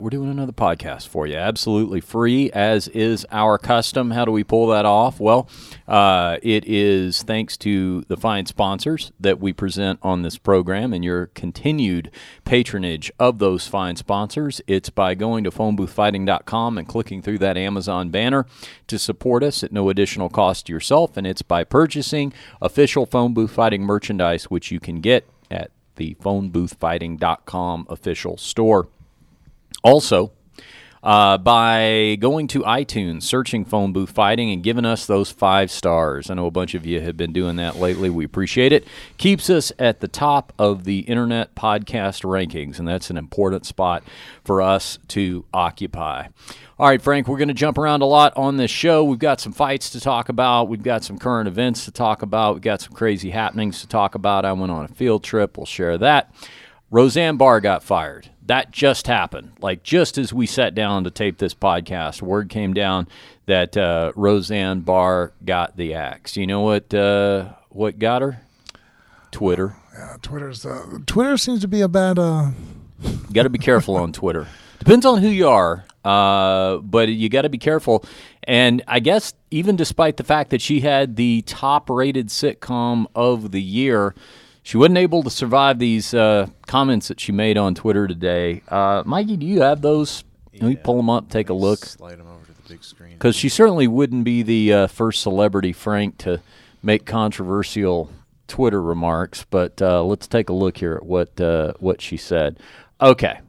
we're doing another podcast for you, absolutely free, as is our custom. How do we pull that off? Well, uh, it is thanks to the fine sponsors that we present on this program and your continued patronage of those fine sponsors. It's by going to phoneboothfighting.com and clicking through that Amazon banner to support us at no additional cost to yourself, and it's by purchasing official Phone Booth Fighting merchandise, which you can get at the phoneboothfighting.com official store. Also, uh, by going to iTunes, searching Phone Booth Fighting, and giving us those five stars. I know a bunch of you have been doing that lately. We appreciate it. Keeps us at the top of the internet podcast rankings, and that's an important spot for us to occupy. All right, Frank, we're going to jump around a lot on this show. We've got some fights to talk about. We've got some current events to talk about. We've got some crazy happenings to talk about. I went on a field trip. We'll share that. Roseanne Barr got fired. That just happened. Like just as we sat down to tape this podcast, word came down that uh, Roseanne Barr got the axe. You know what? Uh, what got her? Twitter. Yeah, Twitter's uh, Twitter seems to be a bad. Uh, got to be careful on Twitter. Depends on who you are, uh, but you got to be careful. And I guess even despite the fact that she had the top-rated sitcom of the year, she wasn't able to survive these uh, comments that she made on Twitter today. Uh, Mikey, do you have those? Let me pull them up, take a look. Slide them over to the big screen. Because she certainly wouldn't be the uh, first celebrity, Frank, to make controversial Twitter remarks. But uh, let's take a look here at what uh, what she said. Okay,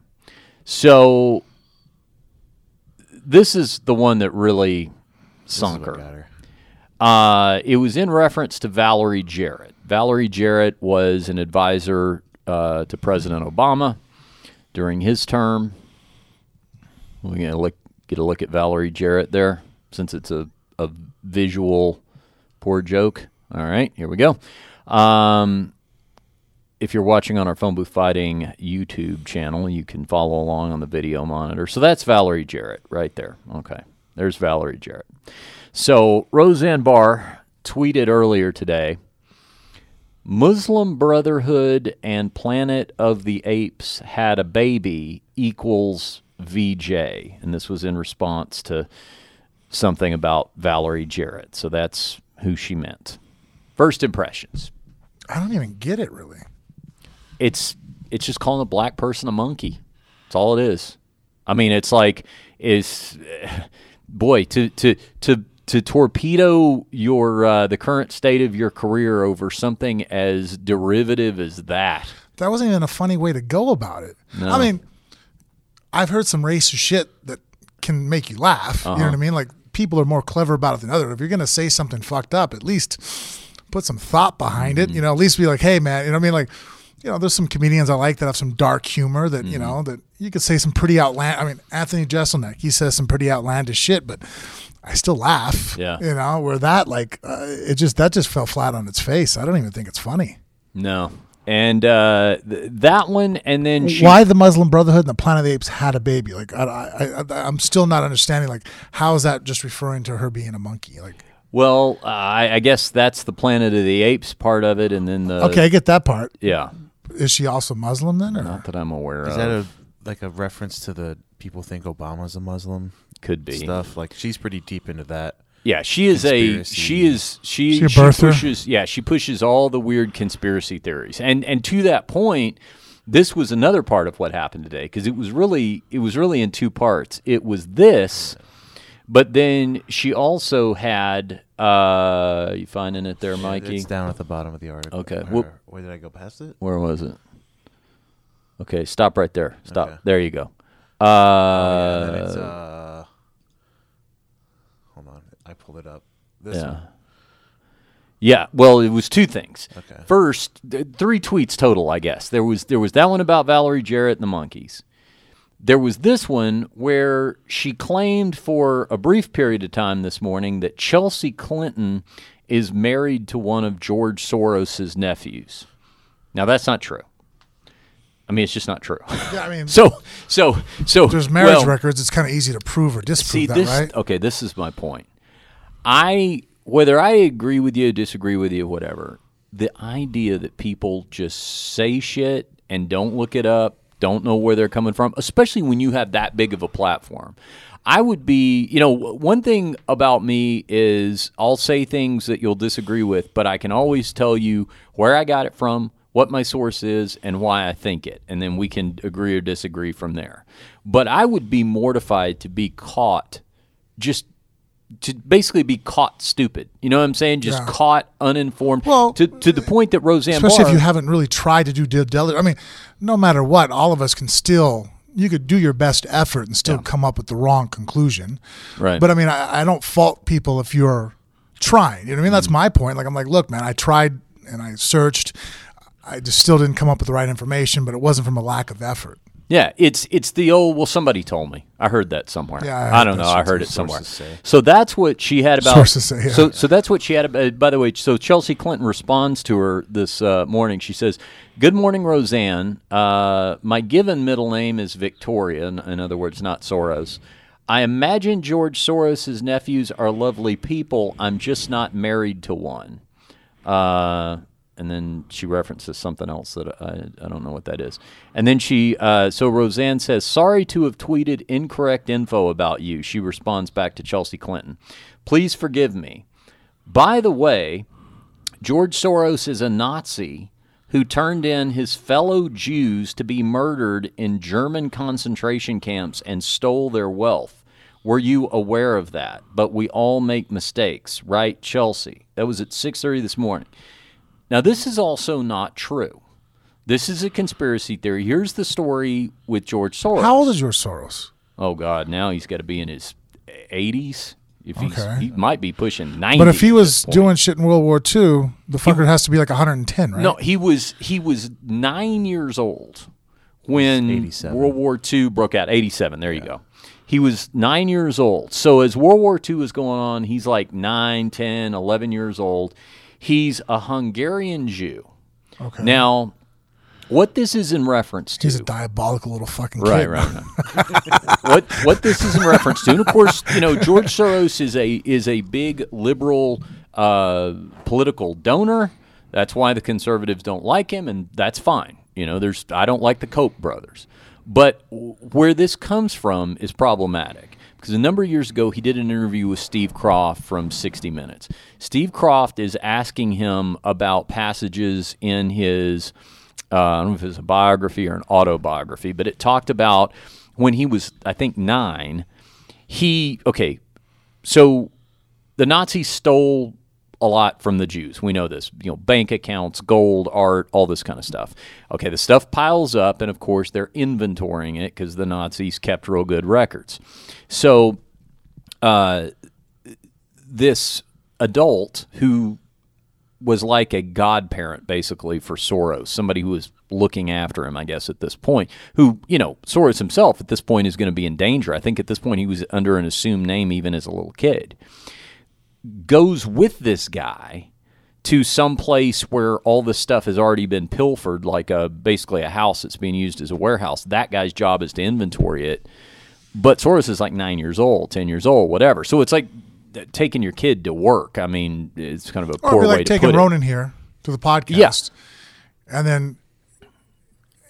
so this is the one that really sunk her. her. Uh, it was in reference to Valerie Jarrett. Valerie Jarrett was an advisor uh, to President Obama during his term. We're going to get a look at Valerie Jarrett there since it's a, a visual poor joke. All right, here we go. Um, if you're watching on our Phone Booth Fighting YouTube channel, you can follow along on the video monitor. So that's Valerie Jarrett right there. Okay, there's Valerie Jarrett. So Roseanne Barr tweeted earlier today Muslim Brotherhood and Planet of the Apes had a baby equals VJ. And this was in response to something about Valerie Jarrett. So that's who she meant. First impressions. I don't even get it really. It's it's just calling a black person a monkey. That's all it is. I mean, it's like is boy to to to to torpedo your uh, the current state of your career over something as derivative as that. That wasn't even a funny way to go about it. I mean, I've heard some racist shit that can make you laugh. You know what I mean? Like people are more clever about it than others. If you're gonna say something fucked up, at least put some thought behind it. You know, at least be like, hey man, you know what I mean? Like, you know, there's some comedians I like that have some dark humor that, you know, that you could say some pretty outland I mean, Anthony Jeselnik, he says some pretty outlandish shit, but I still laugh. Yeah. You know, where that like uh, it just that just fell flat on its face. I don't even think it's funny. No, and uh, th- that one, and then she, why the Muslim Brotherhood and the Planet of the Apes had a baby. Like I, I, I, I'm still not understanding. Like how is that just referring to her being a monkey? Like Well, uh, I, I guess that's the Planet of the Apes part of it, and then the okay, I get that part. yeah. Is she also Muslim then? Or? Not that I'm aware Is of. Is that a like a reference to the people think Obama's a Muslim Could be stuff? Like she's pretty deep into that. Yeah, she is a she is she She a she pushes yeah, she pushes all the weird conspiracy theories. And and to that point, this was another part of what happened today because it was really it was really in two parts. It was this but then she also had uh you finding it there, Mikey? It's down at the bottom of the article. Okay. Where, Whoop. where did I go past it? Where was it? Okay, stop right there. Stop. Okay. There you go. Uh, yeah, uh, hold on. I pulled it up. This yeah. one. Yeah, well, it was two things. Okay. First, th- three tweets total, I guess. There was there was that one about Valerie Jarrett and the monkeys. There was this one where she claimed for a brief period of time this morning that Chelsea Clinton is married to one of George Soros's nephews. Now that's not true. I mean, it's just not true. Yeah, I mean, so so so there's marriage well, records. It's kind of easy to prove or disprove See that, this. right? Okay, this is my point. I whether I agree with you, disagree with you, whatever. The idea that people just say shit and don't look it up, don't know where they're coming from, especially when you have that big of a platform. I would be, you know, one thing about me is I'll say things that you'll disagree with, but I can always tell you where I got it from, what my source is, and why I think it. And then we can agree or disagree from there. But I would be mortified to be caught just to basically be caught stupid. You know what I'm saying? Just Yeah. caught uninformed. Well, to to the point that Roseanne especially Barr, if you haven't really tried to do due diligence. I mean, no matter what, all of us can still. You could do your best effort and still come up with the wrong conclusion. Right. But I mean, I, I don't fault people if you're trying. You know what I mean? Mm-hmm. That's my point. Like I'm like, look, man, I tried and I searched. I just still didn't come up with the right information, but it wasn't from a lack of effort. Yeah, it's it's the old. Well, somebody told me. I heard that somewhere. Yeah, I I, don't know. I heard it somewhere. Say. So that's what she had about. Sources say, yeah. So so that's what she had. About, by the way, so Chelsea Clinton responds to her this uh, morning. She says, "Good morning, Roseanne. Uh, my given middle name is Victoria. In, in other words, not Soros." I imagine George Soros's nephews are lovely people. I'm just not married to one. Uh, and then she references something else that I, I don't know what that is. And then she, uh, so Roseanne says, Sorry to have tweeted incorrect info about you. She responds back to Chelsea Clinton. Please forgive me. By the way, George Soros is a Nazi who turned in his fellow Jews to be murdered in German concentration camps and stole their wealth. Were you aware of that? But we all make mistakes, right, Chelsea? That was at 6:30 this morning. Now, this is also not true. This is a conspiracy theory. Here's the story with George Soros. How old is your Soros? Oh God, now he's got to be in his 80s. If he's, Okay. he might be pushing 90. But if he was doing shit in World War II, the fucker has to be like 110, right? No, he was he was nine years old when World War II broke out. Eighty-seven. There you go. He was nine years old. So as World War II was going on, he's like 9, 10, 11 years old. He's a Hungarian Jew. Okay. Now, what this is in reference to He's a diabolical little fucking Right, kid. right, right. what what this is in reference to, and of course, you know, George Soros is a is a big liberal uh, political donor. That's why the conservatives don't like him, and that's fine. You know, there's I don't like the Koch brothers, but where this comes from is problematic because a number of years ago he did an interview with Steve Kroft from 60 Minutes. Steve Kroft is asking him about passages in his uh, I don't know if it's a biography or an autobiography, but it talked about when he was, I think, nine. He, okay, so the Nazis stole a lot from the Jews. We know this, you know, bank accounts, gold, art, all this kind of stuff. Okay, the stuff piles up, and of course, they're inventorying it because the Nazis kept real good records. So, uh, this adult who was like a godparent basically for Soros, somebody who was looking after him, I guess, at this point. Who, you know, Soros himself at this point is going to be in danger. I think at this point he was under an assumed name even as a little kid. Goes with this guy to some place where all this stuff has already been pilfered, like a basically a house that's being used as a warehouse. That guy's job is to inventory it. But Soros is like nine years old, ten years old, whatever. So it's like taking your kid to work. I mean, it's kind of a Or poor it'd way like to taking put it. Ronan here to the podcast. Yes. And then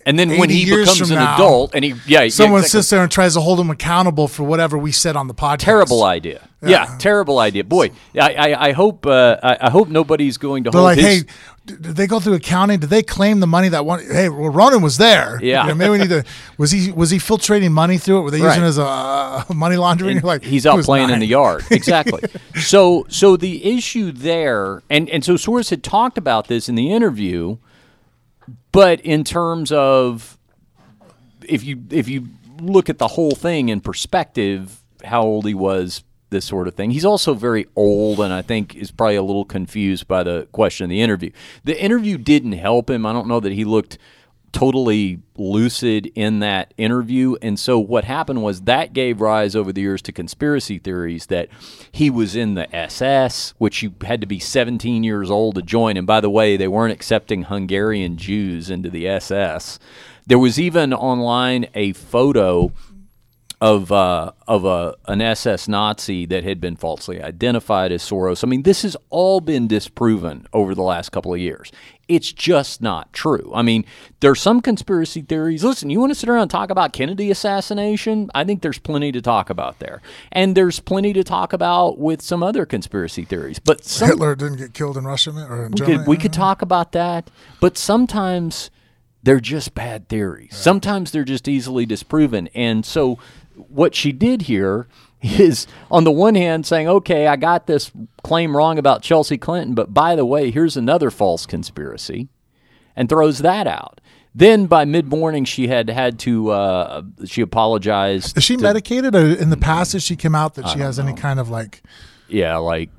And then when he becomes an now, adult, and he yeah, someone yeah, exactly. sits there and tries to hold him accountable for whatever we said on the podcast. terrible idea. Yeah. terrible idea. Boy, I I, I hope uh, I, I hope nobody's going to They're hold like, his. hey, did they go through accounting? Did they claim the money that one? Hey, well, Ronan was there. Yeah. You know, maybe we need to. Was he was he filtrating money through it? Were they using Right. it as a uh, money laundering? like he's out playing in the yard. Exactly. so so the issue there, and and so Soros had talked about this in the interview, but in terms of if you if you look at the whole thing in perspective, how old he was, this sort of thing. He's also very old, and I think is probably a little confused by the question of the interview. The interview didn't help him. I don't know that he looked totally lucid in that interview. And so what happened was that gave rise over the years to conspiracy theories that he was in the SS, which you had to be 17 years old to join. And by the way, they weren't accepting Hungarian Jews into the SS. There was even online a photo of uh, of a an SS Nazi that had been falsely identified as Soros. I mean, this has all been disproven over the last couple of years. It's just not true. I mean, there's some conspiracy theories. Listen, you want to sit around and talk about Kennedy assassination? I think there's plenty to talk about there, and there's plenty to talk about with some other conspiracy theories. But some, Hitler didn't get killed in Russia or in we Germany. could, we could talk about that, but sometimes they're just bad theories. Sometimes they're just easily disproven. And so, what she did here is, on the one hand, saying, okay, I got this claim wrong about Chelsea Clinton, but by the way, here's another false conspiracy, and throws that out. Then by mid morning, she had had to, uh, she apologized. Is she to- medicated? Or in the past, has she come out that she has any kind of like Yeah, like,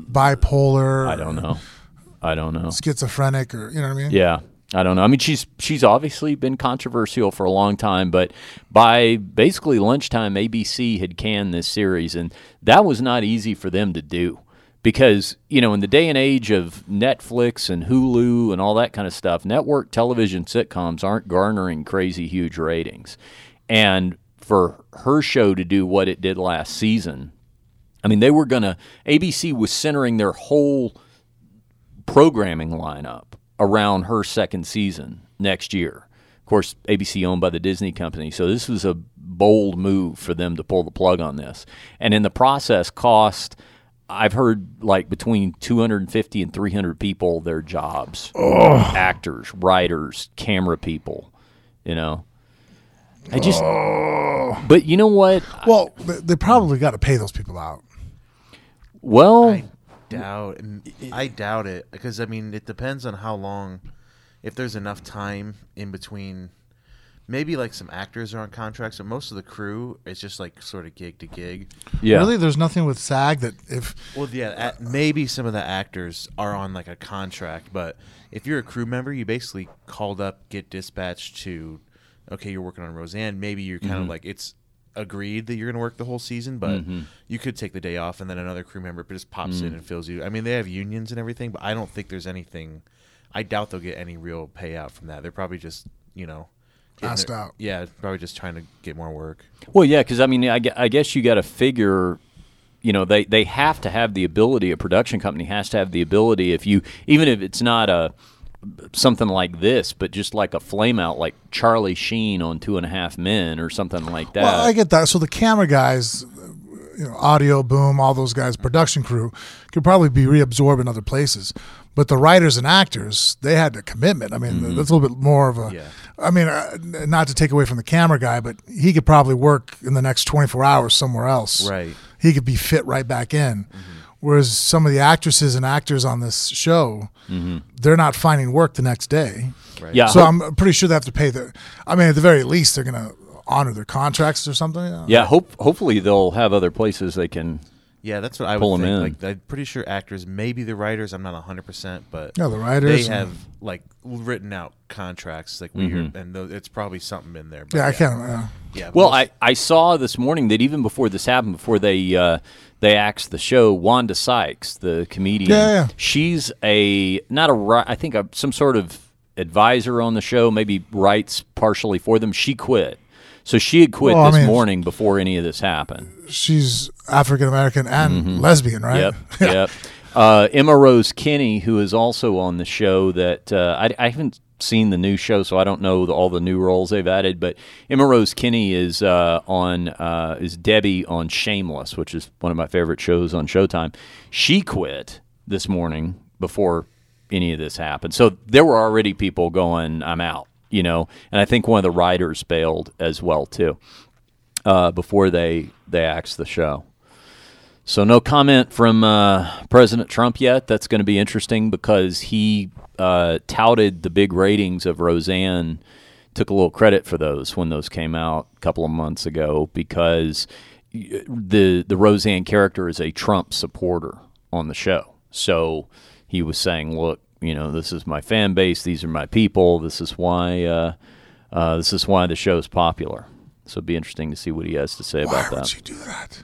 bipolar? I don't know. I don't know. Schizophrenic, or you know what I mean? Yeah. I don't know. I mean, she's she's obviously been controversial for a long time, but by basically lunchtime, ABC had canned this series, and that was not easy for them to do because you know in the day and age of Netflix and Hulu and all that kind of stuff, network television sitcoms aren't garnering crazy huge ratings, and for her show to do what it did last season, I mean, they were gonna ABC was centering their whole programming lineup around her second season next year. Of course, ABC owned by the Disney company, so this was a bold move for them to pull the plug on this. And in the process cost I've heard like between 250 and 300 people their jobs. Actors, writers, camera people, you know. I just But you know what? Well, they, they probably got to pay those people out. Well, I doubt, and I doubt it because I mean it depends on how long. If there's enough time in between, maybe like some actors are on contracts, but most of the crew is just like sort of gig to gig. yeah. Really, there's nothing with SAG that if Well, yeah, at, maybe some of the actors are on like a contract, but if you're a crew member, you basically called up, get dispatched to, okay, you're working on Roseanne. Maybe you're kind of mm-hmm. like it's agreed that you're going to work the whole season, but mm-hmm. you could take the day off, and then another crew member just pops in mm. and fills you. I mean, they have unions and everything, but I don't think there's anything. I doubt they'll get any real payout from that. They're probably just you know. getting Asked their- out. Yeah, probably just trying to get more work. Well, yeah, because I mean, I, I guess you got to figure, you know, they they have to have the ability. A production company has to have the ability. If you, even if it's not a something like this, but just like a flame out, like Charlie Sheen on Two and a Half Men or something like that. Well, I get that. So the camera guys, uh, you know, audio, boom, all those guys, production crew, could probably be reabsorbed in other places. But the writers and actors, they had a commitment. I mean, mm-hmm. that's a little bit more of a. Yeah. I mean, uh, not to take away from the camera guy, but he could probably work in the next 24 hours somewhere else. Right. He could be fit right back in. Mm-hmm. Whereas some of the actresses and actors on this show, mm-hmm. they're not finding work the next day. Right. yeah, So I'm pretty sure they have to pay the. I mean, at the very least, they're going to honor their contracts or something. yeah. Hope hopefully they'll have other places they can. Yeah, that's what I Pull would 'em think. in. Like, I'm pretty sure actors, maybe the writers. I'm not 100, percent but Yeah, the writers they have like written out contracts, like we hear, and th- it's probably something in there. But Yeah, I can't. Uh, Yeah, Well, most- I, I saw this morning that even before this happened, before they uh, they axed the show, Wanda Sykes, the comedian, Yeah, yeah. she's a not a ri- I think a, some sort of advisor on the show, maybe writes partially for them. She quit, so she had quit Well, I this mean- morning before any of this happened. she's African American and lesbian, right? Mm-hmm. Yep. yep. Uh, Emma Rose Kenney, who is also on the show, that uh, I, I haven't seen the new show, so I don't know the, all the new roles they've added. But Emma Rose Kenney is uh, on uh, is Debbie on Shameless, which is one of my favorite shows on Showtime. She quit this morning before any of this happened, so there were already people going, "I'm out," you know. And I think one of the writers bailed as well too uh, before they they axed the show. So no comment from uh, President Trump yet. That's going to be interesting because he uh, touted the big ratings of Roseanne. Took a little credit for those when those came out a couple of months ago because the the Roseanne character is a Trump supporter on the show. So he was saying, "Look, you know, this is my fan base. These are my people. This is why uh, uh, this is why the show is popular." So it'd be interesting to see what he has to say Why about would that. she do that?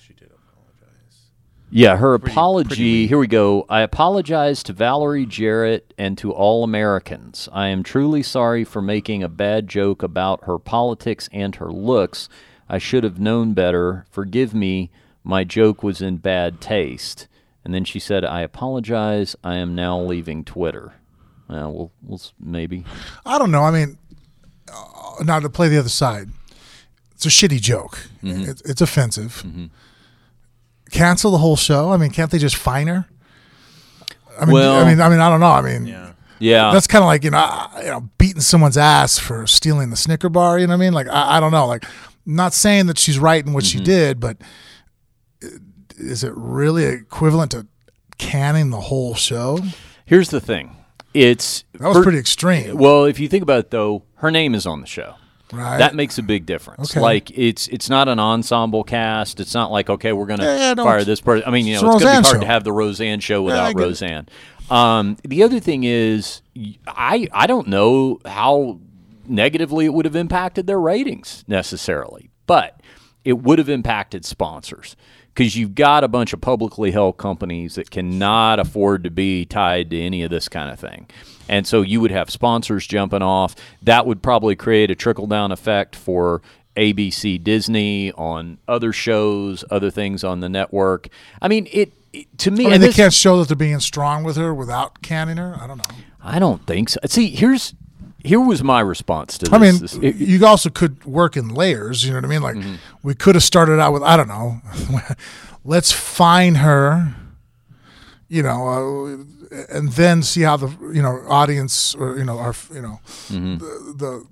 she did apologize. Yeah, her Pretty- apology. pretty here we go. I apologize to Valerie Jarrett and to all Americans. I am truly sorry for making a bad joke about her politics and her looks. I should have known better. Forgive me. My joke was in bad taste. And then she said, I apologize. I am now leaving Twitter. Well, we'll, we'll maybe. I don't know. I mean, uh, now to play the other side, it's a shitty joke. Mm-hmm. It's, it's offensive. Cancel the whole show. I mean, can't they just fine her? I mean, Well- I mean, I mean, I don't know. I mean, Yeah. Yeah. that's kind of like you know, uh, you know, beating someone's ass for stealing the Snicker bar. You know what I mean? Like, I, I don't know. Like, not saying that she's right in what Mm-hmm. she did, but uh, is it really equivalent to canning the whole show? Here's the thing. It's That was her- pretty extreme, Well, if you think about it, though, her name is on the show. right? That makes a big difference. Okay. Like it's it's not an ensemble cast. It's not like okay, we're gonna Yeah, yeah, fire this person. I mean, you know, it's it's, gonna be hard show. to have the Roseanne show without it. Roseanne. Um, the other thing is, I I don't know how negatively it would have impacted their ratings necessarily, but it would have impacted sponsors because you've got a bunch of publicly held companies that cannot afford to be tied to any of this kind of thing. And so you would have sponsors jumping off. That would probably create a trickle down effect for ABC Disney on other shows, other things on the network. I mean, it, it- to me, I mean, and they this- can't show that they're being strong with her without canning her. I don't know. I don't think so. See, here's here was my response to this. I mean, This- it- you also could work in layers. You know what I mean? Like Mm-hmm. we could have started out with I don't know. let's fine her. You know, uh, and then see how the you know audience or you know our you know Mm-hmm. the, the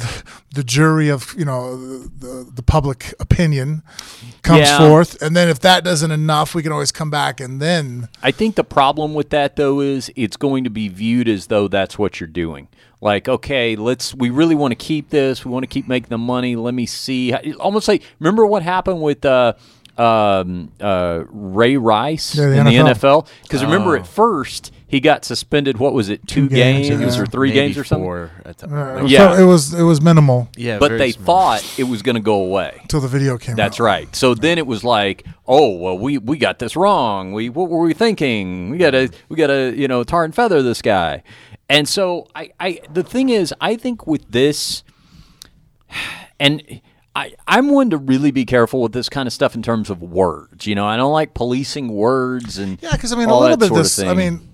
the jury of you know the the public opinion comes Yeah. forth, and then if that doesn't enough, we can always come back and then I think the problem with that though is it's going to be viewed as though that's what you're doing. Like, okay, let's we really want to keep this. We want to keep making the money. Let me see. Almost like remember what happened with uh, um, uh, Ray Rice Yeah, the in the NFL. NFL? Because remember at first he got suspended. What was it? Two, games, games, yeah. or three Maybe games or something. four uh, Yeah. so it was it was minimal yeah, But they small. thought it was going to go away. until the video came out. That's right. So then it was like, oh well, we we got this wrong. We what were we thinking? We gotta we gotta you know tar and feather this guy. And so I I the thing is, I think with this, and I I'm one to really be careful with this kind of stuff in terms of words. You know, I don't like policing words and Yeah, because I mean, all a little bit of sort this. I mean,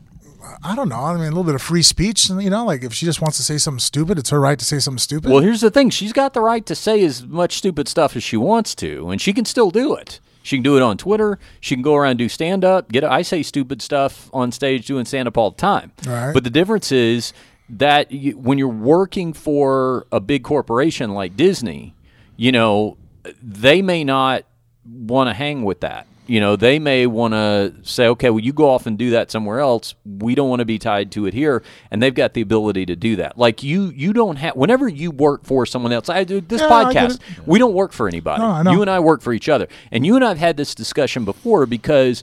I don't know. I mean, a little bit of free speech. You know, like if she just wants to say something stupid, it's her right to say something stupid. Well, here's the thing. She's got the right to say as much stupid stuff as she wants to, and she can still do it. She can do it on Twitter. She can go around and do stand up. Get I say stupid stuff on stage doing stand up all the time. Right. But the difference is that you, when you're working for a big corporation like Disney, you know, they may not want to hang with that. You know, they may want to say, okay, well, you go off and do that somewhere else. We don't want to be tied to it here, and they've got the ability to do that. Like you, you don't have. Whenever you work for someone else, I do this Yeah, podcast. We don't work for anybody. No. You and I work for each other, and you and I've had this discussion before because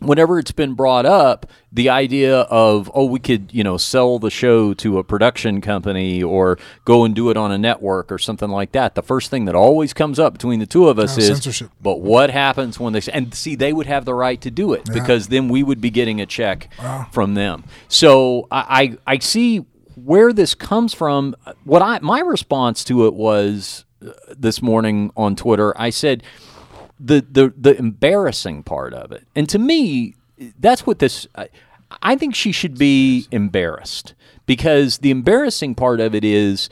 whenever it's been brought up, the idea of oh, we could you know sell the show to a production company or go and do it on a network or something like that. The first thing that always comes up between the two of us Oh, is censorship. But what happens when they and see they would have the right to do it because then we would be getting a check from them. So I, I I see where this comes from. What I my response to it was uh, this morning on Twitter. I said the the the embarrassing part of it. And to me, that's what this. I, I think she should be embarrassed because the embarrassing part of it is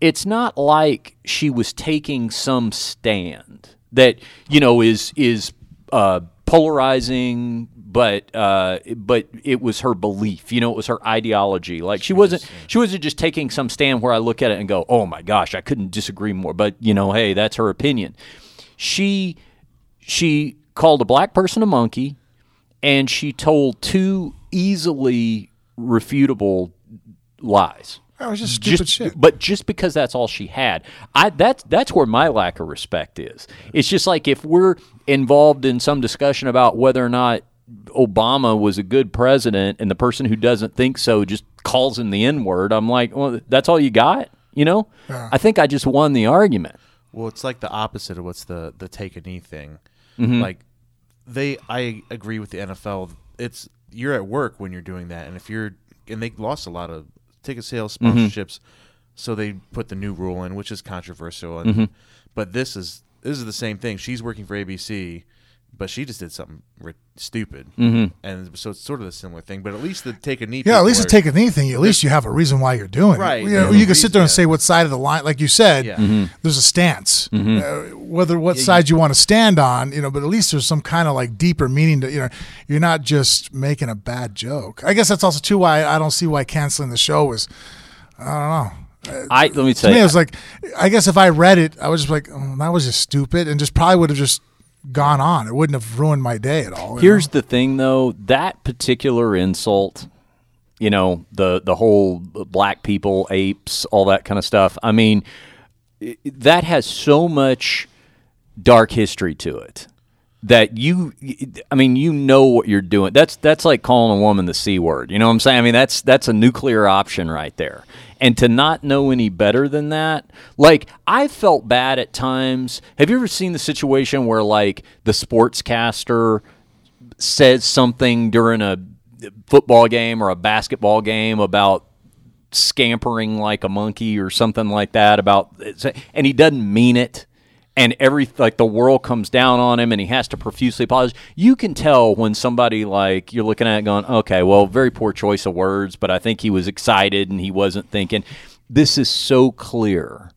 it's not like she was taking some stand that you know is is uh, polarizing. But uh, but it was her belief, you know, it was her ideology. Like she wasn't she wasn't just taking some stand where I look at it and go, oh my gosh, I couldn't disagree more. But you know, hey, that's her opinion. She she called a black person a monkey and she told two easily refutable lies that was just stupid just, shit. But just because that's all she had, I that's that's where my lack of respect is. It's just like if we're involved in some discussion about whether or not Obama was a good president, and the person who doesn't think so just calls him the N word, I'm like, well, that's all you got, you know? I think I just won the argument. Well, it's like the opposite of what's the the take a knee thing. Mm-hmm. Like they, I agree with the NFL. It's you're at work when you're doing that, and if you're and they lost a lot of ticket sales Mm-hmm. sponsorships, so they put the new rule in, which is controversial. And Mm-hmm. But this is this is the same thing. She's working for ABC, but she just did something stupid, mm-hmm. and so it's sort of a similar thing. But at least to take a knee, Yeah, at least people to are- take anything, at least you have a reason why you're doing Right, it. You, know, yeah. you can sit there and Yeah. say what side of the line, like you said, Yeah. Mhm. there's a stance, Mm-hmm. uh, whether what side you want to stand on, you know, but at least there's some kind of like deeper meaning to, you know, you're not just making a bad joke. I guess that's also too why I don't see why canceling the show was, I don't know. I let me To me, it was like, I guess if I read it, I was just like, oh, that was just stupid, and just probably would have just gone on. It wouldn't have ruined my day at all. Here's know? the thing, though that particular insult, you know, the the whole black people, apes, all that kind of stuff. I mean, that has so much dark history to it that you I mean you know what you're doing. That's that's like calling a woman the C word. You know what I'm saying? I mean that's that's a nuclear option right there. And to not know any better than that, like I felt bad at times. Have you ever seen the situation where like the sportscaster says something during a football game or a basketball game about scampering like a monkey or something like that about and he doesn't mean it and every like the world comes down on him and he has to profusely apologize. You can tell when somebody like you're looking at it going okay well very poor choice of words but i think he was excited and he wasn't thinking. This is so clear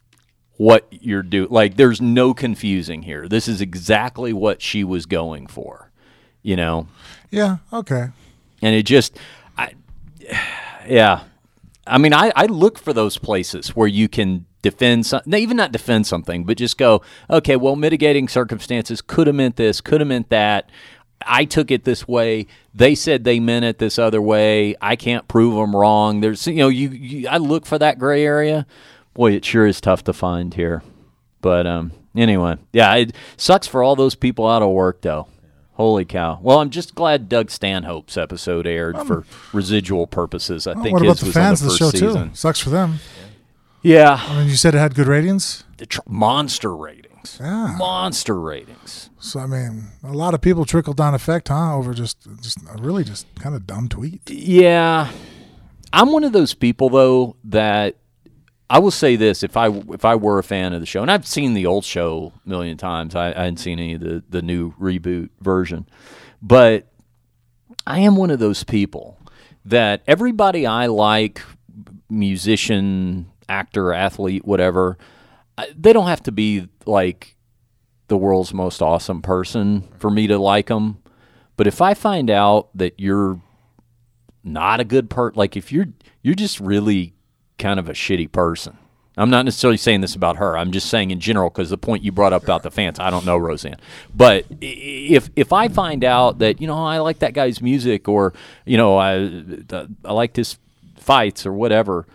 what you're doing like there's no confusing here. This is exactly what she was going for you know? Yeah, okay. and it just I, yeah. I mean I, I look for those places where you can defend some, even not defend something but just go okay well mitigating circumstances could have meant this could have meant that i took it this way they said they meant it this other way i can't prove them wrong there's you know you, you i look for that gray area boy it sure is tough to find here but um anyway yeah it sucks for all those people out of work though Holy cow! Well, I'm just glad Doug Stanhope's episode aired for residual purposes. I Well, think what about the was fans on of the the show first season. too? Sucks for them. Yeah, I mean, you said it had good ratings, the tr- monster ratings. Yeah. Monster ratings. so I mean, a lot of people trickle down effect, huh? Over just just a really just kind of dumb tweet. Yeah, I'm one of those people though that I will say this: if I if I were a fan of the show, and I've seen the old show a million times, I, I hadn't seen any of the the new reboot version, but I am one of those people that everybody I like, musician, actor, athlete, whatever, they don't have to be like the world's most awesome person for me to like them. But if I find out that you're not a good per like if you're you're just really kind of a shitty person. I'm not necessarily saying this about her. I'm just saying in general because the point you brought up about the fans. I don't know Roseanne, but if if I find out that you know I like that guy's music or you know I I liked his fights or whatever,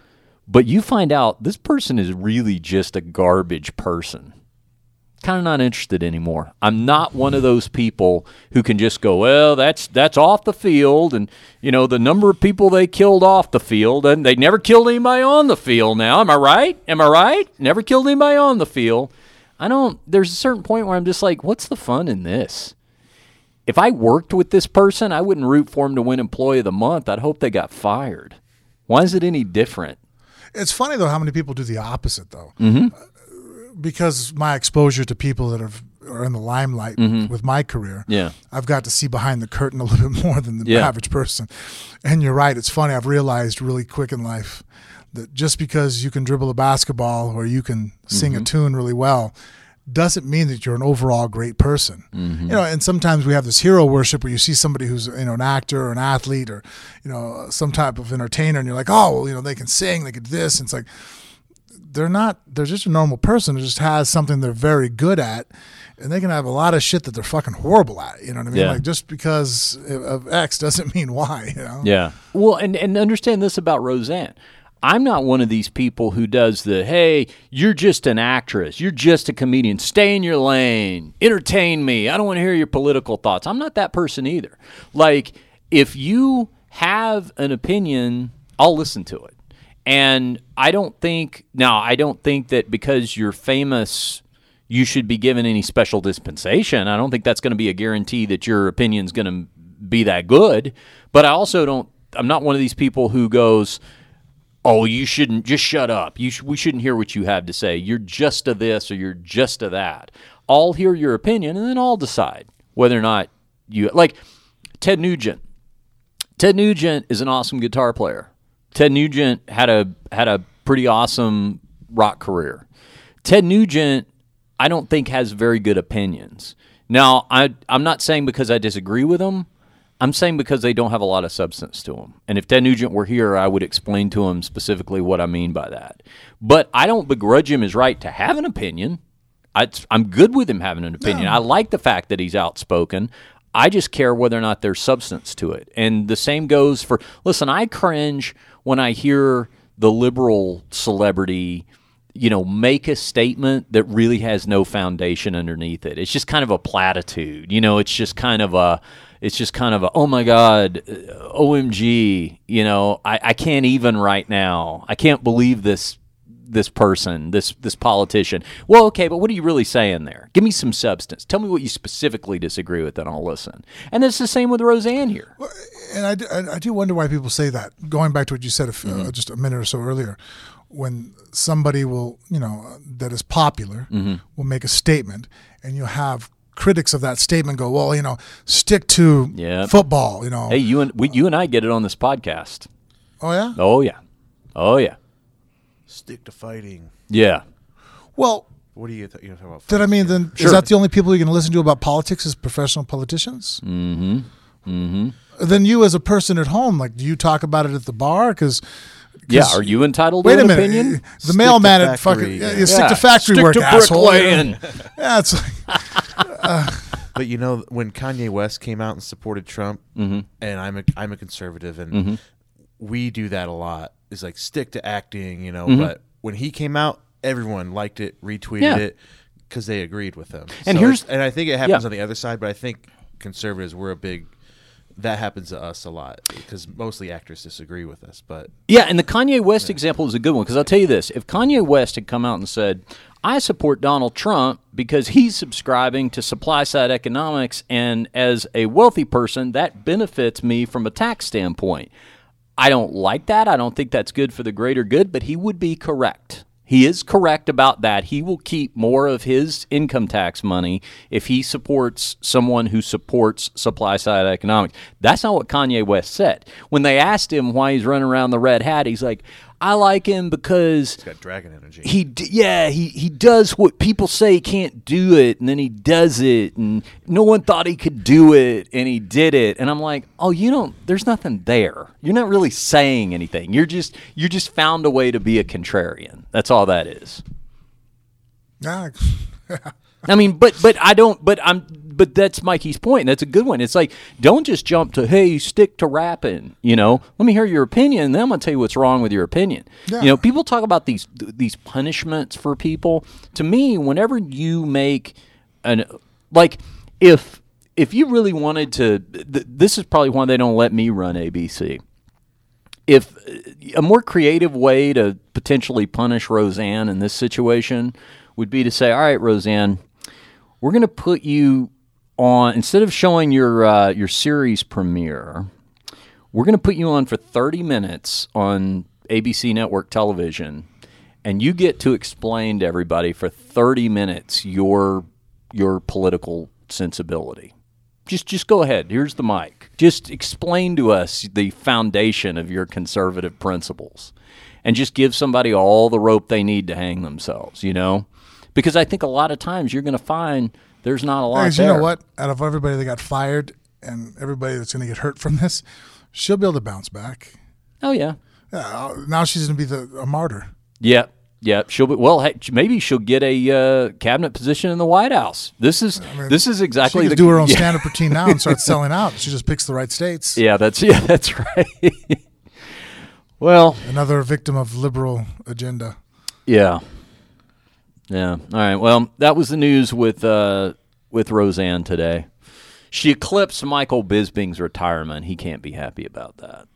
but you find out this person is really just a garbage person kind of not interested anymore. I'm not one of those people who can just go, well, that's that's off the field, and you know the number of people they killed off the field, and they never killed anybody on the field. Now, am I right? Am I right? Never killed anybody on the field. I don't. There's a certain point where I'm just like, what's the fun in this? If I worked with this person, I wouldn't root for him to win Employee of the Month. I'd hope they got fired. Why is it any different? It's funny though how many people do the opposite though. Mm-hmm. Because my exposure to people that are are in the limelight with my career, Mm-hmm. Yeah. I've got to see behind the curtain a little bit more than the Yeah. average person. And you're right. It's funny. I've realized really quick in life that just because you can dribble a basketball or you can sing Mm-hmm. a tune really well doesn't mean that you're an overall great person. Mm-hmm. You know, and sometimes we have this hero worship where you see somebody who's you know an actor or an athlete or you know some type of entertainer, and you're like, oh, well, you know, they can sing, they could do this, and it's like they're not. They're just a normal person who just has something they're very good at, and they can have a lot of shit that they're fucking horrible at. You know what I mean? Yeah. Like just because of X doesn't mean Y. You know? Yeah. Well, and, and understand this about Roseanne. I'm not one of these people who does the, hey, you're just an actress. You're just a comedian. Stay in your lane. Entertain me. I don't want to hear your political thoughts. I'm not that person either. Like, if you have an opinion, I'll listen to it. And I don't think, now, I don't think that because you're famous, you should be given any special dispensation. I don't think that's going to be a guarantee that your opinion's going to be that good. But I also don't, I'm not one of these people who goes, oh, you shouldn't just shut up. You sh- we shouldn't hear what you have to say. You're just a this or you're just a that. I'll hear your opinion and then I'll decide whether or not you like Ted Nugent. Ted Nugent is an awesome guitar player. Ted Nugent had a had a pretty awesome rock career. Ted Nugent, I don't think has very good opinions. Now, I I'm not saying because I disagree with him. I'm saying because they don't have a lot of substance to them. And if Ted Nugent were here, I would explain to him specifically what I mean by that. But I don't begrudge him his right to have an opinion. I, am good with him having an opinion. No. I like the fact that he's outspoken. I just care whether or not there's substance to it. And the same goes for listen, I cringe when I hear the liberal celebrity you know, make a statement that really has no foundation underneath it. It's just kind of a platitude. You know, it's just kind of a it's just kind of a oh my god uh, omg you know I, I can't even right now i can't believe this this person this this politician well okay but what are you really saying there give me some substance tell me what you specifically disagree with and i'll listen and it's the same with roseanne here and I do, I do wonder why people say that going back to what you said a, mm-hmm. uh, just a minute or so earlier when somebody will you know that is popular mm-hmm. will make a statement and you'll have critics of that statement go, well, you know, stick to yep. football. You know, hey, you and we, you and I get it on this podcast. Oh yeah. Oh yeah. Oh yeah. Stick to fighting. Yeah. Well. What do you, th- you know, about? Did I mean then? Sure. Is that the only people you're going to listen to about politics as professional politicians? Mm-hmm. Mm-hmm. Then you, as a person at home, like, do you talk about it at the bar? Because yeah, are you entitled wait to an a minute. opinion? The stick mailman at fucking yeah, yeah. stick to factory stick work, to asshole. yeah, it's like, uh, but you know, when Kanye West came out and supported Trump, mm-hmm. and I'm a I'm a conservative, and mm-hmm. we do that a lot. Is like stick to acting, you know. Mm-hmm. But when he came out, everyone liked it, retweeted yeah. it because they agreed with him. And so here's and I think it happens on the other side, but I think conservatives were a big that happens to us a lot because mostly actors disagree with us. But yeah, and the Kanye West yeah. example is a good one because I'll tell you this: if Kanye West had come out and said, "I support Donald Trump because he's subscribing to supply side economics, and as a wealthy person, that benefits me from a tax standpoint," I don't like that. I don't think that's good for the greater good, but he would be correct. He is correct about that. He will keep more of his income tax money if he supports someone who supports supply side economics. That's not what Kanye West said. When they asked him why he's running around the red hat, he's like, I like him because he's got dragon energy. He yeah, he he does what people say he can't do it and then he does it and no one thought he could do it and he did it. And I'm like, "Oh, you don't there's nothing there. You're not really saying anything. You're just you just found a way to be a contrarian. That's all that is." Yeah. I mean, but but I don't. But I'm. But that's Mikey's point. That's a good one. It's like don't just jump to hey, stick to rapping. You know, let me hear your opinion, and then I'm gonna tell you what's wrong with your opinion. Yeah. You know, people talk about these these punishments for people. To me, whenever you make an like if if you really wanted to, th- this is probably why they don't let me run ABC. If a more creative way to potentially punish Roseanne in this situation would be to say, all right, Roseanne we're going to put you on instead of showing your uh, your series premiere. We're going to put you on for 30 minutes on ABC network television and you get to explain to everybody for 30 minutes your your political sensibility. Just just go ahead. Here's the mic. Just explain to us the foundation of your conservative principles and just give somebody all the rope they need to hang themselves, you know? because I think a lot of times you're going to find there's not a lot. Because you know what? Out of everybody that got fired and everybody that's going to get hurt from this, she'll be able to bounce back. Oh yeah. Yeah. Now she's going to be the a martyr. Yep. Yep, she'll be well. Hey, maybe she'll get a uh, cabinet position in the White House. This is I mean, this is exactly. She the, do her own yeah. stand-up routine now and start selling out. She just picks the right states. Yeah, that's yeah, that's right. well, another victim of liberal agenda. Yeah, yeah. All right. Well, that was the news with uh, with Roseanne today. She eclipsed Michael Bisping's retirement. He can't be happy about that.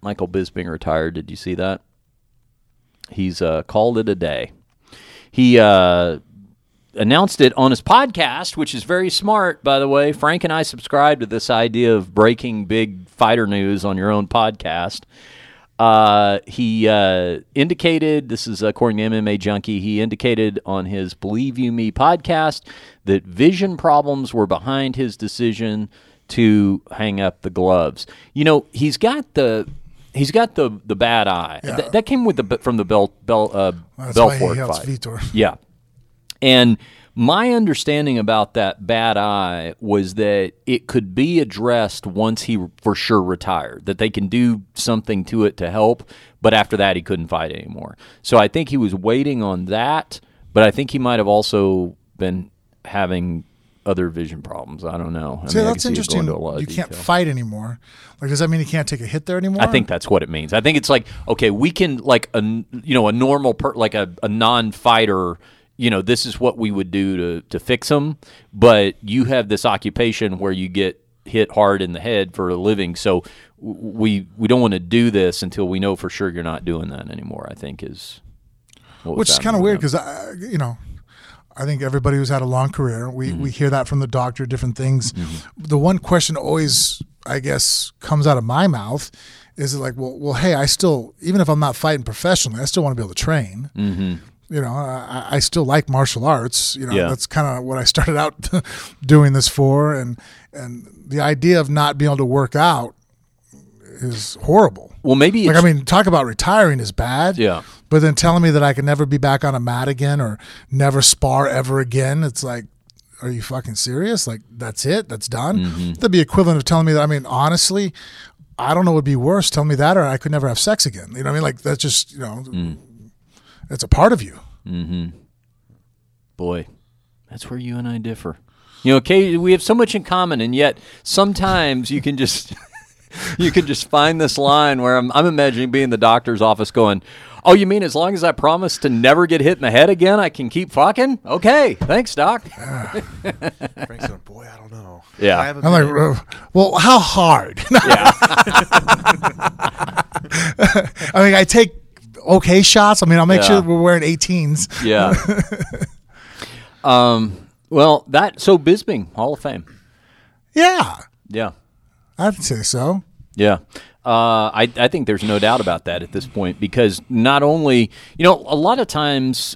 Michael Bisping retired. Did you see that? He's uh, called it a day. He uh, announced it on his podcast, which is very smart, by the way. Frank and I subscribe to this idea of breaking big fighter news on your own podcast. Uh, he uh, indicated this is according to MMA Junkie. He indicated on his "Believe You Me" podcast that vision problems were behind his decision to hang up the gloves. You know, he's got the he's got the the bad eye. Yeah. Th- that came with the from the Bel, Bel, uh, That's why Belfort he helps fight. Vitor. Yeah. And my understanding about that bad eye was that it could be addressed once he for sure retired, that they can do something to it to help, but after that he couldn't fight anymore. So I think he was waiting on that, but I think he might have also been having other vision problems. I don't know. I See, mean, that's see interesting. going a lot You can't fight anymore. Like, does that mean he can't take a hit there anymore? I think that's what it means. I think it's like okay, we can like a you know a normal per, like a, a non-fighter. You know, this is what we would do to to fix them. But you have this occupation where you get hit hard in the head for a living, so we we don't want to do this until we know for sure you're not doing that anymore. I think is which is kind of weird because you know i think everybody who's had a long career we, Mm-hmm. we hear that from the doctor different things the one question always i guess comes out of my mouth is it like well well hey i still even if i'm not fighting professionally i still want to be able to train mm-hmm. You know I, I still like martial arts you know Yeah. that's kind of what i started out doing this for and and the idea of not being able to work out is horrible Well, maybe like I mean, talk about retiring is bad. Yeah. But then telling me that I can never be back on a mat again or never spar ever again, it's like, are you fucking serious? Like that's it? That's done? Mm-hmm. That'd be equivalent of telling me that. I mean, honestly, I don't know what would be worse. Tell me that, or I could never have sex again. You know what I mean? Like that's just you know, Mm. It's a part of you. boy, that's where you and I differ. You know, okay, we have so much in common, and yet sometimes you can just you can just find this line where I'm, I'm imagining being in the doctor's office going, "Oh, you mean as long as I promise to never get hit in the head again, I can keep fucking?" Okay, thanks, doc. Frank's going, boy, I don't know. Yeah. I have a I'm like, minute." uh, well, how hard? Yeah, I mean, I take okay shots. I mean, I'll make Yeah. sure we're wearing 18s. yeah. um. Well, that so Bisping Hall of Fame. Yeah, Yeah. I'd say so. Yeah. Uh, I, I think there's no doubt about that at this point because not only, you know, a lot of times,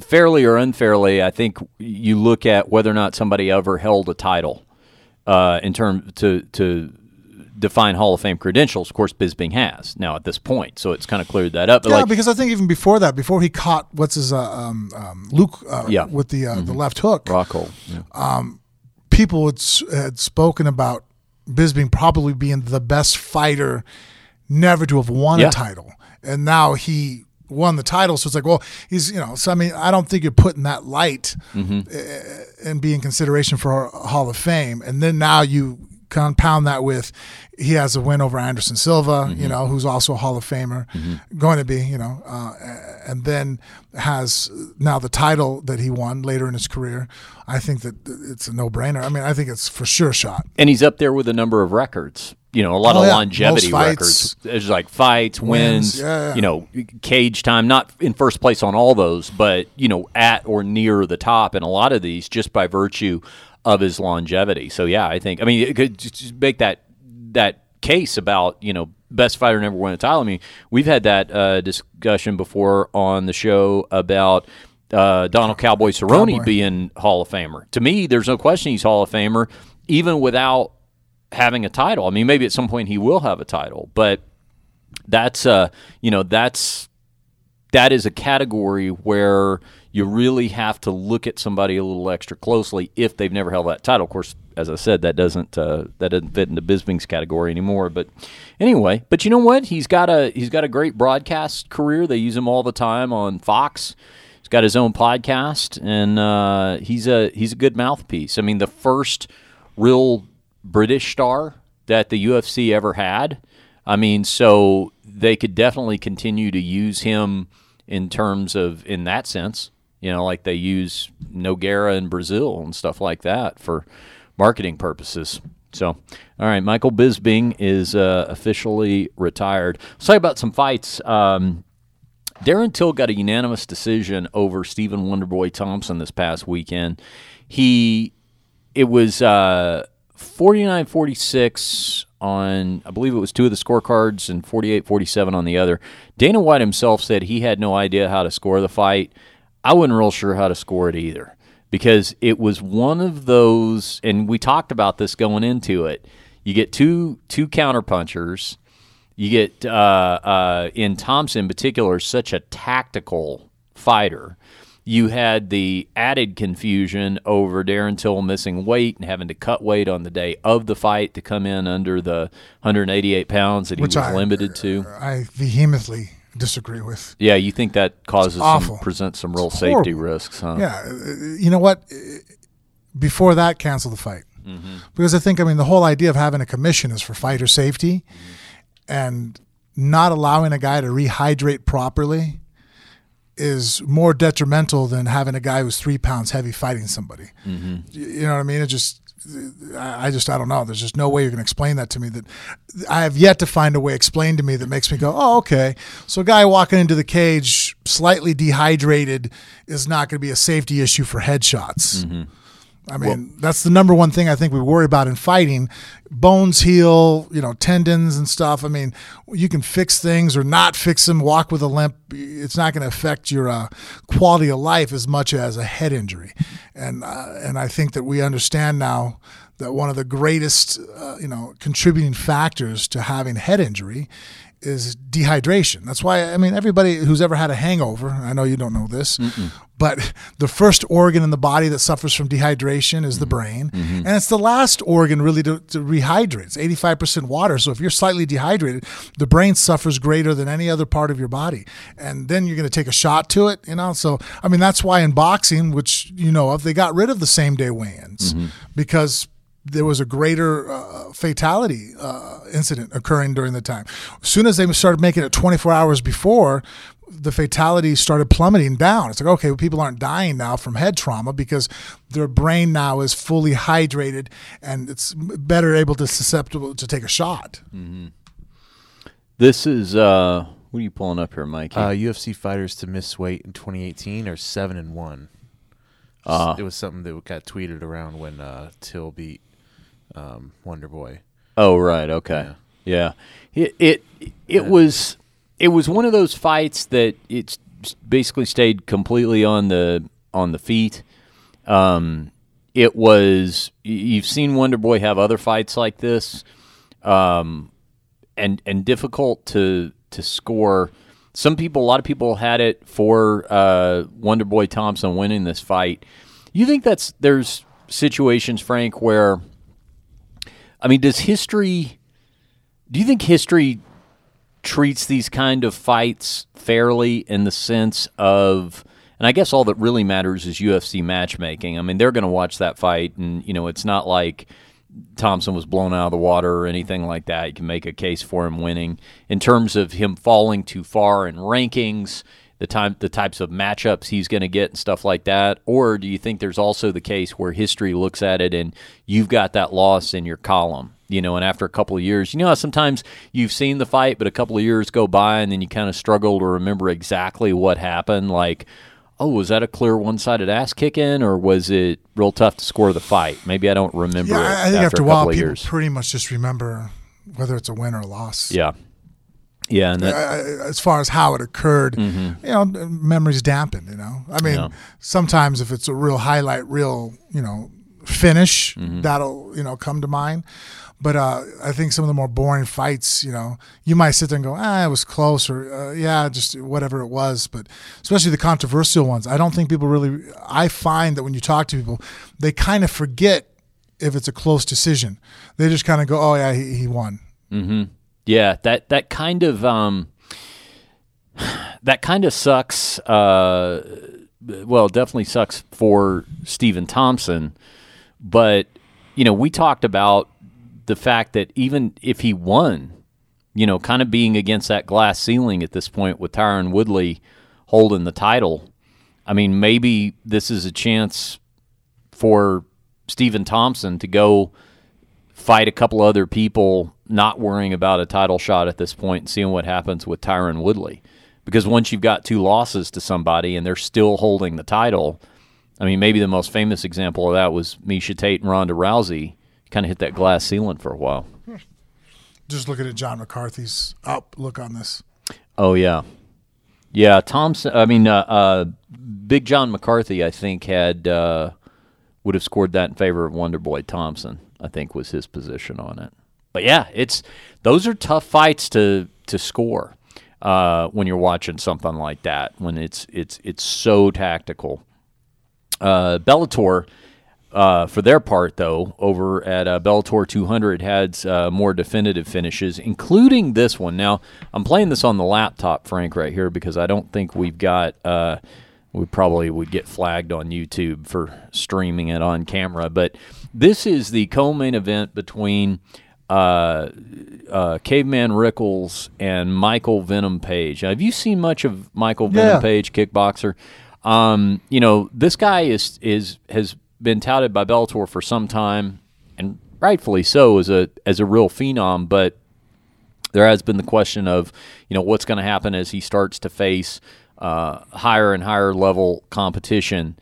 fairly or unfairly, I think you look at whether or not somebody ever held a title uh, in terms to, to define Hall of Fame credentials. Of course, Bisping has now at this point, so it's kind of cleared that up. But Yeah, like, because I think even before that, before he caught what's his uh, um, um, Luke uh, Yeah. Mm-hmm. with the uh, the left hook, Rockhold. Yeah. people had, had spoken about Bisping probably being the best fighter never to have won Yeah. a title, and now he won the title. So it's like, well, he's you know. So I mean, I don't think you're putting that light Mm-hmm. and be in consideration for Hall of Fame, and then now you compound that with he has a win over Anderson Silva, Mm-hmm. you know, who's also a Hall of Famer, going to be, you know, uh, and then has now the title that he won later in his career. I think that it's a no brainer. I mean, I think it's for sure shot. and he's up there with a number of records. You know, a lot Oh, of yeah. longevity fights. records. There's like fights, wins, Wins, yeah, yeah. you know, cage time. Not in first place on all those, but you know, at or near the top in a lot of these, just by virtue of his longevity. So yeah, I think. I mean, it could just make that that case about you know best fighter never won a title. I mean, we've had that uh, discussion before on the show about. Uh, Donald Cowboy Cerrone Cowboy. being Hall of Famer. To me, there's no question he's Hall of Famer, even without having a title. I mean, maybe at some point he will have a title, but that's uh, you know, that's that is a category where you really have to look at somebody a little extra closely if they've never held that title. Of course, as I said, that doesn't uh, that doesn't fit into Bisping's category anymore. But anyway, but you know what? He's got a he's got a great broadcast career. They use him all the time on Fox. He's got his own podcast, and uh, he's a he's a good mouthpiece. I mean, the first real British star that the UFC ever had. I mean, so they could definitely continue to use him in terms of in that sense. You know, like they use Nogueira in Brazil and stuff like that for marketing purposes. So, all right, Michael Bisping is uh, officially retired. Let's talk about some fights. Um, Darren Till got a unanimous decision over Stephen Wonderboy Thompson this past weekend. He, it was uh, 49 46 on, I believe it was two of the scorecards and 48 47 on the other. Dana White himself said he had no idea how to score the fight. I wasn't real sure how to score it either because it was one of those, and we talked about this going into it. You get two two counterpunchers. You get uh, uh, in Thompson in particular, such a tactical fighter you had the added confusion over Darren Till missing weight and having to cut weight on the day of the fight to come in under the 188 pounds that he Which was I- limited to. I vehemently disagree with. Yeah, you think that causes some presents some real It's safety horrible. risks, huh? Yeah, uh, you know what? Before that, cancel the fight Mm-hmm. because I think I mean the whole idea of having a commission is for fighter safety, and not allowing a guy to rehydrate properly is more detrimental than having a guy who's three pounds heavy fighting somebody. Mm-hmm. You know what I mean? It just. I just I don't know. There's just no way you're going to explain that to me. That I have yet to find a way explained to me that makes me go, oh okay. So a guy walking into the cage slightly dehydrated is not going to be a safety issue for headshots. Mm-hmm. I mean, that's the number one thing I think we worry about in fighting. Bones heal, you know, tendons and stuff. I mean, you can fix things or not fix them, walk with a limp. It's not going to affect your uh, quality of life as much as a head injury. And uh, and I think that we understand now that one of the greatest, uh, you know, contributing factors to having head injury is dehydration. That's why I mean everybody who's ever had a hangover, I know you don't know this, but the first organ in the body that suffers from dehydration is the mm-hmm. brain, mm-hmm. and it's the last organ really to, to rehydrate. It's 85% water, so if you're slightly dehydrated, the brain suffers greater than any other part of your body. And then you're going to take a shot to it, you know? So I mean that's why in boxing, which you know of, they got rid of the same day weigh-ins mm-hmm. because there was a greater uh, fatality uh, incident occurring during the time. As soon as they started making it 24 hours before, the fatalities started plummeting down. It's like, okay, well, people aren't dying now from head trauma because their brain now is fully hydrated and it's better able to susceptible to take a shot. This is uh, what are you pulling up here, Mike? Uh, UFC fighters to miss weight in 2018 are seven and one. Uh, it was something that got tweeted around when uh, Till beat um, Wonder Boy. Oh right, okay, yeah. It it it was it was one of those fights that it's basically stayed completely on the on the feet. Um, it was you've seen Wonder Boy have other fights like this, um, and and difficult to to score. Some people, a lot of people had it for uh, Wonder Boy Thompson winning this fight. You think that's there's situations, Frank, where I mean, does history? Do you think history treats these kind of fights fairly in the sense of? And I guess all that really matters is UFC matchmaking. I mean, they're going to watch that fight, and you know, it's not like Thompson was blown out of the water or anything like that. You can make a case for him winning in terms of him falling too far in rankings, the time, the types of matchups he's going to get and stuff like that. Or do you think there's also the case where history looks at it and you've got that loss in your column? You know, and after a couple of years, you know how sometimes you've seen the fight, but a couple of years go by and then you kind of struggle to remember exactly what happened. Like, oh, was that a clear one sided ass kicking or was it real tough to score the fight? Maybe I don't remember Yeah, I think after, after a while, couple of people years. pretty much just remember whether it's a win or a loss. yeah. Yeah, and that, uh, as far as how it occurred, you know, memories dampen. You know, I mean, Mm-hmm. Yeah. sometimes if it's a real highlight, real, you know, finish, Mm-hmm. that'll you know come to mind. But uh, I think some of the more boring fights, you know, you might sit there and go, ah, it was close, or uh, yeah, just whatever it was. But especially the controversial ones, I don't think people really. I find that when you talk to people, they kind of forget if it's a close decision. They just kind of go, oh yeah, he, he won. Yeah, that that kind of um, that kind of sucks. Uh, well, it definitely sucks for Stephen Thompson, but you know, we talked about the fact that even if he won, you know, kind of being against that glass ceiling at this point with Tyron Woodley holding the title. I mean, maybe this is a chance for Stephen Thompson to go fight a couple other people, not worrying about a title shot at this point and seeing what happens with Tyron Woodley. Because once you've got two losses to somebody and they're still holding the title, I mean, maybe the most famous example of that was Miesha Tate and Ronda Rousey kind of hit that glass ceiling for a while. Just looking at John McCarthy's up look on this. Oh yeah, yeah. Thompson. I mean, uh, uh, Big John McCarthy. I think had uh, would have scored that in favor of Wonder Boy Thompson. I think was his position on it. But yeah, it's those are tough fights to to score uh, when you're watching something like that. When it's it's it's so tactical. Uh, Bellator. Uh, for their part, though, over at uh, Bellator 200 had uh, more definitive finishes, including this one. Now, I'm playing this on the laptop, Frank, right here, because I don't think we've got. Uh, we probably would get flagged on YouTube for streaming it on camera, but this is the co-main event between uh, uh, Caveman Rickels and Michael Venom Page. Have you seen much of Michael Venom Yeah. Page, kickboxer? Um, you know, this guy is is has been touted by Bellator for some time, and rightfully so as a as a real phenom. But there has been the question of, you know, what's going to happen as he starts to face uh, higher and higher level competition.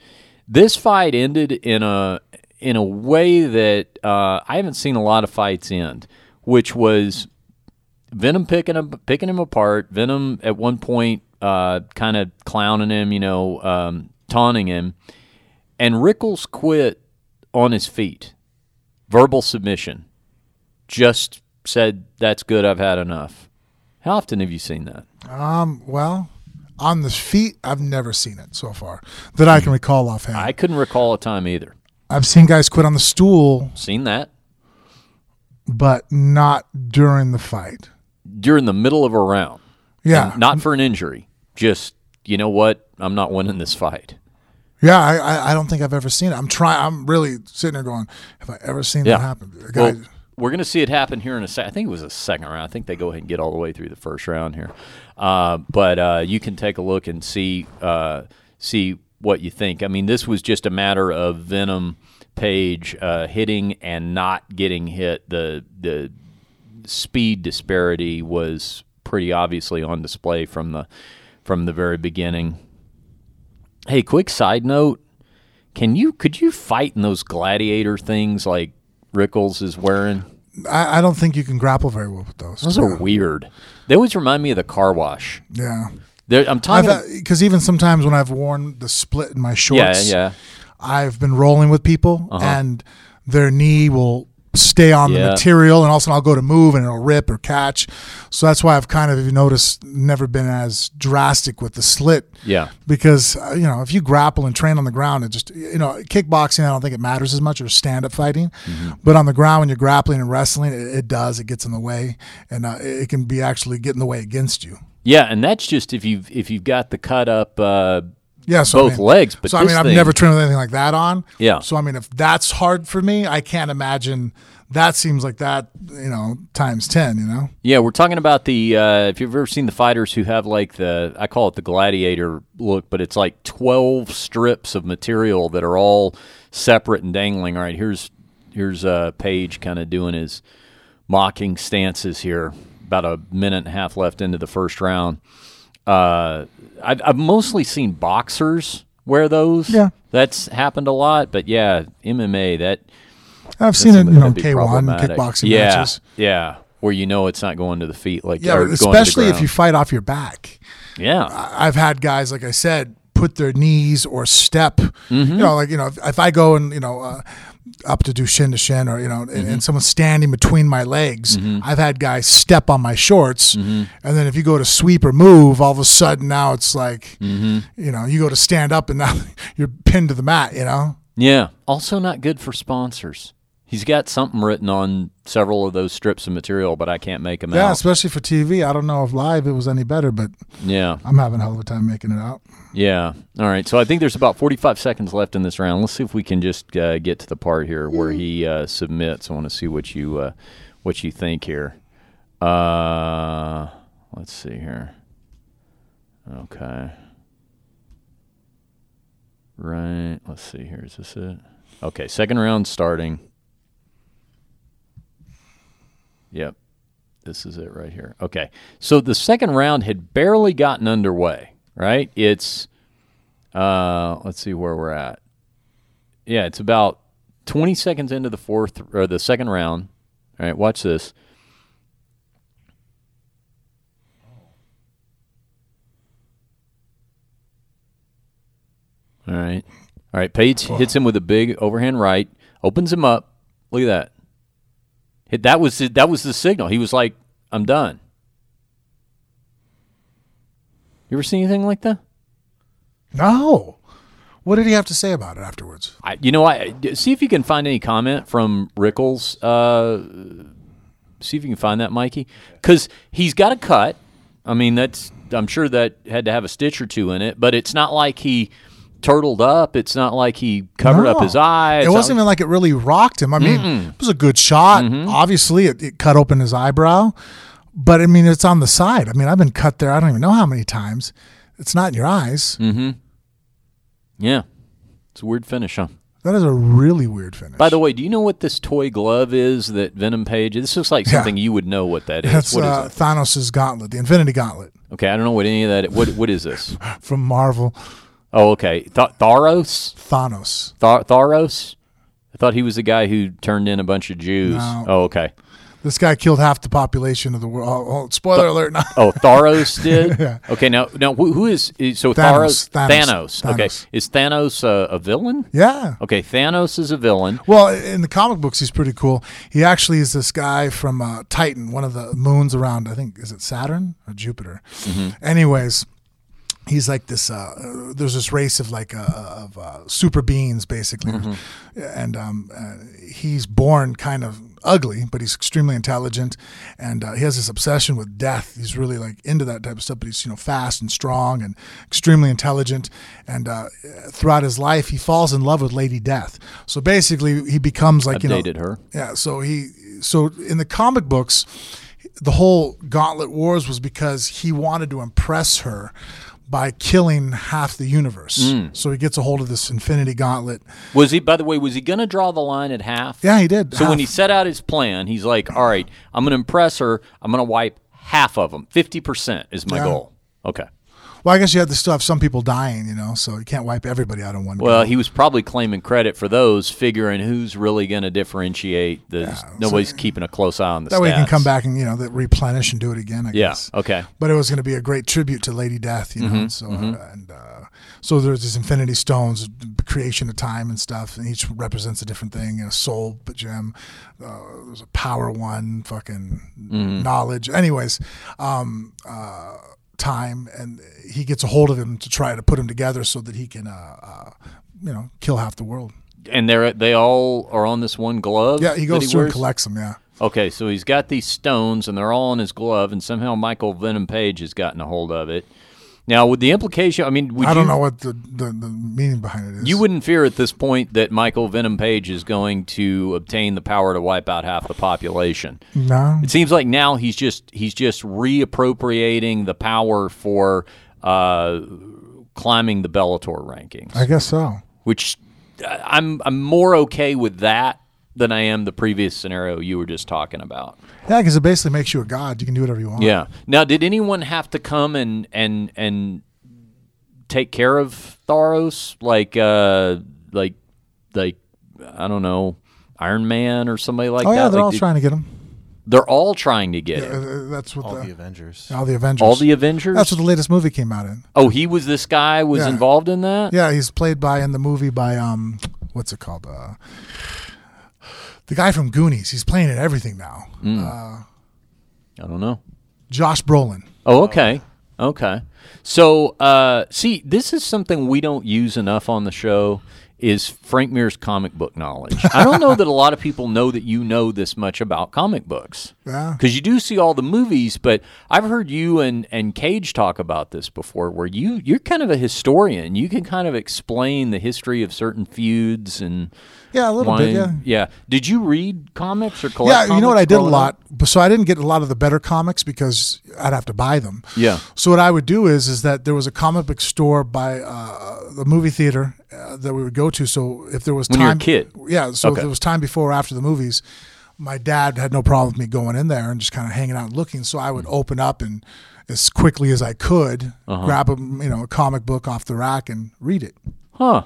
This fight ended in a in a way that uh, I haven't seen a lot of fights end, which was Venom picking him picking him apart. Venom at one point uh, kind of clowning him, you know, um, taunting him, and Rickels quit on his feet. Verbal submission. Just said, "That's good. I've had enough." How often have you seen that? Um, well, on the feet, I've never seen it so far that I can recall offhand. I couldn't recall a time either. I've seen guys quit on the stool, Seen that but not during the fight. during the middle of a round. Yeah, And not for an injury. Just you know what? I'm not winning this fight. yeah. I, I, I don't think I've ever seen it. I'm trying. I'm really sitting there going, have I ever seen Yeah. that happen? A guy, Well, we're going to see it happen here in a second. I think it was a second round. I think they go ahead and get all the way through the first round here. Uh, but uh, you can take a look and see uh, see what you think. I mean, this was just a matter of Venom Page uh, hitting and not getting hit. The the speed disparity was pretty obviously on display from the from the very beginning. Hey, quick side note: Can you could you fight in those gladiator things like Rickels is wearing? I, I don't think you can grapple very well with those. Those are weird. They always remind me of the car wash. yeah. They're, I'm talking. because even sometimes when I've worn the split in my yeah, shorts, yeah. I've been rolling with people uh-huh. and their knee will stay on Yeah. the material and all of a sudden I'll go to move and it'll rip or catch. So that's why I've kind of, if you notice, never been as drastic with the slit. Yeah. Because, uh, you know, if you grapple and train on the ground, it just, you know, kickboxing, I don't think it matters as much or stand up fighting. Mm-hmm. But on the ground, when you're grappling and wrestling, it, it does. It gets in the way and uh, it can be actually get in the way against you. Yeah, and that's just if you've if you've got the cut up uh, Yeah, so both I mean, legs. But so I mean, I've thing- never trained with anything like that on. Yeah. So I mean, if that's hard for me, I can't imagine. That seems like that, you know, times ten. You know. Yeah, we're talking about the. Uh, if you've ever seen the fighters who have like the, I call it the gladiator look, but it's like twelve strips of material that are all separate and dangling. All right, here's here's uh, Page kind of doing his mocking stances here. About a minute and a half left into the first round. Uh, I've, I've mostly seen boxers wear those. Yeah. that's happened a lot. But yeah, MMA that I've seen it, you know, K one kickboxing yeah, matches. Yeah, where you know it's not going to the feet like Yeah, or but going to the especially if you fight off your back. Yeah, I've had guys, like I said, put their knees or step. Mm-hmm. You know, like you know, if, if I go and you know. Uh, up to do shin to shin, or you know, and, Mm-hmm. and someone's standing between my legs. I've had guys step on my shorts, Mm-hmm. and then if you go to sweep or move, all of a sudden now it's like, Mm-hmm. you know, you go to stand up and now you're pinned to the mat. You know, yeah. Also, not good for sponsors. He's got something written on several of those strips of material, but I can't make them out. yeah, out. especially for TV. I don't know if live it was any better, but Yeah, I'm having a hell of a time making it out. yeah. All right. So I think there's about 45 seconds left in this round. Let's see if we can just uh, get to the part here where he uh, submits. I want to see what you uh, what you think here. Uh, let's see here. Okay. Right. Let's see here. Is this it? Okay. Second round starting. Yep. This is it right here. Okay. So the second round had barely gotten underway, right? It's uh let's see where we're at. Yeah, it's about 20 seconds into the fourth or the second round. All right, watch this. All right. All right, Page hits him with a big overhand right, opens him up. Look at that. Hit that was the, that was the signal. He was like, "I'm done." You ever see anything like that? No. What did he have to say about it afterwards? I, you know, I see if you can find any comment from Rickels. Uh, see if you can find that, Mikey, because he's got a cut. I mean, that's I'm sure that had to have a stitch or two in it, but it's not like he turtled up. It's not like he covered up No. his eyes. It wasn't even like it really rocked him. I mean, it was a good shot. Mm-hmm. Obviously, it, it cut open his eyebrow, but I mean, it's on the side. I mean, I've been cut there. I don't even know how many times. It's not in your eyes. Mm. Yeah, it's a weird finish, huh? That is a really weird finish. By the way, do you know what this toy glove is that Venom Page? This looks like Yeah. something you would know what that is. that's What is uh? Thanos' gauntlet, the Infinity Gauntlet Okay, I don't know what any of that. What what is this? from Marvel. Oh, okay, Th- Tharos. Thanos. Thar- Tharos? I thought he was the guy who turned in a bunch of Jews. No. Oh, okay. This guy killed half the population of the world. Oh, oh, spoiler alert! No. Oh, Tharos did. Yeah. Okay, now now who, who is is- so Thanos. Tharos? Thanos. Okay, is Thanos uh, a villain? Yeah. Okay, Thanos is a villain. Well, in the comic books, he's pretty cool. He actually is this guy from uh, Titan, one of the moons around. I think is it Saturn or Jupiter. Anyways, he's like this. Uh, there's this race of like uh, of uh, super beings, basically, and um, uh, he's born kind of ugly, but he's extremely intelligent, and uh, he has this obsession with death. He's really like into that type of stuff, but he's you know fast and strong and extremely intelligent. And uh, throughout his life, he falls in love with Lady Death. So basically, he becomes like I've you know dated her. yeah, so he so in the comic books, the whole Gauntlet Wars was because he wanted to impress her by killing half the universe. Mm. So he gets a hold of this Infinity Gauntlet. Was he? By the way, was he going to draw the line at half? Yeah, he did. So when he set out his plan, he's like, "All right, I'm going to impress her. I'm going to wipe half of them. Fifty percent is my Yeah. goal." Okay. Well, I guess you had to still have some people dying, you know, so you can't wipe everybody out in one. Well, he was probably claiming credit for those, figuring who's really going to differentiate. The nobody's keeping a close eye on the that way he can come back and you know replenish and do it again. I Yeah. guess. Okay. but it was going to be a great tribute to Lady Death, you know. Mm-hmm, so uh, and uh, so there's these Infinity Stones, creation of time and stuff, and each represents a different thing. A soul gem, uh, there's a power one, fucking Mm-hmm. knowledge. Anyways, um, uh, time, and he gets a hold of him to try to put him together so that he can, uh, uh, you know, kill half the world. And they're they all are on this one glove. Yeah, he goes through and collects them. Yeah. Okay, so he's got these stones, and they're all in his glove, and somehow Michael Venom Page has gotten a hold of it. Now, with the implication, I mean, would I don't know what the, the, the meaning behind it is. You wouldn't fear at this point that Michael Venom Page is going to obtain the power to wipe out half the population. no. It seems like now he's just he's just reappropriating the power for uh, climbing the Bellator rankings, I guess so. which uh, I'm I'm more okay with that than I am the previous scenario you were just talking about. Yeah, because it basically makes you a god. You can do whatever you want. Yeah. Now, did anyone have to come and and and take care of Tharos, like uh, like like I don't know, Iron Man or somebody like Oh that? yeah, they're Like, all did- trying to get him. They're all trying to get Uh, him. that's what All the, the Avengers. all the Avengers. All the Avengers. That's what the latest movie came out in. oh, he was this guy was Yeah. involved in that. Yeah, he's played by in the movie by um, what's it called? Uh, the guy from Goonies. He's playing in everything now. I don't know. Josh Brolin. Oh, okay. Okay. So, uh, see, this is something we don't use enough on the show is Frank Mir's comic book knowledge. I don't know that a lot of people know that you know this much about comic books. Yeah. Because you do see all the movies, but I've heard you and, and Cage talk about this before where you, you're kind of a historian. You can kind of explain the history of certain feuds and Yeah, a little why- bit. Yeah. yeah. Did you read comics or collect comics? Yeah, you know what I did a lot, up? but so I didn't get a lot of the better comics because I'd have to buy them. Yeah. So what I would do is is that there was a comic book store by uh, the movie theater uh, that we would go to. So if there was When time, you were a kid? yeah. So Okay. if there was time before or after the movies, my dad had no problem with me going in there and just kind of hanging out and looking. So I would open up and as quickly as I could Uh-huh. grab a you know a comic book off the rack and read it. Huh.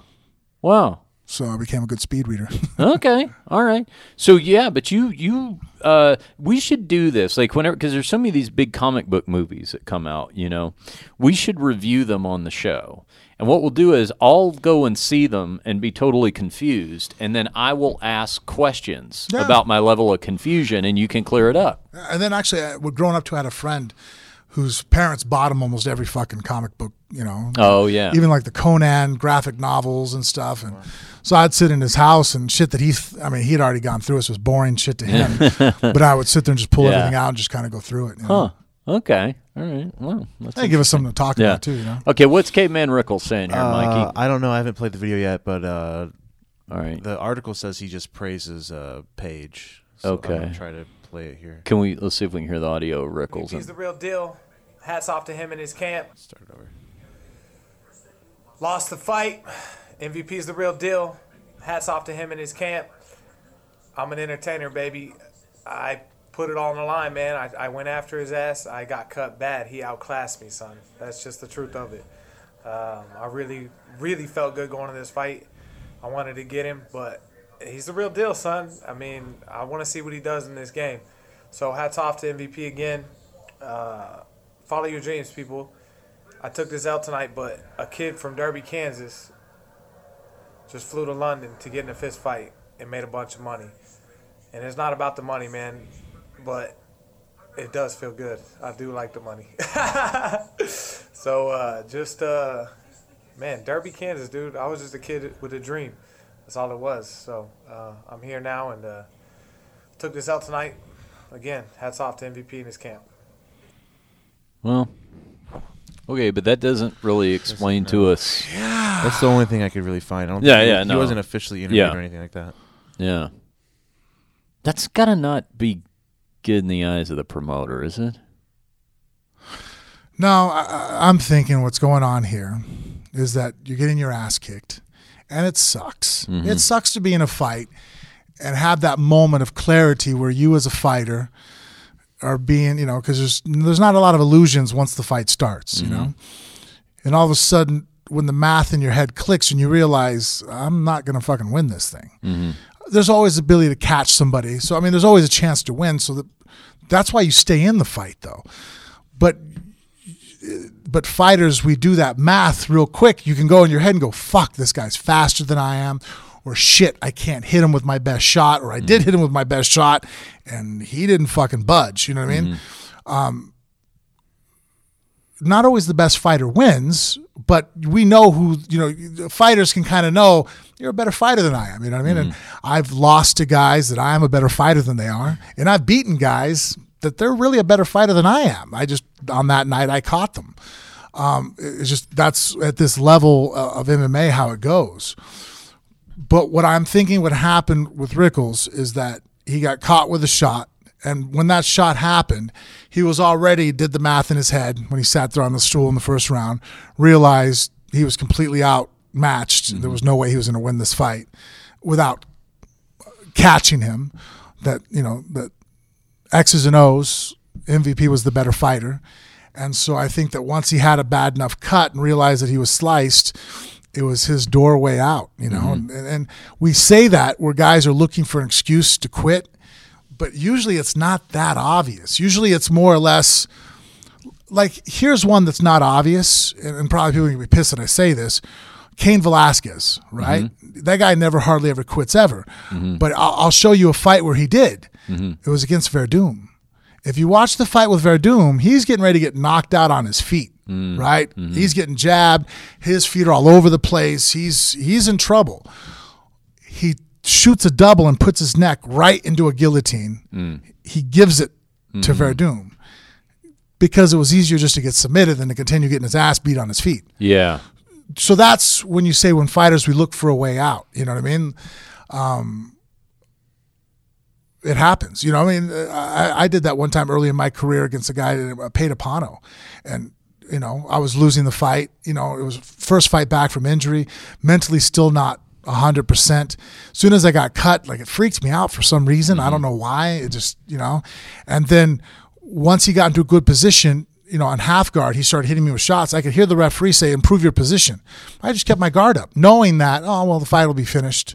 Wow. So I became a good speed reader. okay, all right. So yeah, but you you uh, we should do this like whenever because there's so many of these big comic book movies that come out. You know, we should review them on the show. And what we'll do is I'll go and see them and be totally confused, and then I will ask questions Yeah. about my level of confusion, and you can clear it up. and then actually, well, growing up, too, I had a friend whose parents bought him almost every fucking comic book. You know, Oh yeah, even like the Conan graphic novels and stuff. And so I'd sit in his house and shit that he, th- I mean, he'd already gone through. So it was boring shit to him. but I would sit there and just pull Yeah. everything out and just kind of go through it. You know? huh? Okay, all right. Well, that's They give us something to talk yeah. about too. You know. Okay, what's Caveman Rickels saying here, Uh, Mikey? I don't know. I haven't played the video yet, but uh, All right, the article says he just praises uh, Page. So Okay. I'm try to play it here. can we let's see if we can hear the audio of Rickels? He's the real deal. Hats off to him and his camp. Start over. Lost the fight. MVP is the real deal. Hats off to him and his camp. I'm an entertainer, baby. I put it all on the line, man. I, I went after his ass. I got cut bad. He outclassed me, son. That's just the truth of it. Um, I really, really felt good going to this fight. I wanted to get him, but he's the real deal, son. I mean, I want to see what he does in this game. So hats off to MVP again. Uh, follow your dreams, people. I took this out tonight, but a kid from Derby, Kansas, just flew to London to get in a fist fight and made a bunch of money. And it's not about the money, man, but it does feel good. I do like the money. so uh, just, uh, man, Derby, Kansas, dude. I was just a kid with a dream. That's all it was. So uh, I'm here now and uh, took this out tonight. Again, hats off to MVP and his camp. Well, okay, but that doesn't really explain to us. That's the only thing I could really find. I don't Yeah, think he- yeah, He no. wasn't officially interviewed Yeah. or anything like that. Yeah, that's gotta not be good in the eyes of the promoter, is it? No, I, I- I'm thinking what's going on here is that you're getting your ass kicked, and it sucks. Mm-hmm. It sucks to be in a fight and have that moment of clarity where you, as a fighter, are being, you know, because there's there's not a lot of illusions once the fight starts, you know, and all of a sudden when the math in your head clicks and you realize I'm not gonna fucking win this thing. Mm-hmm. There's always the ability to catch somebody, so I mean, there's always a chance to win. So that that's why you stay in the fight, though. But but fighters, we do that math real quick. You can go in your head and go, fuck, this guy's faster than I am. Or shit, I can't hit him with my best shot. Or I did hit him with my best shot and he didn't fucking budge. You know what I mean? Um, not always the best fighter wins, but we know who, you know, fighters can kind of know you're a better fighter than I am. You know what I mean? And I've lost to guys that I'm a better fighter than they are. And I've beaten guys that they're really a better fighter than I am. I just, on that night, I caught them. Um, it's just, that's at this level uh, of MMA how it goes. But what I'm thinking would happen with Rickels is that he got caught with a shot. And when that shot happened, he was already did the math in his head when he sat there on the stool in the first round, realized he was completely outmatched. There mm-hmm. was no way he was going to win this fight without catching him. That, you know, that X's and O's, MVP was the better fighter. And so I think that once he had a bad enough cut and realized that he was sliced, it was his doorway out, you know. Mm-hmm. And, and we say that where guys are looking for an excuse to quit, but usually it's not that obvious. Usually it's more or less like here's one that's not obvious, and, and probably people are gonna be pissed that I say this. Cain Velasquez, right? Mm-hmm. That guy never hardly ever quits ever. Mm-hmm. But I'll, I'll show you a fight where he did. It was against Werdum. If you watch the fight with Werdum, he's getting ready to get knocked out on his feet, mm. right? Mm-hmm. He's getting jabbed. His feet are all over the place. He's he's in trouble. He shoots a double and puts his neck right into a guillotine. Mm. He gives it to mm-hmm. Werdum because it was easier just to get submitted than to continue getting his ass beat on his feet Yeah. so that's when you say when fighters we look for a way out. You know what I mean? Um, it happens. You know, I mean, I, I did that one time early in my career against a guy, Pe de Pano, and you know, I was losing the fight. You know, it was first fight back from injury, mentally still not hundred percent. As soon as I got cut, like it freaked me out for some reason. I don't mm-hmm. know why. It just, you know, and then once he got into a good position, you know, on half guard, he started hitting me with shots. I could hear the referee say, "Improve your position." I just kept my guard up, knowing that, oh well, the fight will be finished.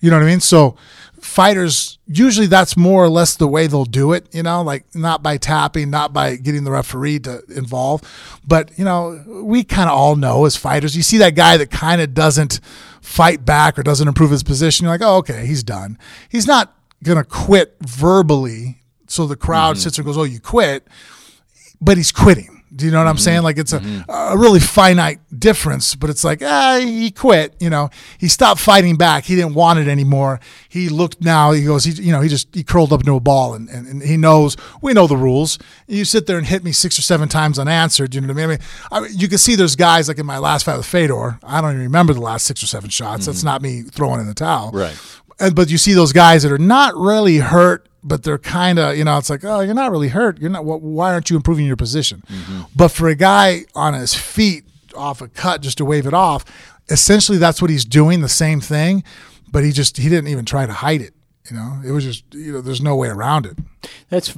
You know what I mean? So fighters usually that's more or less the way they'll do it you know like not by tapping not by getting the referee to involve. But you know we kind of all know as fighters you see that guy that kind of doesn't fight back or doesn't improve his position you're like oh okay he's done. He's not gonna quit verbally so the crowd mm-hmm. sits and goes oh you quit but he's quitting do you know what I'm saying? Like it's a, mm-hmm. a really finite difference, but it's like, ah, he quit. You know, he stopped fighting back. He didn't want it anymore. He looked now. He goes, he, you know, he just he curled up into a ball, and, and, and he knows. We know the rules. You sit there and hit me six or seven times unanswered. You know what I mean? I mean, I, you can see there's guys like in my last fight with Fedor. I don't even remember the last six or seven shots. Mm-hmm. That's not me throwing in the towel. Right. And, but you see those guys that are not really hurt but they're kind of you know it's like oh you're not really hurt you're not why aren't you improving your position mm-hmm. but for a guy on his feet off a cut just to wave it off essentially that's what he's doing the same thing but he just he didn't even try to hide it you know it was just you know there's no way around it that's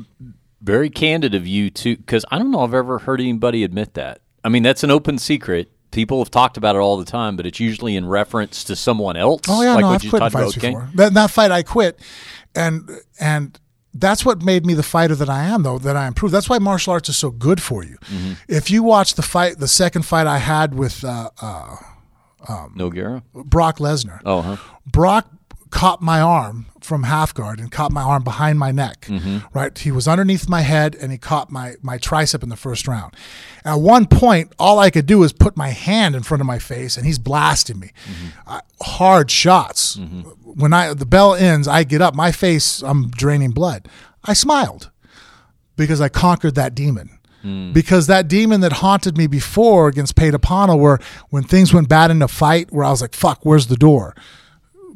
very candid of you too because i don't know i've ever heard anybody admit that i mean that's an open secret people have talked about it all the time, but it's usually in reference to someone else. Oh yeah, like no, I've quit fights before. That, that fight I quit, and and that's what made me the fighter that I am, though, that I improved. That's why martial arts is so good for you. Mm-hmm. If you watch the fight, the second fight I had with uh, uh, um, Nogueira, Brock Lesnar. Oh, huh. Brock caught my arm from half guard and caught my arm behind my neck. Mm-hmm. Right, he was underneath my head and he caught my my tricep in the first round. At one point, all I could do was put my hand in front of my face, and he's blasting me, mm-hmm. hard shots. Mm-hmm. When I the bell ends, I get up, my face, I'm draining blood. I smiled because I conquered that demon. Mm. Because that demon that haunted me before against Pe de Pano, where when things went bad in a fight, where I was like, "Fuck, where's the door?"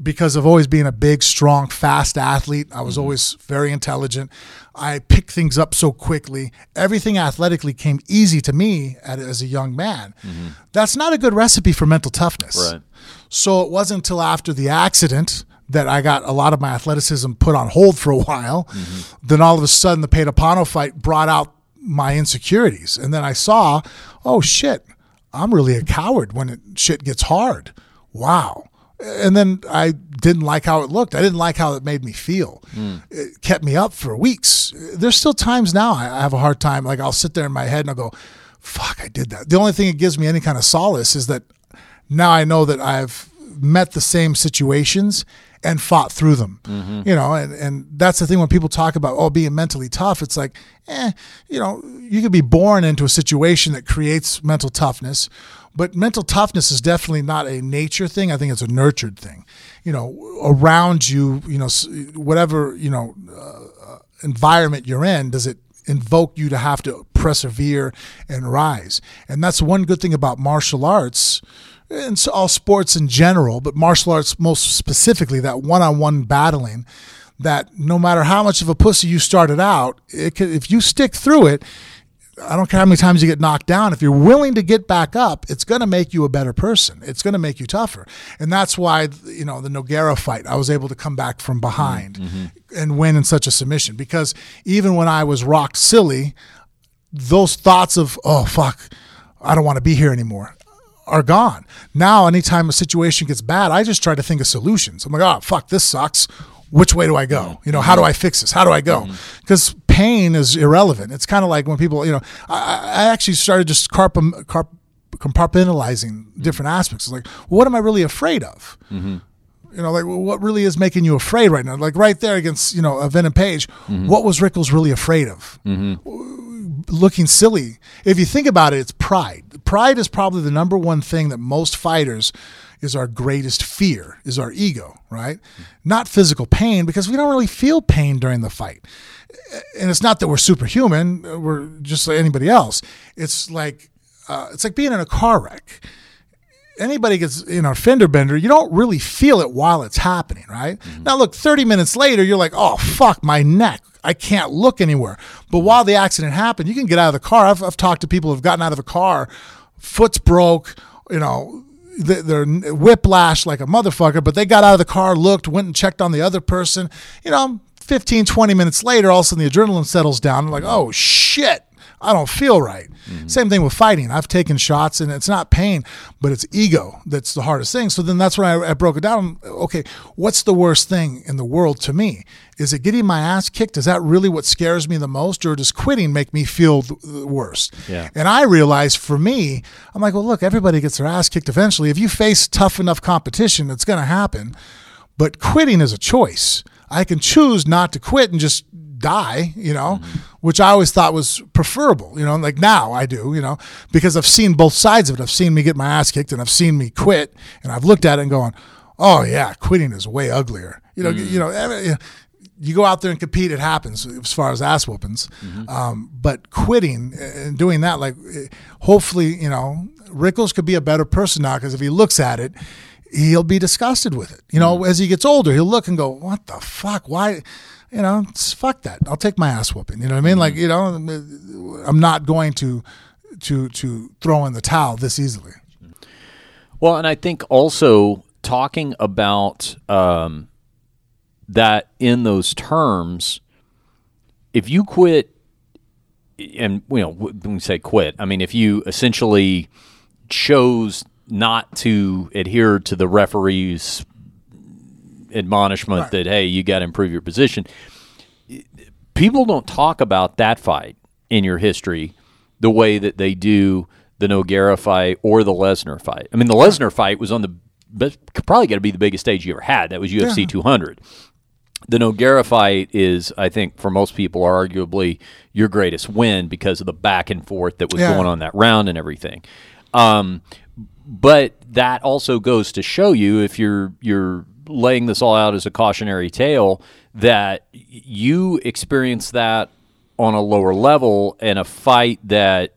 Because of always being a big, strong, fast athlete, I was mm-hmm. always very intelligent. I picked things up so quickly. Everything athletically came easy to me as a young man. Mm-hmm. That's not a good recipe for mental toughness. Right. So it wasn't until after the accident that I got a lot of my athleticism put on hold for a while. Mm-hmm. Then all of a sudden, the Pe de Pano fight brought out my insecurities. And then I saw, oh shit, I'm really a coward when it, shit gets hard. Wow and then I didn't like how it looked. I didn't like how it made me feel. Mm. It kept me up for weeks. There's still times now I have a hard time. Like I'll sit there in my head and I'll go, "Fuck, I did that." The only thing that gives me any kind of solace is that now I know that I've met the same situations and fought through them. Mm-hmm. You know, and, and that's the thing when people talk about oh being mentally tough, it's like, eh, you know, you could be born into a situation that creates mental toughness but mental toughness is definitely not a nature thing. I think it's a nurtured thing. You know, around you, you know, whatever, you know, uh, environment you're in, does it invoke you to have to persevere and rise? And that's one good thing about martial arts and so all sports in general, but martial arts most specifically, that one on one battling that no matter how much of a pussy you started out, can, if you stick through it, I don't care how many times you get knocked down. If you're willing to get back up, it's going to make you a better person. It's going to make you tougher. And that's why, you know, the Nogueira fight, I was able to come back from behind mm-hmm. and win in such a submission because even when I was rocked silly, those thoughts of, oh, fuck, I don't want to be here anymore are gone. Now, anytime a situation gets bad, I just try to think of solutions. I'm like, oh, fuck, this sucks which way do I go? You know, how do I fix this? How do I go? Because mm-hmm. pain is irrelevant. It's kind of like when people, you know, I, I actually started just carp, carp, compartmentalizing different aspects. It's like, well, what am I really afraid of? Mm-hmm. You know, like what really is making you afraid right now? Like right there against, you know, a Venom Page, mm-hmm. what was Rickels really afraid of? Mm-hmm. Looking silly. If you think about it, it's pride. Pride is probably the number one thing that most fighters is our greatest fear, is our ego, right? Not physical pain, because we don't really feel pain during the fight. And it's not that we're superhuman, we're just like anybody else. It's like uh, it's like being in a car wreck. Anybody gets in a fender bender, you don't really feel it while it's happening, right? Mm-hmm. Now, look, 30 minutes later, you're like, oh, fuck, my neck. I can't look anywhere. But while the accident happened, you can get out of the car. I've, I've talked to people who've gotten out of a car, foot's broke, you know, they're whiplash like a motherfucker, but they got out of the car, looked, went and checked on the other person. You know, 15, 20 minutes later, all of a sudden the adrenaline settles down. I'm like, oh shit, I don't feel right. Mm-hmm. Same thing with fighting. I've taken shots and it's not pain, but it's ego that's the hardest thing. So then that's when I, I broke it down. Okay, what's the worst thing in the world to me? Is it getting my ass kicked? Is that really what scares me the most, or does quitting make me feel th- the worst? Yeah. And I realized for me, I'm like, well, look, everybody gets their ass kicked eventually. If you face tough enough competition, it's going to happen. But quitting is a choice. I can choose not to quit and just die, you know, mm-hmm. Which I always thought was preferable, you know, like now I do, you know, because I've seen both sides of it. I've seen me get my ass kicked and I've seen me quit and I've looked at it and going, oh yeah, quitting is way uglier. You know, you mm. know, you go out there and compete, it happens as far as ass whoopings. Mm-hmm. Um, but quitting and doing that, like, hopefully, you know, Rickels could be a better person now because if he looks at it, he'll be disgusted with it. You know, mm. as he gets older, he'll look and go, "What the fuck? Why?" You know, it's- fuck that. I'll take my ass whooping. You know what I mean? Like, you know, I'm not going to to to throw in the towel this easily. Well, and I think also talking about um, that in those terms, if you quit, and you know when we say quit, I mean if you essentially chose not to adhere to the referee's admonishment Right. that hey, you got to improve your position. People don't talk about that fight in your history the way that they do the Nogueira fight or the Lesnar fight. I mean, the Lesnar fight was on the but probably got to be the biggest stage you ever had. That was UFC Yeah. 200. The Nogueira fight is, I think, for most people, arguably your greatest win because of the back and forth that was Yeah. going on that round and everything. Um, but that also goes to show you if you're you're laying this all out as a cautionary tale that you experience that on a lower level in a fight that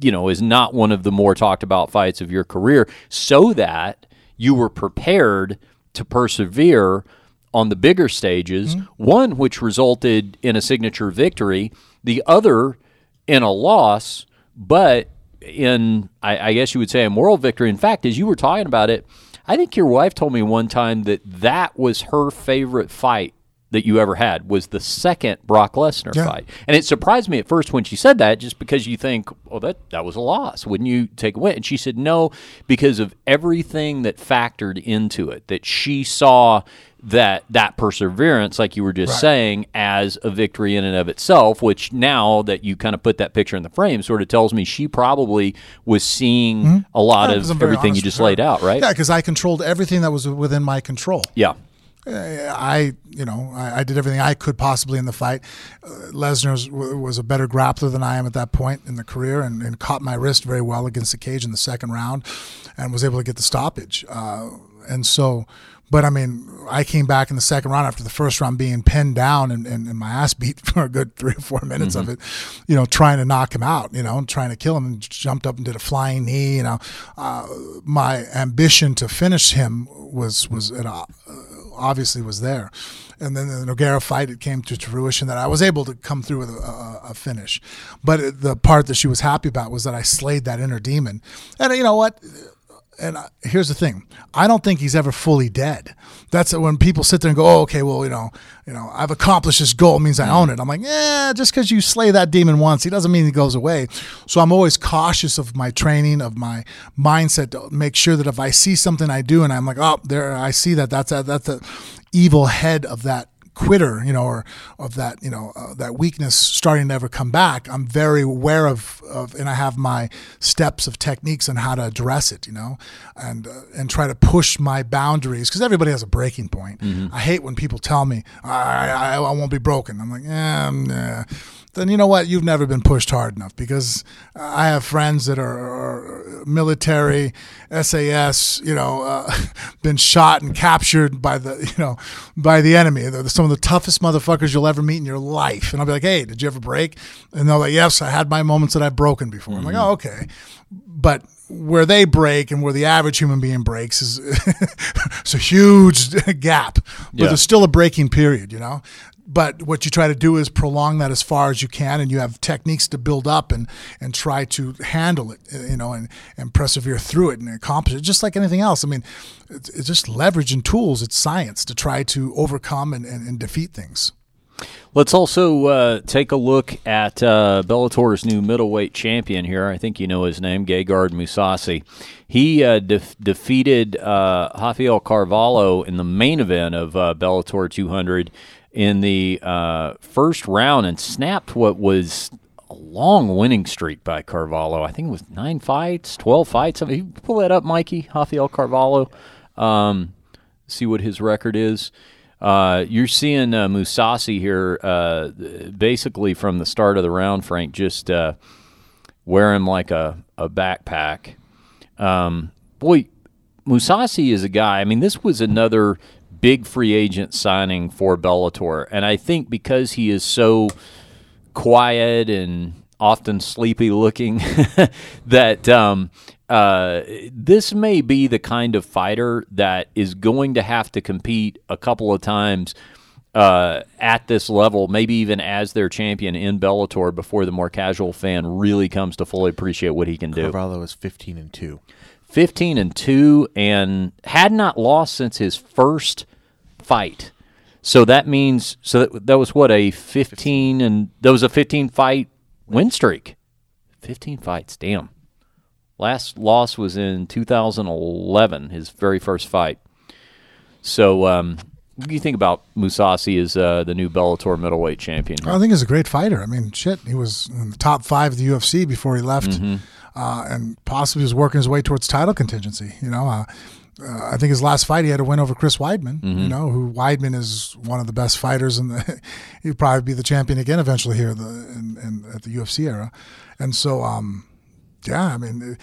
you know is not one of the more talked about fights of your career so that you were prepared to persevere on the bigger stages. Mm-hmm. One which resulted in a signature victory the other in a loss but in I, I guess you would say a moral victory. In fact as you were talking about it i think your wife told me one time that that was her favorite fight that you ever had was the second Brock Lesnar Yeah. fight. And it surprised me at first when she said that, just because you think, oh, that, that was a loss. Wouldn't you take a win? And she said, no, because of everything that factored into it, that she saw that that perseverance, like you were just Right. saying, as a victory in and of itself, which now that you kind of put that picture in the frame sort of tells me she probably was seeing a lot Mm-hmm. Yeah, of everything you just laid out, right? Yeah, because I controlled everything that was within my control. Yeah. I, you know, I, I did everything I could possibly in the fight. Uh, Lesnar was, was a better grappler than I am at that point in the career, and, and caught my wrist very well against the cage in the second round, and was able to get the stoppage. Uh, and so, but I mean, I came back in the second round after the first round being pinned down and, and, and my ass beat for a good three or four minutes of it, you know, trying to knock him out, you know, and trying to kill him, and jumped up and did a flying knee. You know, uh, my ambition to finish him was was at a obviously was there. And then the Nogueira fight, it came to fruition that I was able to come through with a, a, a finish. But the part that she was happy about was that I slayed that inner demon. And you know what? And here's the thing: I don't think he's ever fully dead. That's when people sit there and go, "Oh, okay, well, you know, you know, I've accomplished this goal. Means I own it." I'm like, "Yeah, just because you slay that demon once, he doesn't mean he goes away." So I'm always cautious of my training, of my mindset to make sure that if I see something I do and I'm like, "Oh, there, I see that. That's a, that's the evil head of that." Quitter, you know, or of that, you know, uh, that weakness starting to ever come back, I'm very aware of, of, and I have my steps of techniques on how to address it, you know, and uh, and try to push my boundaries because everybody has a breaking point. I hate when people tell me I, I, I won't be broken. I'm like, yeah, nah. Then you know what? You've never been pushed hard enough because I have friends that are, are military, SAS, you know, uh, been shot and captured by the, you know, by the enemy. They're some of the toughest motherfuckers you'll ever meet in your life. And I'll be like, hey, did you ever break? And they're like, yes, I had my moments that I've broken before. I'm like, oh, okay. But where they break and where the average human being breaks is it's a huge gap. But Yeah. there's still a breaking period, you know. But what you try to do is prolong that as far as you can, and you have techniques to build up and and try to handle it, you know, and and persevere through it and accomplish it, just like anything else. I mean, it's, it's just leverage and tools. It's science to try to overcome and, and, and defeat things. Let's also uh, take a look at uh, Bellator's new middleweight champion here. I think you know his name, Gegard Mousasi. He uh, def- defeated uh, Rafael Carvalho in the main event of uh, Bellator 200 in the uh, first round and snapped what was a long winning streak by Carvalho. I think it was nine fights, 12 fights. I mean, pull that up, Mikey, Rafael Carvalho. Um, see what his record is. Uh, you're seeing uh, Mousasi here, uh, basically from the start of the round, Frank, just uh, like a, a backpack. Um, boy, Mousasi is a guy. I mean, this was another big free agent signing for Bellator, and I think because he is so quiet and often sleepy looking, that um, uh, this may be the kind of fighter that is going to have to compete a couple of times uh, at this level, maybe even as their champion in Bellator before the more casual fan really comes to fully appreciate what he can do. Carvalho is 15 and 2. 15 and 2 and had not lost since his first fight. So that means so that, that was what a 15 and that was a 15 fight win streak. 15 fights, damn. Last loss was in 2011, his very first fight. So, um, what do you think about Mousasi as uh, the new Bellator middleweight champion? I think he's a great fighter. I mean, shit, he was in the top five of the UFC before he left, Mm-hmm. uh, and possibly was working his way towards title contingency. You know, uh, uh, I think his last fight he had to win over Chris Weidman. Mm-hmm. You know, who Weidman is one of the best fighters, and he'd probably be the champion again eventually here the, in, in, at the UFC era. And so, um, yeah, I mean,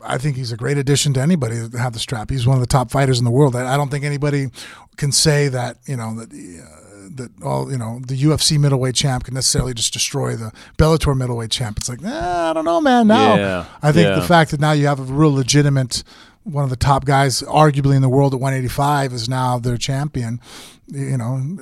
I think he's a great addition to anybody to have the strap. He's one of the top fighters in the world. I I don't think anybody can say that you know that. Uh, that all you know, the UFC middleweight champ can necessarily just destroy the Bellator middleweight champ. It's like, nah, I don't know, man. Now, Yeah, I think yeah. the fact that now you have a real legitimate, one of the top guys, arguably in the world at 185, is now their champion. You know,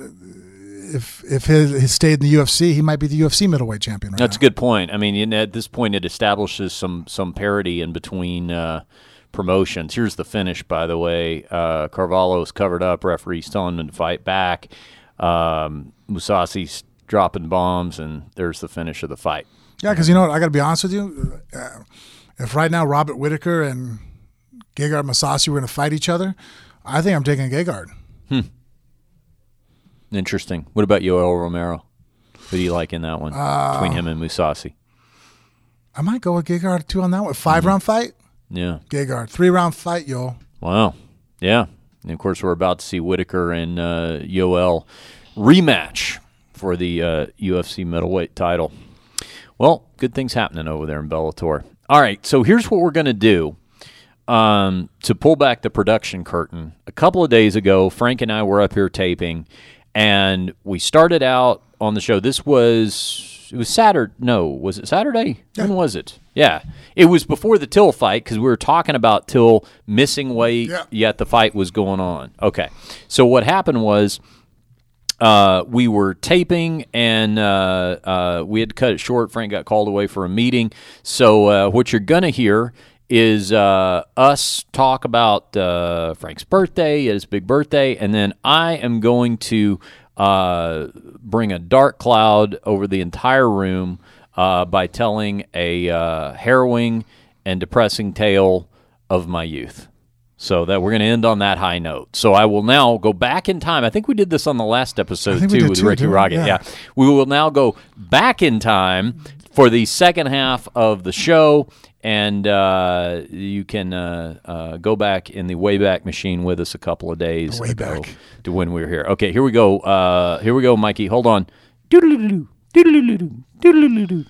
if if his, he stayed in the UFC, he might be the UFC middleweight champion. Right That's a good point. I mean, in, at this point, it establishes some some parity in between uh, promotions. Here's the finish, by the way. Uh, Carvalho's covered up. Referee's telling him to fight back. Um, Mousasi's dropping bombs, and there's the finish of the fight. Yeah, because you know what? I got to be honest with you. Uh, if right now Robert Whitaker and Gegard Mousasi were going to fight each other, I think I'm taking Gegard. Interesting. What about Yoel Romero? Who do you like in that one between him and Mousasi? I might go with Gegard too on that one. Five round fight, Yeah. Gegard. Three round fight, Yoel. Wow. Yeah. And of course, we're about to see Whitaker and uh, Yoel rematch for the uh, UFC middleweight title. Well, good things happening over there in Bellator. All right, so here's what we're going to do. Um, to pull back the production curtain, a couple of days ago, Frank and I were up here taping, and we started out on the show. This was it was Saturday. No, was it Saturday? When was it? Yeah, it was before the Till fight because we were talking about Till missing weight, Yeah. yet the fight was going on. Okay, so what happened was uh, we were taping and uh, uh, we had to cut it short. Frank got called away for a meeting. So, uh, what you're going to hear is uh, us talk about uh, Frank's birthday, his big birthday, and then I am going to uh, bring a dark cloud over the entire room uh, by telling a uh, harrowing and depressing tale of my youth. So that we're going to end on that high note. So I will now go back in time. I think we did this on the last episode too with too, Ricky? Rocket. Yeah. Yeah. We will now go back in time for the second half of the show, and uh, you can uh, uh, go back in the Wayback Machine with us a couple of days The ago Wayback. to when we were here. Okay, here we go. Uh, here we go, Mikey. Hold on. Doodle-doo-doo, doodle-doo-doo, doodle-doo-doo.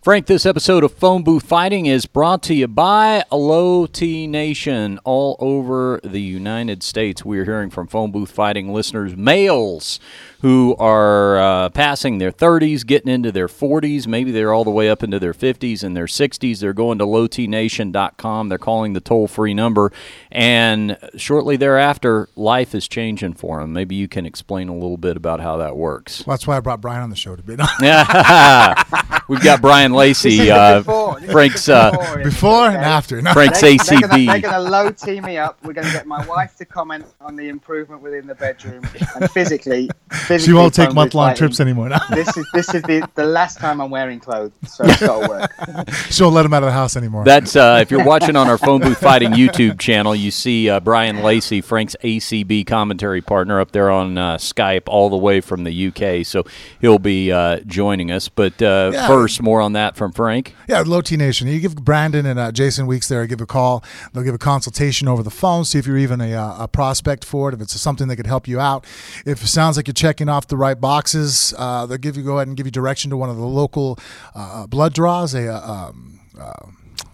Frank, this episode of Phone Booth Fighting is brought to you by Low T Nation all over the United States. We're hearing from Phone Booth Fighting listeners, males who are uh, passing their 30s, getting into their 40s. Maybe they're all the way up into their 50s and their 60s. They're going to lowtnation.com. They're calling the toll free number. And shortly thereafter, life is changing for them. Maybe you can explain a little bit about how that works. Well, that's why I brought Bryan on the show to be. We've got Bryan Lacey, uh, before. Frank's uh, before. Before and after. No. Frank's They, they're gonna, they're gonna low tee me up. We're gonna get my wife to comment on the improvement within the bedroom, and physically, She won't take month long trips anymore now. This is this is the, the last time I'm wearing clothes, so it's got to work. she won't let him out of the house anymore. That's uh, if you're watching on our phone booth fighting YouTube channel, you see uh, Bryan Lacey, Frank's ACB commentary partner, up there on uh, Skype, all the way from the UK. So he'll be uh, joining us. But uh, Yeah. first, more on that from Frank. Yeah, Low T Nation. You give Brandon and uh, Jason Weeks there, give a call. They'll give a consultation over the phone, see if you're even a, uh, a prospect for it, if it's something that could help you out. If it sounds like you're checking off the right boxes, uh, they'll give you go ahead and give you direction to one of the local uh, blood draws, a uh, um,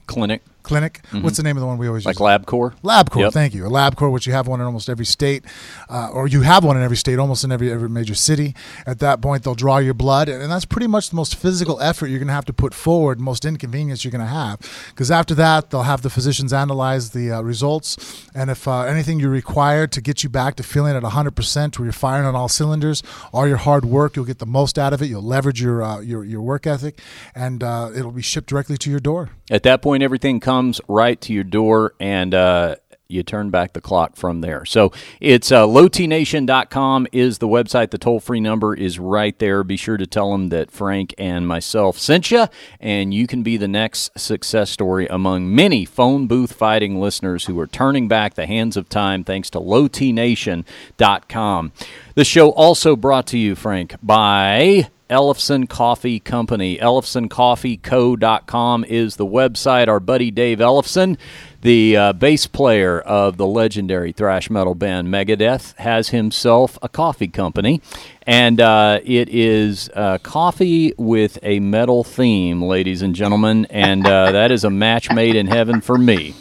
Clinic clinic. What's the name of the one we always like use? LabCorp. LabCorp, Yep. thank you. A LabCorp, which you have one in almost every state, uh, or you have one in every state, almost in every every major city. At that point, they'll draw your blood, and that's pretty much the most physical effort you're going to have to put forward, most inconvenience you're going to have. Because after that, they'll have the physicians analyze the uh, results, and if uh, anything you require to get you back to feeling at 100%, where you're firing on all cylinders, all your hard work, you'll get the most out of it. You'll leverage your uh, your your work ethic, and uh, it'll be shipped directly to your door. At that point, everything comes right to your door, and uh, you turn back the clock from there. So it's uh, lowtnation.com is the website. The toll free number is right there. Be sure to tell them that Frank and myself sent you, and you can be the next success story among many phone booth fighting listeners who are turning back the hands of time thanks to lowtnation.com. The show also brought to you, Frank, by Ellefson Coffee Company. EllefsonCoffeeCo.com is the website. Our buddy Dave Ellefson, the uh, bass player of the legendary thrash metal band Megadeth, has himself a coffee company. And uh, it is uh, coffee with a metal theme, ladies and gentlemen. And uh, that is a match made in heaven for me.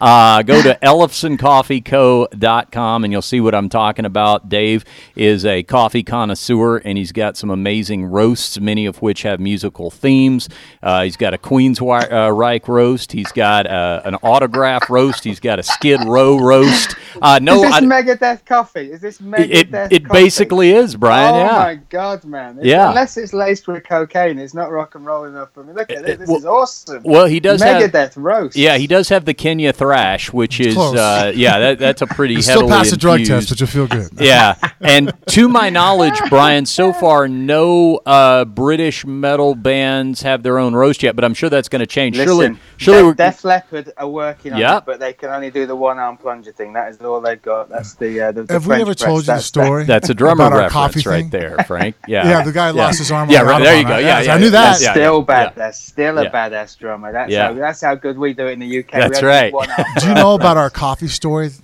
Uh, go to ellefsoncoffeeco.com and you'll see what I'm talking about. Dave is a coffee connoisseur and he's got some amazing roasts, many of which have musical themes. Uh, he's got a Queen's Wi- uh, Reich roast. He's got uh, an autograph roast. He's got a Skid Row roast. Uh, no, is this I- Megadeth coffee? Is this it, Megadeth it coffee? basically is, Bryan. Oh yeah. my god, man! It's- Yeah. Unless it's laced with cocaine, it's not rock and roll enough for me. Look at It- this. This well- is awesome. Well, he does have. Megadeth roast. Yeah, he does have the Kenya thrash, which is uh, yeah, that, that's a pretty You still heavily pass the drug test, infused- but you'll feel good. yeah, and to my knowledge, Bryan, so far no uh, British metal bands have their own roast yet, but I'm sure that's going to change. Listen, surely, surely Def, we're, Def Leppard are working on Yep. it, but they can only do the one arm plunger thing. That is all they've got. That's the. Uh, the, the Have we French ever press. told you the That's story? that's a drummer about our reference coffee right there, Frank. Yeah, Yeah, the guy lost his arm. Yeah, right, there you go. right? Yeah, yeah, I knew yeah, that. yeah. still badass. Still a Yeah. badass drummer. That's Yeah. how. That's how good we do it in the UK. That's only right. do one Do you know about our coffee story? Did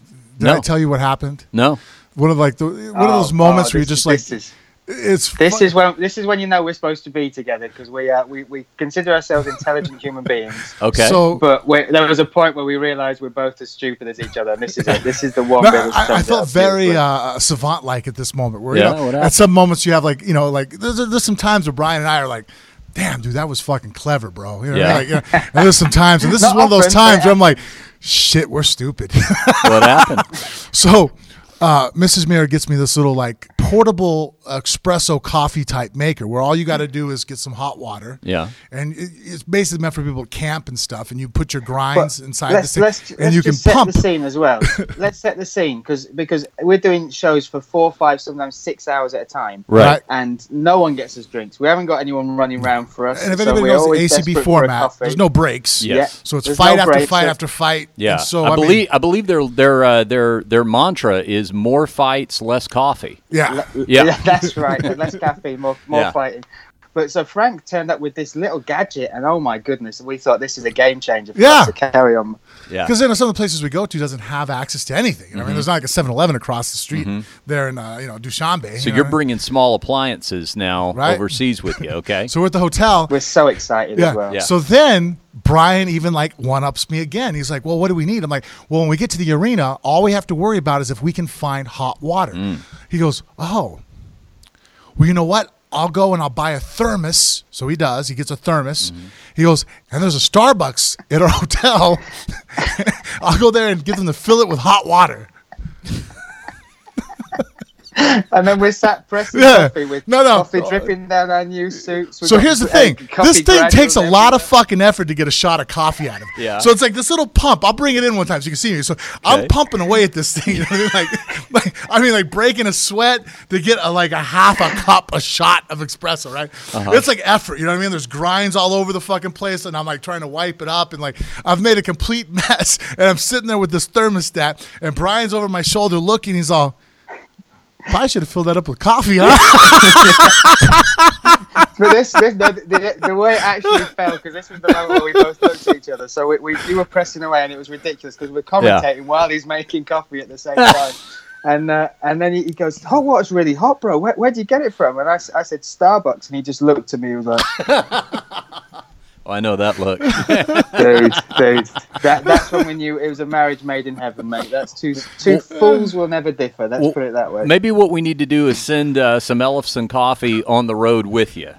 No. I tell you what happened? No, One of like the one of Oh, those moments oh, where you're this- just like, this is it's this fu- is when this is when you know we're supposed to be together because we uh, we we consider ourselves intelligent human beings. okay. So But there was a point where we realised we're both as stupid as each other, and this is it. This is the one No, I, I felt very uh, savant like at this moment. Where Yeah, you know, at some moments you have like you know like there's, there's some times where Bryan and I are like. Damn, dude, that was fucking clever, bro. You know, Yeah. like, you know, and there's some times, and this is one of those times where I'm like, shit, we're stupid. what happened? So, uh, Mrs. Mir gets me this little like portable espresso coffee type maker where all you got to do is get some hot water. Yeah. And it, it's basically meant for people to camp and stuff. And you put your grinds But inside let's, this thing, let's, and let's you can set pump. the scene as well. let's set the scene because because we're doing shows for four, five, sometimes six hours at a time. Right. And no one gets us drinks. We haven't got anyone running around for us. And if anybody we're knows the ACB desperate for a format, there's no breaks. Yes. Yeah. So it's There's fight no after breaks, fight so- after fight. Yeah, And so I, I, mean, believe I believe their their uh, their their mantra is more fights, less coffee. yeah. Yeah. that's right. Less caffeine, more more Yeah. fighting. But so Frank turned up with this little gadget, and oh my goodness, we thought this is a game changer for Yeah. us to carry on. Yeah, Because you know some of the places we go to doesn't have access to anything. Mm-hmm. I mean, there's not like a 7-Eleven across the street there in uh, you know Dushanbe. so you you're know? bringing small appliances now Right. overseas with you. Okay. So we're at the hotel. We're so excited Yeah. as well. Yeah. So then Brian even like one ups me again. He's like, "Well, what do we need?" I'm like, "Well, when we get to the arena, all we have to worry about is if we can find hot water." Mm. He goes, "Oh, well, you know what? I'll go and I'll buy a thermos." So he does. He gets a thermos. Mm-hmm. He goes, and there's a Starbucks at our hotel. I'll go there and get them to fill it with hot water. and then we're sat pressing Yeah. coffee with No, no. coffee dripping down our new suits. We've So here's the thing. This thing takes a granules lot of fucking effort to get a shot of coffee out of it. Yeah. So it's like this little pump. I'll bring it in one time so you can see me. So I'm pumping away at this thing. You know I mean? Like, like I mean, like breaking a sweat to get a, like a half a cup, a shot of espresso. Right? Uh-huh. It's like effort. You know what I mean? There's grinds all over the fucking place, and I'm like trying to wipe it up, and like I've made a complete mess. And I'm sitting there with this thermostat, and Bryan's over my shoulder looking. He's all. Probably should have filled that up with coffee, huh? But this, this the, the, the way it actually fell, because this was the moment where we both looked at each other. So we, we, we were pressing away, and it was ridiculous because we're commentating while he's making coffee at the same time. And uh, and then he, he goes, "Hot water's really hot, bro. Where, where'd you get it from?" And I, I said, "Starbucks." And he just looked at me and was like, Oh, I know that look. "Dude, dude, that, that's when we knew it was a marriage made in heaven, mate. That's two two fools will never differ. Let's Well, put it that way." Maybe what we need to do is send uh, some and coffee on the road with you.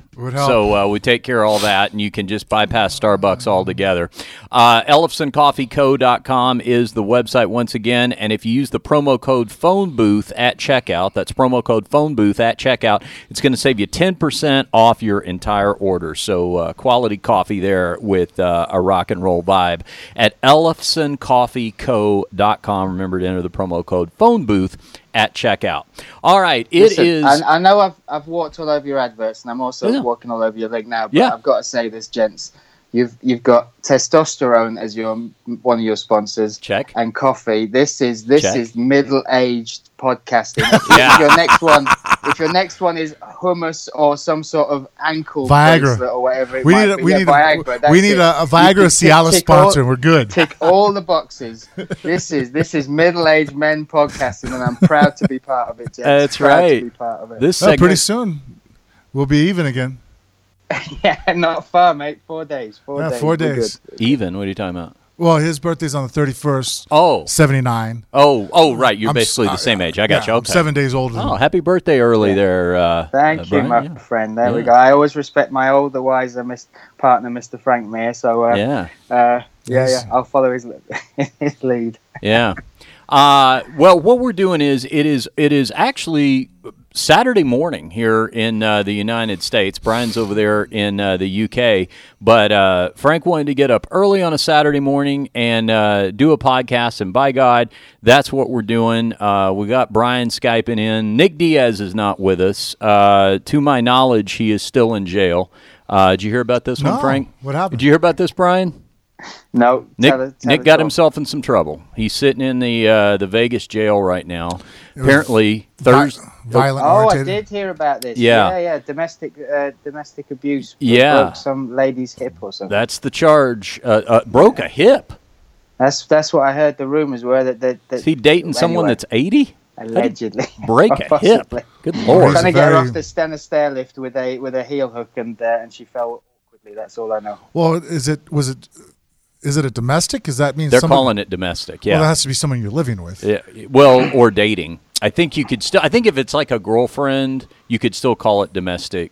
So uh, we take care of all that, and you can just bypass Starbucks altogether. Uh, EllefsonCoffeeCo.com is the website once again, and if you use the promo code Phone Booth at checkout, that's promo code Phone Booth at checkout, it's going to save you ten percent off your entire order. So uh, quality coffee there with uh, a rock and roll vibe at EllefsonCoffeeCo.com. Remember to enter the promo code Phone Booth at checkout. All right, it is. Listen, I, I know I've I've walked all over your adverts, and I'm also Yeah. walking all over your link now. But Yeah. I've got to say this, gents. You've you've got testosterone as your one of your sponsors. Check. And coffee. This is this Check. is middle aged podcasting. Yeah. if your next one, if your next one is hummus or some sort of ankle Viagra. or whatever it We might need a, be, we yeah, need Viagra. a, that's we need it. a, a You Viagra tick- Cialis tick sponsor. and We're good. tick all the boxes. This is this is middle aged men podcasting, and I'm proud to be part of it. Gents. That's proud right. To be part of it. This Oh, pretty soon, we'll be even again. Yeah, not far, mate. Four days. Four Yeah, days. four days. even. What are you talking about? Well, his birthday's on the 31st, Oh, 79. oh, oh, right. You're I'm basically s- the same uh, age. I got yeah, you. I'm Okay. seven days older than Oh, happy birthday early there. Uh, Thank uh, you, Bryan. my Yeah. friend. There we go. I always respect my older, wiser mis- partner, Mr. Frank Mir. So, uh, Yeah, uh, yeah, Yes. yeah, I'll follow his his lead. yeah. Uh, well, what we're doing is it is it is actually Saturday morning here in uh, the United States. Bryan's over there in uh, the UK, but uh, Frank wanted to get up early on a Saturday morning and uh, do a podcast. And by God, that's what we're doing. Uh, we got Bryan skyping in. Nick Diaz is not with us. Uh, to my knowledge, he is still in jail. Uh, did you hear about this one, Frank? What happened? Did you hear about this, Bryan? No, Nick, tell us- tell Nick got all. himself in some trouble. He's sitting in the uh, the Vegas jail right now. was Apparently, Vi- Thursday. violent Oh, I did hear about this. Yeah. yeah, yeah. Domestic, uh, domestic abuse. Yeah. broke some lady's hip or something. That's the charge. Uh, uh, broke a hip. That's that's what I heard. The rumors were that that, that Is he dating someone that's eighty? allegedly Break a hip. Possibly. Good He's lord. trying to a get her off the Stannah stair lift with a with a heel hook and uh, and she fell awkwardly. That's all I know. Well, is it was it is it a domestic? Does that mean They're someone, calling it domestic. Yeah, well, that has to be someone you're living with. yeah. Well, or dating. I think you could still. I think if it's like a girlfriend, you could still call it domestic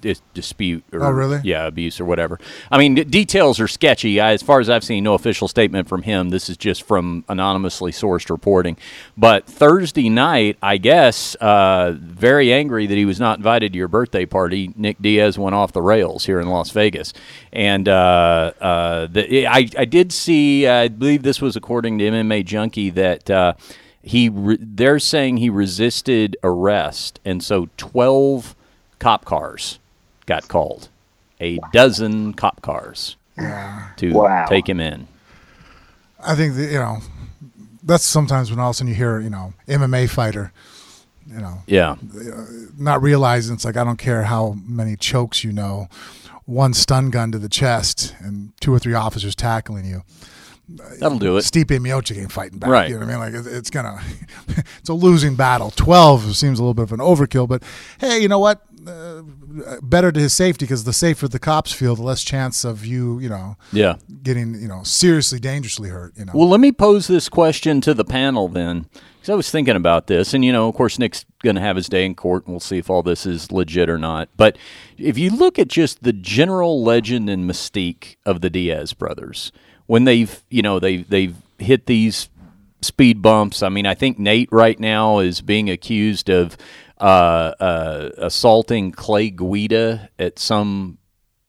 dis- dispute. Or, Oh, really? Yeah, abuse or whatever. I mean, d- details are sketchy. I, as far as I've seen, no official statement from him. This is just from anonymously sourced reporting. But Thursday night, I guess, uh, very angry that he was not invited to your birthday party. Nick Diaz went off the rails here in Las Vegas, and uh, uh, the, I, I did see. I believe this was according to MMA Junkie that. Uh, he re- they're saying he resisted arrest, and so twelve cop cars got called, a dozen cop cars to Wow. take him in. I think that, you know that's sometimes when all of a sudden you hear you know MMA fighter, you know, Yeah, not realizing it's like I don't care how many chokes you know, one stun gun to the chest and two or three officers tackling you. that'll do it. Stipe Miocic ain't fighting back. Right. You know what I mean? Like it- it's gonna, it's a losing battle. Twelve seems a little bit of an overkill, but hey, you know what? Uh, better to his safety because the safer the cops feel, the less chance of you, you know, Yeah. getting you know seriously dangerously hurt. You know. Well, let me pose this question to the panel then, because I was thinking about this, and you know, of course, Nick's going to have his day in court, and we'll see if all this is legit or not. But if you look at just the general legend and mystique of the Diaz brothers, when they've, you know, they they've hit these speed bumps. I mean, I think Nate right now is being accused of uh, uh, assaulting Clay Guida at some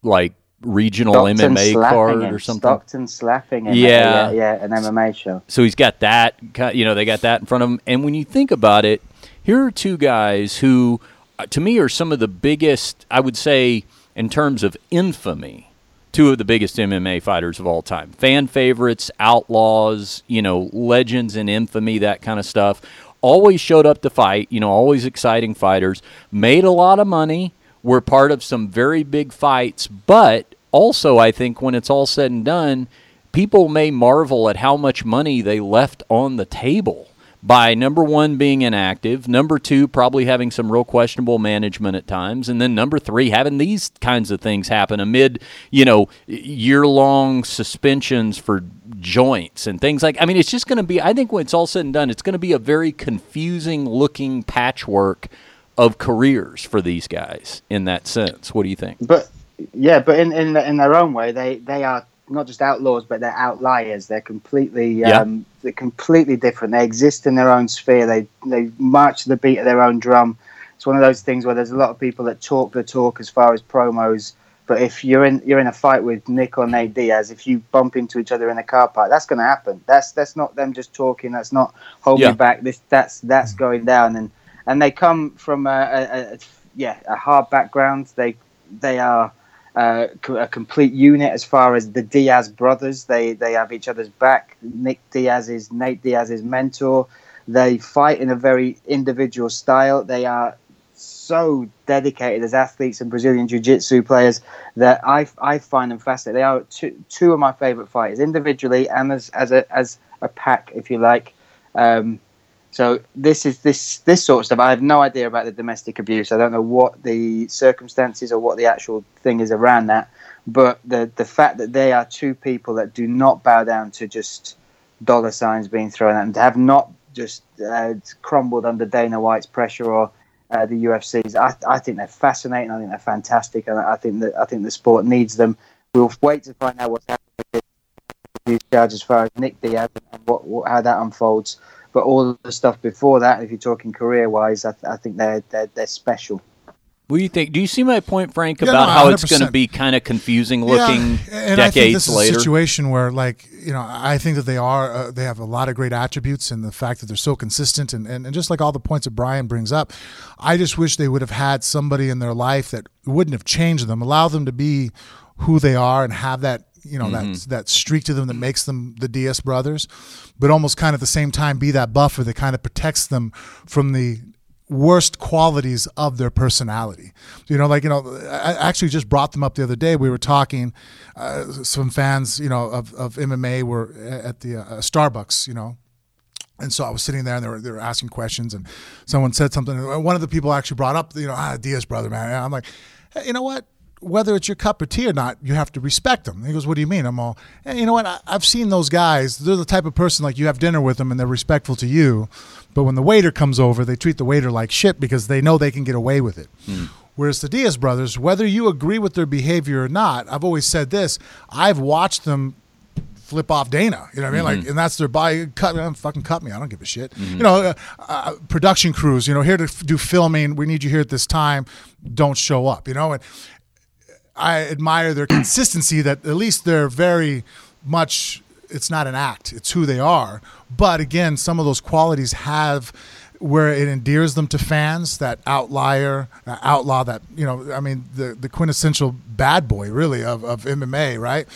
like regional Stockton MMA card him. or something. Stockton slapping him. Yeah. yeah, yeah, an MMA show. So he's got that, you know, they got that in front of him. And when you think about it, here are two guys who, uh, to me, are some of the biggest, I would say, in terms of infamy, two of the biggest MMA fighters of all time. Fan favorites, outlaws, you know, legends in infamy, that kind of stuff. Always showed up to fight, you know, always exciting fighters, made a lot of money, were part of some very big fights, but also, I think when it's all said and done, people may marvel at how much money they left on the table by number one being inactive, number two probably having some real questionable management at times, and then number three having these kinds of things happen amid you know year long suspensions for joints and things like. I mean, it's just going to be. I think when it's all said and done, it's going to be a very confusing looking patchwork of careers for these guys in that sense. What do you think? But yeah, but in in in their own way, they they are not just outlaws, but they're outliers. They're completely Yeah. um, they're completely different. They exist in their own sphere. They they march to the beat of their own drum. It's one of those things where there's a lot of people that talk the talk as far as promos. But if you're in you're in a fight with Nick or Nate Diaz, if you bump into each other in a car park, that's going to happen. That's that's not them just talking. That's not holding Yeah. back. This that's that's going down. And and they come from a, a, a yeah a hard background. They they are a complete unit as far as the Diaz brothers. They they have each other's back. Nick Diaz is Nate Diaz's mentor. They fight in a very individual style. They are so dedicated as athletes and Brazilian Jiu-Jitsu players that I, I find them fascinating. They are two, two of my favorite fighters individually and as as a as a pack, if you like. Um, so this is this this sort of stuff. I have no idea about the domestic abuse. I don't know what the circumstances or what the actual thing is around that. But the the fact that they are two people that do not bow down to just dollar signs being thrown at them, have not just uh, crumbled under Dana White's pressure or uh, the UFC's. I, I think they're fascinating. I think they're fantastic, and I think that I think the sport needs them. We'll wait to find out what's happening with this abuse charge as far as Nick Diaz and what, what how that unfolds. But all the stuff before that, if you're talking career wise, I, th- I think they're, they're they're special. What do you think? Do you see my point, Frank, Yeah, about no, how it's going to be kind of confusing looking yeah, and I think decades this is later? a situation where, like, you know, I think that they are uh, they have a lot of great attributes, and the fact that they're so consistent, and, and, and just like all the points that Bryan brings up, I just wish they would have had somebody in their life that wouldn't have changed them, allow them to be who they are, and have that you know that that streak to them that makes them the Diaz brothers, but almost kind of at the same time be that buffer that kind of protects them from the worst qualities of their personality. You know, like you know, I actually just brought them up the other day. We were talking. Uh, some fans, you know, of, of MMA were at the uh, Starbucks. You know, and so I was sitting there, and they were they were asking questions, and someone said something. and One of the people actually brought up, you know, ah, Diaz brother, man. And I'm like, hey, you know what? Whether it's your cup of tea or not, you have to respect them. He goes, "What do you mean?" I'm all, hey, you know what? I, I've seen those guys. They're the type of person like you have dinner with them, and they're respectful to you. But when the waiter comes over, they treat the waiter like shit because they know they can get away with it. Whereas the Diaz brothers, whether you agree with their behavior or not, I've always said this: I've watched them flip off Dana. You know what I mean? Like, and that's their buy. Cut, fucking cut me. I don't give a shit. You know, uh, uh, production crews. You know, here to f- do filming. We need you here at this time. Don't show up. You know, and I admire their consistency. That at least they're very much. It's not an act. It's who they are. But again, some of those qualities have where it endears them to fans. That outlier, that outlaw. That you know, I mean, the the quintessential bad boy, really, of of MMA, right?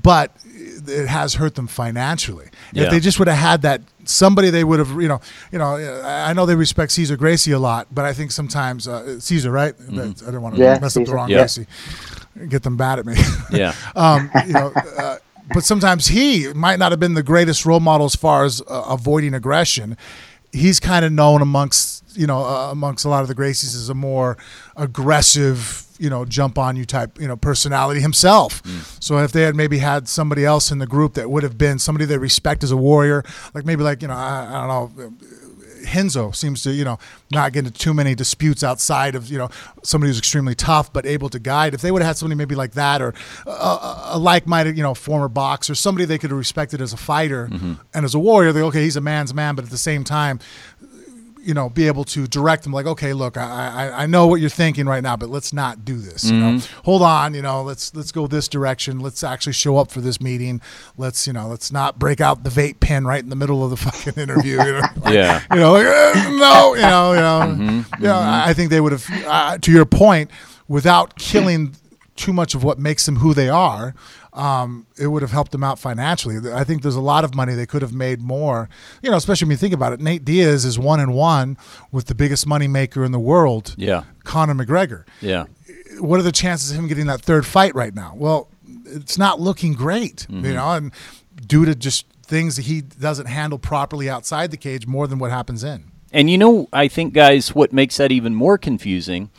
But it has hurt them financially. Yeah. If they just would have had that somebody, they would have, you know, you know. I know they respect Cesar Gracie a lot, but I think sometimes uh, Cesar, right? I don't want to Yeah, mess up the wrong Yeah. Gracie. Get them bad at me. yeah. um, you know, uh, but sometimes he might not have been the greatest role model as far as uh, avoiding aggression. He's kind of known amongst you know uh, amongst a lot of the Gracies as a more aggressive, you know, jump on you type you know personality himself. So if they had maybe had somebody else in the group that would have been somebody they respect as a warrior, like maybe like you know I, I don't know Renzo seems to, you know, not get into too many disputes outside of, you know, somebody who's extremely tough but able to guide. If they would have had somebody maybe like that or a, a like-minded, you know, former boxer, somebody they could have respected as a fighter Mm-hmm. and as a warrior, they okay, he's a man's man, but at the same time, you know, be able to direct them like, okay, look, I, I, I know what you're thinking right now, but let's not do this. You know, Mm-hmm. hold on, you know, let's let's go this direction. Let's actually show up for this meeting. Let's you know, let's not break out the vape pen right in the middle of the fucking interview. You know, Like, Yeah. you know, like, eh, no, you know, you know, Mm-hmm. you know. I I think they would have, uh, to your point, without killing too much of what makes them who they are. Um, it would have helped them out financially. I think there's a lot of money they could have made more. You know, especially when you think about it. Nate Diaz is one and one with the biggest money maker in the world, Yeah. Conor McGregor. Yeah. What are the chances of him getting that third fight right now? Well, it's not looking great, Mm-hmm. you know, and due to just things that he doesn't handle properly outside the cage more than what happens in. And you know, I think, guys, what makes that even more confusing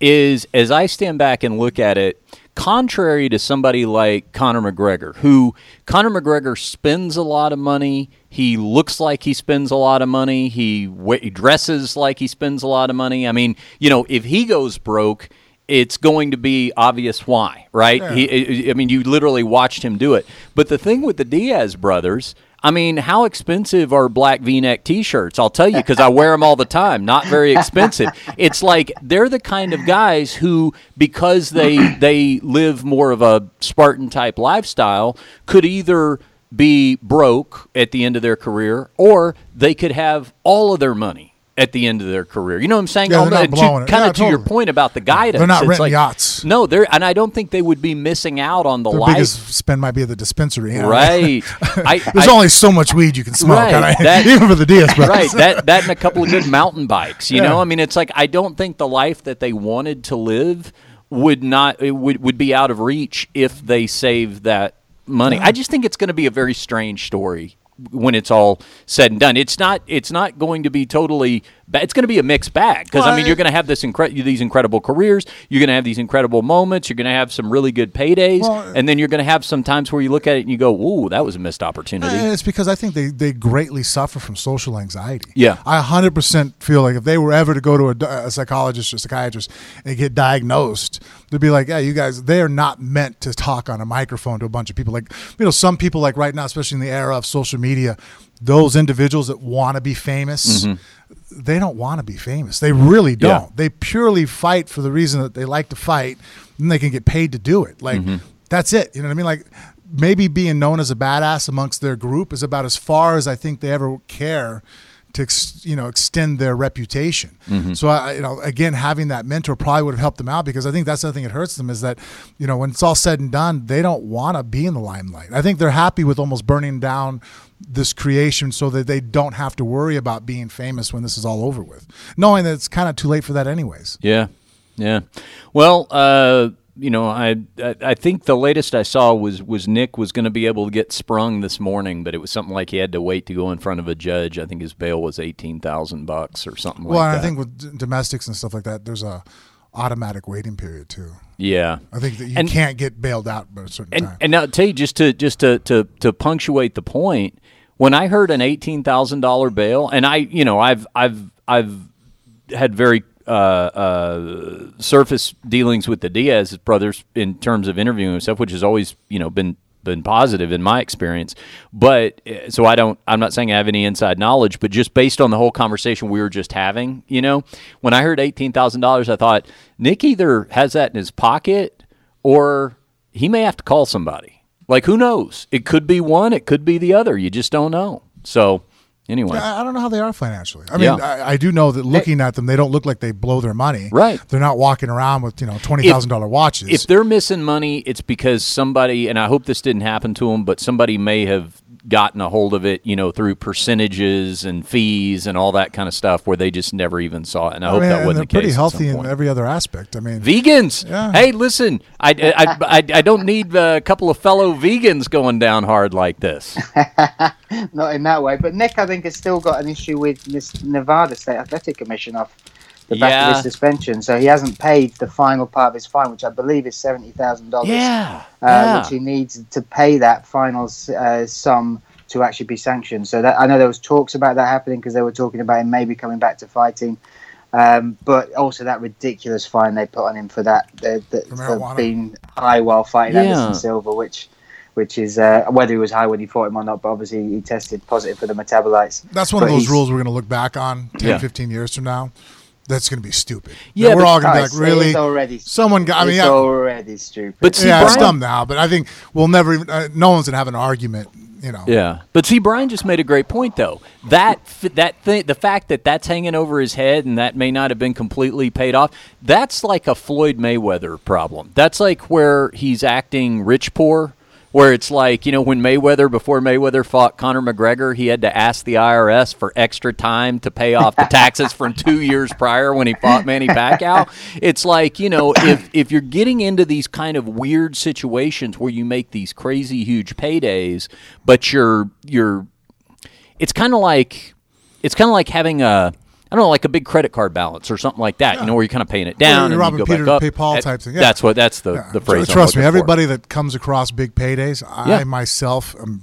is as I stand back and look at it, contrary to somebody like Conor McGregor, who Conor McGregor spends a lot of money, he looks like he spends a lot of money, he, he dresses like he spends a lot of money. I mean, you know, if he goes broke, it's going to be obvious why, right? He, I I mean, you literally watched him do it. But the thing with the Diaz brothers, I mean, how expensive are black V-neck T-shirts? I'll tell you because I wear them all the time. Not very expensive. It's like they're the kind of guys who, because they they live more of a Spartan type lifestyle, could either be broke at the end of their career or they could have all of their money at the end of their career. You know what I'm saying? Yeah, they're not blowing it. Kind of Yeah, to your point about the guidance. They're not it's renting like- yachts. No, they're and I don't think they would be missing out on the Their life. biggest spend might be at the dispensary. you know? Right. I, There's I- only so much weed you can smoke, Right, that- even for the brothers. right that that and a couple of good mountain bikes you Yeah. know i mean it's like i don't think the life that they wanted to live would not it would, would be out of reach if they saved that money i just think it's going to be a very strange story when it's all said and done. It's not it's not going to be totally it's going to be a mixed bag because i mean you're going to have this incre- these incredible careers you're going to have these incredible moments you're going to have some really good paydays Well, and then you're going to have some times where you look at it and you go ooh that was a missed opportunity It's because I think they, they greatly suffer from social anxiety. Yeah. I 100% feel like if they were ever to go to a psychologist or psychiatrist and get diagnosed, they'd be like, yeah, you guys, they are not meant to talk on a microphone to a bunch of people. Like, you know, some people, like right now, especially in the era of social media, those individuals that want to be famous, mm-hmm. they don't want to be famous. They really don't. Yeah. They purely fight for the reason that they like to fight and they can get paid to do it. Like, mm-hmm. that's it. You know what I mean? Like, maybe being known as a badass amongst their group is about as far as I think they ever care to ex, you know extend their reputation. So I, you know, again, having that mentor probably would have helped them out because I think that's the thing that hurts them is that you know when it's all said and done, they don't want to be in the limelight. I think they're happy with almost burning down this creation so that they don't have to worry about being famous when this is all over with, knowing that it's kind of too late for that anyways. Yeah, yeah. Well, uh, you know, I, I I think the latest I saw was was Nick was going to be able to get sprung this morning, but it was something like he had to wait to go in front of a judge. I think his bail was eighteen thousand bucks or something Well, like that. I think with d- domestics and stuff like that, there's a automatic waiting period too. yeah. I think that you And- can't get bailed out by a certain And time. and now I'll tell you just to just to to to punctuate the point, when I heard an eighteen thousand dollar bail, and I you know I've I've I've had very uh, uh, surface dealings with the Diaz brothers in terms of interviewing stuff, which has always you know been been positive in my experience. But uh, so I don't. I'm not saying I have any inside knowledge, but just based on the whole conversation we were just having, you know, when I heard eighteen thousand dollars, I thought Nick either has that in his pocket or he may have to call somebody. Like who knows? It could be one, it could be the other. You just don't know. So anyway, I, I don't know how they are financially. I mean, Yeah. I, I do know that looking at them, they don't look like they blow their money. Right. They're not walking around with you know twenty thousand dollar watches. if they're missing money, it's because somebody, and I hope this didn't happen to them, but somebody may have gotten a hold of it, you know, through percentages and fees and all that kind of stuff, where they just never even saw it. And I, oh, hope mean, that and wasn't the case. pretty at some healthy in every other aspect. I mean, Vegans, Yeah. hey, listen, I, I, I, I don't need a couple of fellow vegans going down hard like this. Not in that way. But Nick, I think, has still got an issue with this Nevada State Athletic Commission off the back Yeah. of his suspension. So he hasn't paid the final part of his fine, which I believe is seventy thousand dollars. Yeah, uh, yeah. which he needs to pay that final uh, sum to actually be sanctioned. So that I know there was talks about that happening because they were talking about him maybe coming back to fighting. Um, but also that ridiculous fine they put on him for that, the, the, For for, being high while fighting Yeah. Anderson Silva, which which is uh, whether he was high when he fought him or not. But obviously he tested positive for the metabolites. That's one But of those rules we're going to look back on 10, Yeah. 15 years from now. That's going to be stupid. Yeah, we're all going to be like, really? it's already Someone got. I mean, it's yeah, already stupid. But see, yeah, it's Bryan- dumb now, but I think we'll never. even- Uh, no one's going to have an argument. You know. Yeah, but see, Bryan just made a great point though. That that thing, the fact that that's hanging over his head and that may not have been completely paid off. That's like a Floyd Mayweather problem. That's like where he's acting rich poor. Where it's like, you know, when Mayweather, before Mayweather fought Conor McGregor, he had to ask the IRS for extra time to pay off the taxes from two years prior when he fought Manny Pacquiao. It's like, you know, if, if you're getting into these kind of weird situations where you make these crazy huge paydays, but you're you're it's kind of like it's kind of like having a I don't know, like a big credit card balance or something like that. You know, where you're kind of paying it down you're and you go Peter back up. pay Paul That- type thing, yeah. That's what that's the Yeah. the phrase. Trust me, looking for. everybody that comes across big paydays, I Yeah. myself am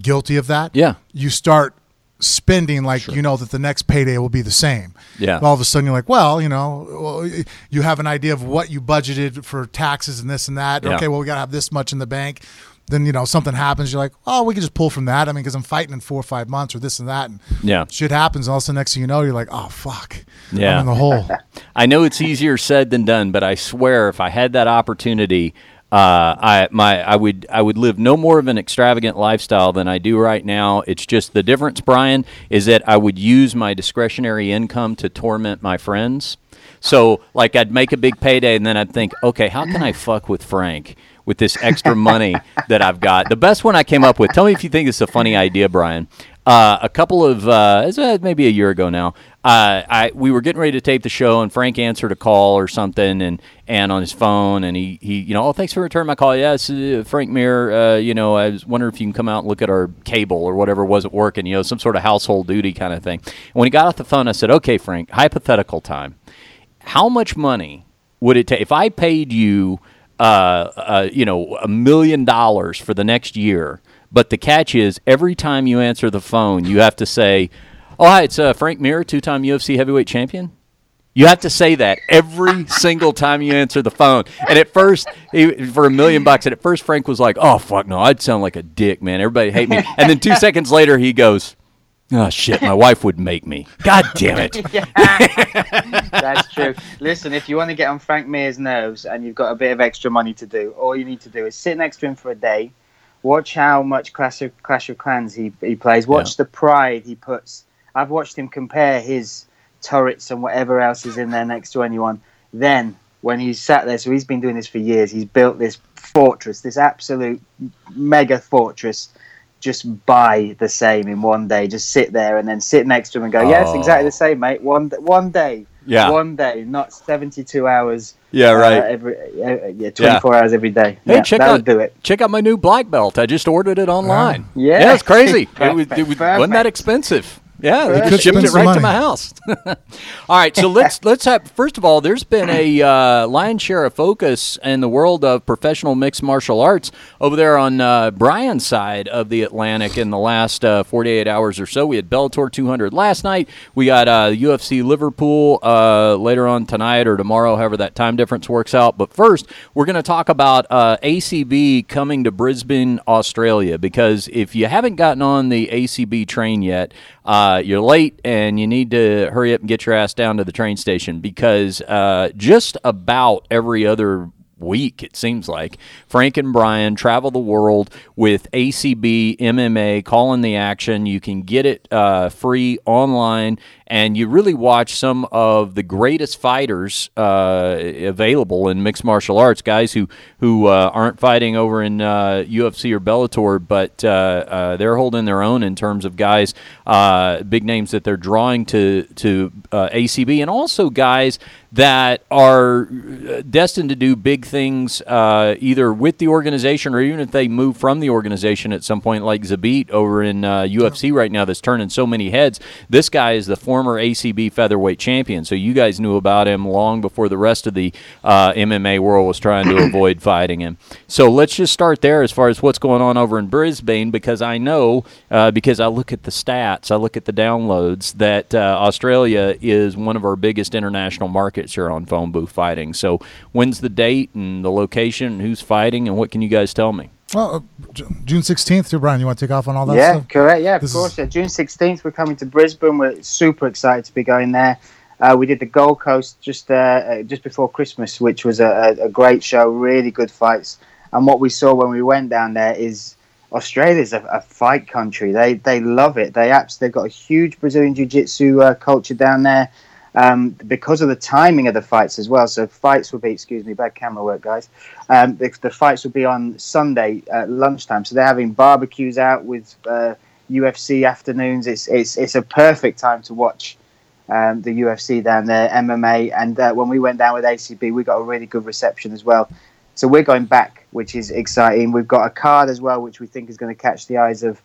guilty of that. Yeah. You start spending like you know that the next payday will be the same. Yeah. All of a sudden you're like, well, you know, well, you have an idea of what you budgeted for taxes and this and that. Yeah. Okay, well we got to have this much in the bank. Then you know something happens. You're like, oh, we can just pull from that. I mean, because I'm fighting in four or five months or this and that. And Yeah. Shit happens. And all of a sudden, next thing you know, you're like, oh fuck. Yeah. I'm in the hole. I know it's easier said than done, but I swear if I had that opportunity, uh, I my I would I would live no more of an extravagant lifestyle than I do right now. It's just the difference, Bryan, is that I would use my discretionary income to torment my friends. So like I'd make a big payday and then I'd think, okay, how can I fuck with Frank with this extra money that I've got? The best one I came up with. Tell me if you think it's a funny idea, Bryan. Uh, a couple of uh, uh, maybe a year ago now. Uh, I we were getting ready to tape the show, and Frank answered a call or something, and and on his phone, and he he you know, oh, thanks for returning my call. Yes, uh, Frank Mir. Uh, you know, I was wondering if you can come out and look at our cable or whatever wasn't working. You know, some sort of household duty kind of thing. And when he got off the phone, I said, okay, Frank, hypothetical time how much money would it take if I paid you, uh, uh, you know, a million dollars for the next year? But the catch is, every time you answer the phone, you have to say, "Oh, hi, it's uh, Frank Mir, two-time UFC heavyweight champion." You have to say that every single time you answer the phone. And at first, he, for a million bucks, and at first Frank was like, "Oh fuck no, I'd sound like a dick, man. Everybody hate me." And then two seconds later, he goes, "Oh shit, my wife would make me. God damn it." That's true. Listen, if you want to get on Frank Mir's nerves and you've got a bit of extra money to do, all you need to do is sit next to him for a day, watch how much Clash of, Clash of Clans he, he plays, watch Yeah. the pride he puts. I've watched him compare his turrets and whatever else is in there next to anyone. Then, when he's sat there, so he's been doing this for years, he's built this fortress, this absolute mega fortress. Just buy the same in one day. Just sit there and then sit next to him and go, "Yeah, it's Oh. exactly the same, mate. One one day, Yeah. one day, not 72 hours. Yeah, uh, right. every uh, yeah, 24 hours every day. Hey, yeah, check that out would do it. Check out my new black belt. I just ordered it online. Yeah. yeah, it's crazy. it, was, it was, wasn't that expensive. Yeah, they just shipped it right to my house. all right, so let's let's have first of all, there's been a uh, lion's share of focus in the world of professional mixed martial arts over there on uh, Bryan's side of the Atlantic in the last uh, 48 hours or so. We had Bellator 200 last night. We got uh, UFC Liverpool uh, later on tonight or tomorrow, however that time difference works out. But first, we're going to talk about uh, ACB coming to Brisbane, Australia, because if you haven't gotten on the ACB train yet, uh, you're late and you need to hurry up and get your ass down to the train station because uh, just about every other week, it seems like. Frank and Bryan travel the world with ACB MMA, calling the action. You can get it uh, free online, and you really watch some of the greatest fighters uh, available in mixed martial arts. Guys who who uh, aren't fighting over in uh, UFC or Bellator, but uh, uh, they're holding their own in terms of guys, uh, big names that they're drawing to to uh, ACB, and also guys that are uh, destined to do big things uh, either with the organization or even if they move from the organization at some point, like Zabit over in uh, UFC right now, that's turning so many heads. This guy is the former former ACB featherweight champion. So you guys knew about him long before the rest of the uh, MMA world was trying to avoid fighting him. So let's just start there as far as what's going on over in Brisbane, because I know uh, because I look at the stats, I look at the downloads that uh, Australia is one of our biggest international markets here on Phone Booth Fighting. So when's the date and the location, and who's fighting, and what can you guys tell me? Well, uh, June 16th, too, Bryan. You want to take off on all that yeah, stuff? correct. Yeah, of This course. is- Yeah. June 16th, we're coming to Brisbane. We're super excited to be going there. Uh, we did the Gold Coast just uh, uh, just before Christmas, which was a, a, great show, really good fights. And what we saw when we went down there is Australia's a, a fight country. They they love it. They abs- they've got a huge Brazilian jiu-jitsu uh, culture down there um, because of the timing of the fights as well. So fights will be, excuse me, bad camera work, guys. Um, the, the fights will be on Sunday at lunchtime. So they're having barbecues out with uh, UFC afternoons. It's it's it's a perfect time to watch um, the UFC down there, MMA. And uh, when we went down with ACB, we got a really good reception as well. So we're going back, which is exciting. We've got a card as well, which we think is going to catch the eyes of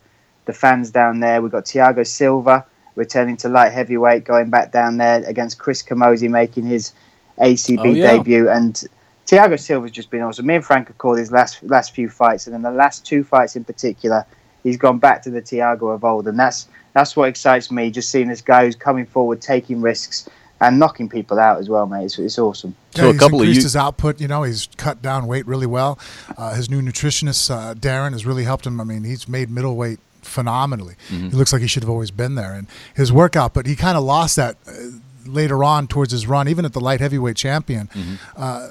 the fans down there. We've got Thiago Silva returning to light heavyweight, going back down there against Chris Camozzi, making his ACB Oh, yeah. debut. And Thiago Silva's just been awesome. Me and Frank have called his last last few fights, and in the last two fights in particular, he's gone back to the Thiago of old, and that's that's what excites me. Just seeing this guy who's coming forward, taking risks, and knocking people out as well, mate. It's, it's awesome. So Yeah, a he's couple of increased you- his output. You know, he's cut down weight really well. Uh, his new nutritionist, uh, Darren, has really helped him. I mean, he's made middleweight phenomenally. Mm-hmm. He looks like he should have always been there. And his workout, but he kind of lost that uh, later on towards his run, even at the light heavyweight champion. Mm-hmm. Uh,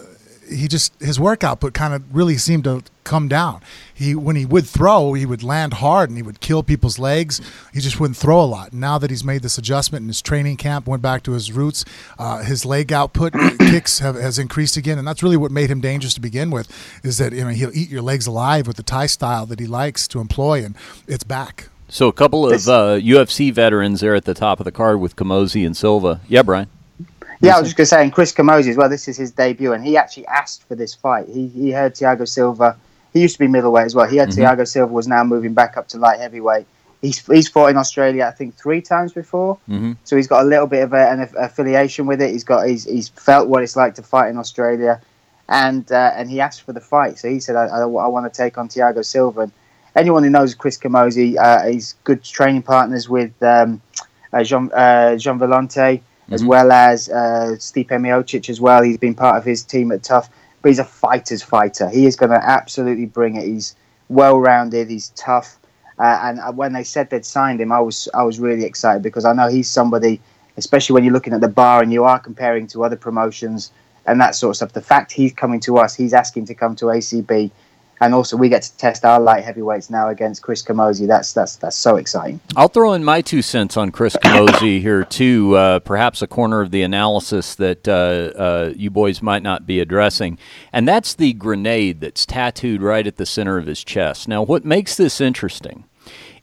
he just his work output kind of really seemed to come down. He when he would throw, he would land hard and he would kill people's legs. He just wouldn't throw a lot. Now that he's made this adjustment in his training camp, went back to his roots, uh, his leg output kicks have has increased again, and that's really what made him dangerous to begin with. Is that you know he'll eat your legs alive with the Thai style that he likes to employ, and it's back. So a couple of uh, UFC veterans there at the top of the card with Camozzi and Silva. Yeah, Bryan. Yeah, I was just going to say, and Chris Camozzi as well. This is his debut, and he actually asked for this fight. He he heard Thiago Silva. He used to be middleweight as well. He heard Thiago Silva was now moving back up to light heavyweight. He's he's fought in Australia, I think, three times before. Mhm. So he's got a little bit of a, an affiliation with it. He's got he's he's felt what it's like to fight in Australia, and uh, and he asked for the fight. So he said, I, I, want to take on Thiago Silva. And anyone who knows Chris Camozzi, uh, he's good training partners with um, uh, Jean uh, Jean Volante as well as uh, Stipe Miocic as well. He's been part of his team at Tough, but he's a fighter's fighter. He is going to absolutely bring it. He's well-rounded. He's tough. Uh, and uh, when they said they'd signed him, I was I was really excited because I know he's somebody, especially when you're looking at the bar and you are comparing to other promotions and that sort of stuff. The fact he's coming to us, he's asking to come to ACB, and also we get to test our light heavyweights now against Chris Camozzi. That's that's that's so exciting. I'll throw in my two cents on Chris Camozzi here too. Uh, perhaps a corner of the analysis that uh, uh, you boys might not be addressing, and that's the grenade that's tattooed right at the center of his chest. Now, what makes this interesting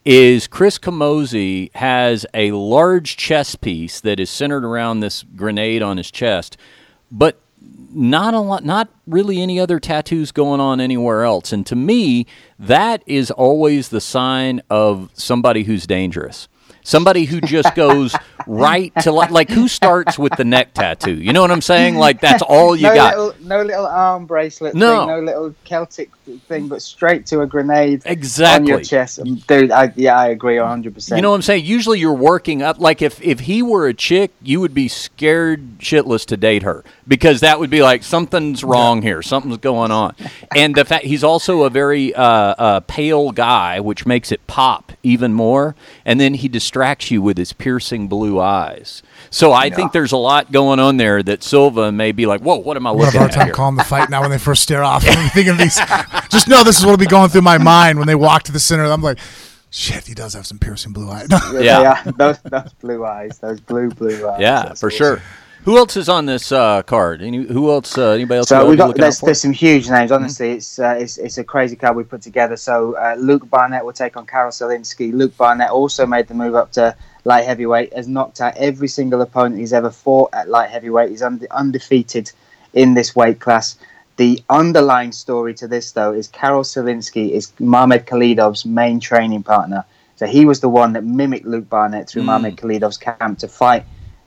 is Chris Camozzi has a large chest piece that is centered around this grenade on his chest, but not a lot, not really any other tattoos going on anywhere else. And to me, that is always the sign of somebody who's dangerous. Somebody who just goes right to like, like who starts with the neck tattoo? You know what I'm saying? Like that's all you no got. Little, no little arm bracelet. No. thing, no little Celtic thing, but straight to a grenade Exactly. on your chest. Dude, I, yeah, I agree 100. percent You know what I'm saying? Usually you're working up like if if he were a chick, you would be scared shitless to date her because that would be like something's wrong here, something's going on. And the fact he's also a very uh, uh, pale guy, which makes it pop even more. And then he distracts you with his piercing blue eyes. So I think there's a lot going on there that Silva may be like, "Whoa, what am I We'll have a looking hard time here?" calling the fight now when they first stare off. I'm thinking of these. Just know this is what will be going through my mind when they walk to the center. I'm like, shit, he does have some piercing blue eyes. Yeah. those those blue eyes, those blue blue eyes. Yeah, That's for awesome. sure. Who else is on this uh, card? Any, who else? Uh, anybody else? So we we ought to be got there's, there's some huge names. Honestly, it's, uh, it's it's a crazy card we put together. So uh, Luke Barnett will take on Karol Selinsky. Luke Barnett also made the move up to light heavyweight. Has knocked out every single opponent he's ever fought at light heavyweight. He's unde- undefeated in this weight class. The underlying story to this, though, is Karol Selinsky is Mamed Khalidov's main training partner. So he was the one that mimicked Luke Barnett through Mm. Mamed Khalidov's camp to fight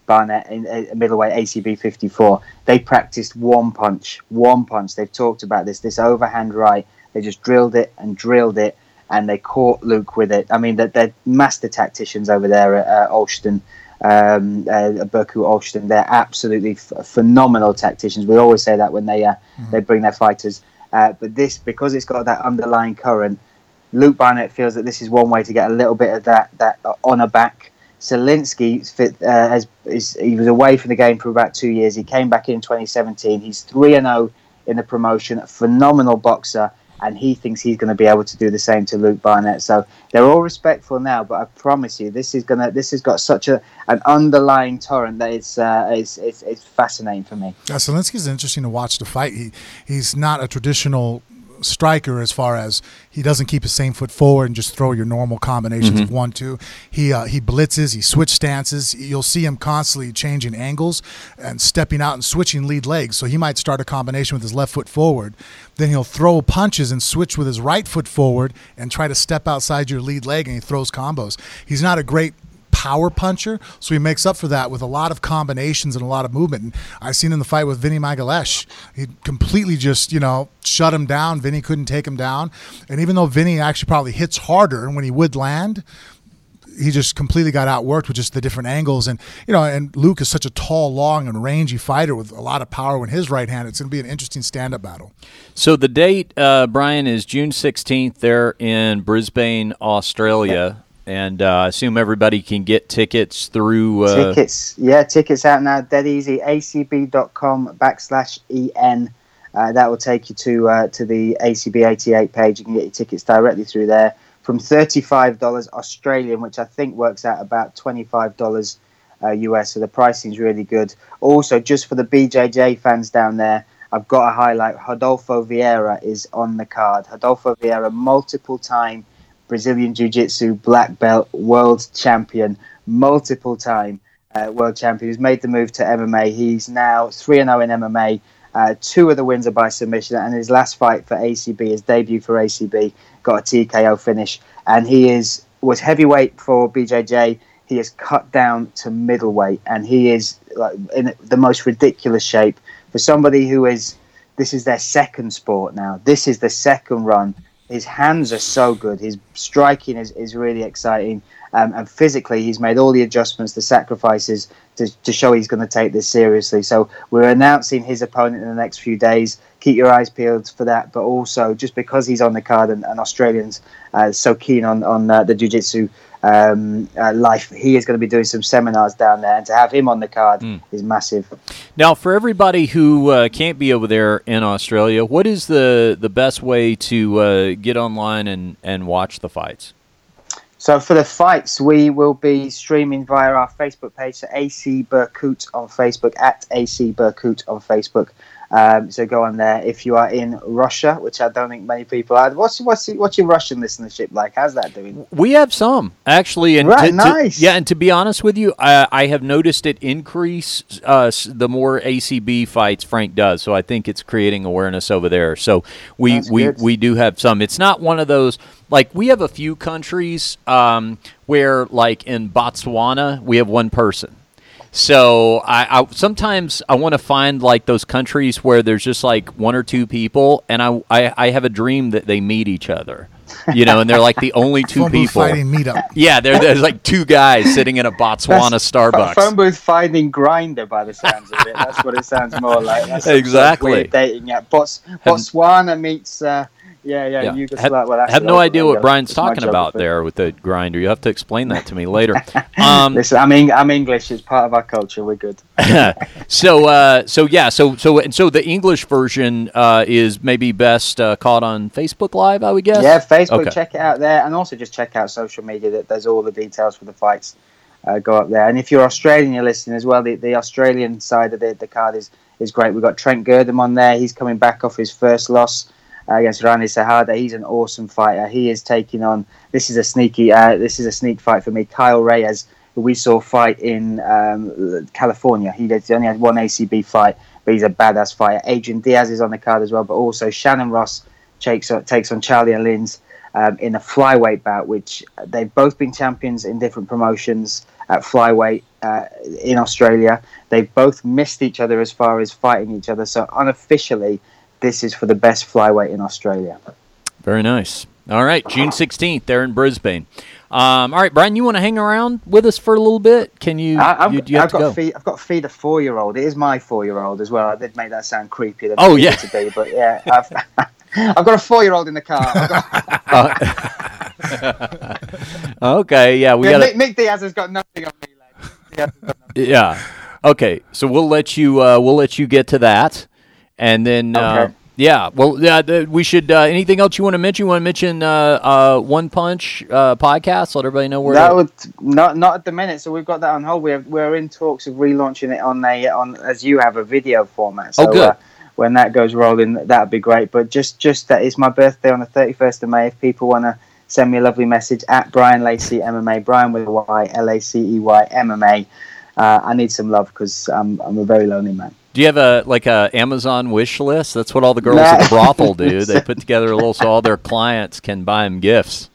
Barnett in, in middleweight ACB 54. They practiced one punch, one punch. They've talked about this, this overhand right. They just drilled it and drilled it, and they caught Luke with it. I mean, they're, they're master tacticians over there at uh, Olsztyn. Um, uh, Berkut Olsztyn, they're absolutely f- phenomenal tacticians. We always say that when they uh, mm-hmm. they bring their fighters. Uh, but this, because it's got that underlying current, Luke Barnett feels that this is one way to get a little bit of that that honour back. Zelinsky uh, has is, he was away from the game for about two years. He came back in 2017. He's three and zero oh in the promotion. Phenomenal boxer, and he thinks he's going to be able to do the same to Luke Barnett. So they're all respectful now, but I promise you, this is gonna this has got such a an underlying torrent that it's uh, it's, it's, it's fascinating for me. Yeah, Zelinsky's interesting to watch the fight. He he's not a traditional striker as far as he doesn't keep his same foot forward and just throw your normal combinations mm-hmm. of one two. He uh, he blitzes, he switch stances. You'll see him constantly changing angles and stepping out and switching lead legs. So he might start a combination with his left foot forward, then he'll throw punches and switch with his right foot forward and try to step outside your lead leg and he throws combos. He's not a great power puncher, so he makes up for that with a lot of combinations and a lot of movement. And I seen in the fight with Vinny Magalhaes, he completely just you know shut him down. Vinny couldn't take him down, and even though Vinny actually probably hits harder and when he would land, he just completely got outworked with just the different angles. And you know, and Luke is such a tall, long, and rangy fighter with a lot of power in his right hand. It's going to be an interesting stand-up battle. So the date, uh, Bryan, is June sixteenth. There in Brisbane, Australia and uh, I assume everybody can get tickets through uh... tickets. Yeah, tickets out now. Dead easy. acb.com backslash en. Uh, that will take you to uh, to the ACB 88 page. You can get your tickets directly through there from $35 Australian, which I think works out about $25 US. Uh, so the pricing is really good. Also, just for the BJJ fans down there, I've got to highlight Rodolfo Vieira is on the card. Rodolfo Vieira, multiple time Brazilian Jiu Jitsu black belt world champion, multiple time uh, world champion, who's made the move to MMA. He's now 3 0 in MMA. Uh, two of the wins are by submission, and his last fight for ACB, his debut for ACB, got a TKO finish. And he is was heavyweight for BJJ. He has cut down to middleweight, and he is like, in the most ridiculous shape for somebody who is. This is their second sport now. This is the second run his hands are so good. His striking is, is really exciting. Um, and physically, he's made all the adjustments, the sacrifices to, to show he's going to take this seriously. So we're announcing his opponent in the next few days. Keep your eyes peeled for that. But also, just because he's on the card and, and Australians uh, so keen on on uh, the jiu-jitsu um, uh, life. He is going to be doing some seminars down there, and to have him on the card mm. is massive. Now, for everybody who uh, can't be over there in Australia, what is the the best way to uh, get online and and watch the fights? So for the fights, we will be streaming via our Facebook page, so AC Berkut on Facebook at AC Berkut on Facebook. Um, so go on there. If you are in Russia, which I don't think many people are, what's what's what's your Russian listenership like? How's that doing? We have some actually, and right, to, nice. To, yeah, and to be honest with you, I, I have noticed it increase uh, the more ACB fights Frank does. So I think it's creating awareness over there. So we That's we good. we do have some. It's not one of those like we have a few countries um, where like in Botswana we have one person so I, I sometimes I want to find like those countries where there's just like one or two people, and I, I, I have a dream that they meet each other. You know, and they're like the only two phone people. Fighting meetup. Yeah, there's like two guys sitting in a Botswana That's Starbucks. Phone booth finding Grindr, by the sounds of it. That's what it sounds more like. That's exactly. dating app. Bots, Botswana meets. Uh, yeah, yeah, yeah. Yugoslavia. Well, I have no idea what Bryan's talking about there with the Grindr. You have to explain that to me later. Um, Listen, I'm, in, I'm English. It's part of our culture. We're good. so, uh, so yeah, so so and so the English version uh, is maybe best uh, caught on Facebook Live, I would guess. Yeah, Facebook. Okay. Check it out there, and also just check out social media. That there's all the details for the fights. Uh, go up there, and if you're Australian, you're listening as well. The, the Australian side of the, the card is is great. We've got Trent Girdham on there. He's coming back off his first loss against Rani Sahada. He's an awesome fighter. He is taking on. This is a sneaky. Uh, this is a sneak fight for me. Kyle Reyes, who we saw fight in um, California. He, only had one ACB fight, but he's a badass fighter. Adrian Diaz is on the card as well, but also Shannon Ross takes on, takes on Charlie Lins um, in a flyweight bout, which they've both been champions in different promotions. at flyweight uh, in Australia. They've both missed each other as far as fighting each other. So unofficially, this is for the best flyweight in Australia. Very nice. All right, June 16th, there in Brisbane. Um, all right, Bryan, you want to hang around with us for a little bit? Can you? I, I've, you, you I've got go? feed, I've got to feed a four year old. It is my four year old as well. I did make that sound creepy. Oh, yeah. to be, but yeah, I've, I've got a four year old in the car. Got, okay, yeah, we yeah, got Nick, Nick Diaz has got nothing on me. Like, Nick Diaz has got nothing. Yeah. Okay, so we'll let you uh, we'll let you get to that, and then uh, yeah, well, yeah, th- we should. Uh, anything else you want to mention? You want to mention uh, uh, One Punch uh, podcast? Let everybody know where. That would not not at the minute. So we've got that on hold. We're we're in talks of relaunching it on a on as you have a video format. So, Oh, good. Uh, when that goes rolling, that'd be great. But just just that it's my birthday on the thirty first of May. If people want to send me a lovely message at Bryan Lacey MMA, Bryan with a Y, L A C E Y MMA. Uh, I need some love because I'm I'm a very lonely man. Do you have a like a Amazon wish list? That's what all the girls Nah. at the brothel do. They put together a little so all their clients can buy them gifts.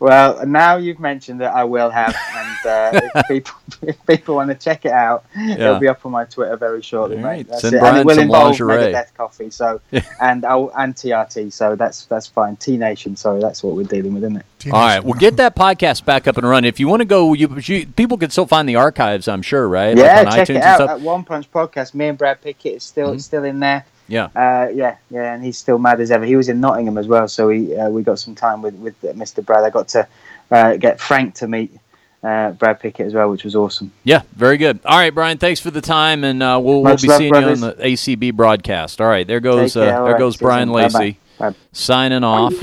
Well, now you've mentioned that I will have, and uh, if people if people want to check it out, Yeah. it'll be up on my Twitter very shortly, All mate. right, That's send it. Bryan and it will some involve lingerie. Megadeth coffee, so and I'll, and TRT, so that's that's fine. T Nation, sorry, that's what we're dealing with, isn't it? Teenage- All right, well, get that podcast back up and running. If you want to go, you, you people can still find the archives. I'm sure, right? Like yeah, on check iTunes it and out. stuff? At One Punch Podcast, me and Brad Pickett is still Mhm. still in there. Yeah. Uh, yeah, yeah, and he's still mad as ever. He was in Nottingham as well, so we uh, we got some time with with Mr. Brad. I got to uh, get Frank to meet uh, Brad Pickett as well, which was awesome. Yeah, very good. All right, Bryan, thanks for the time, and uh, we'll, we'll be love, seeing brothers. you on the ACB broadcast. All right, there goes care, uh, there right, goes Bryan soon. Bye-bye. Lacey Bye. signing off.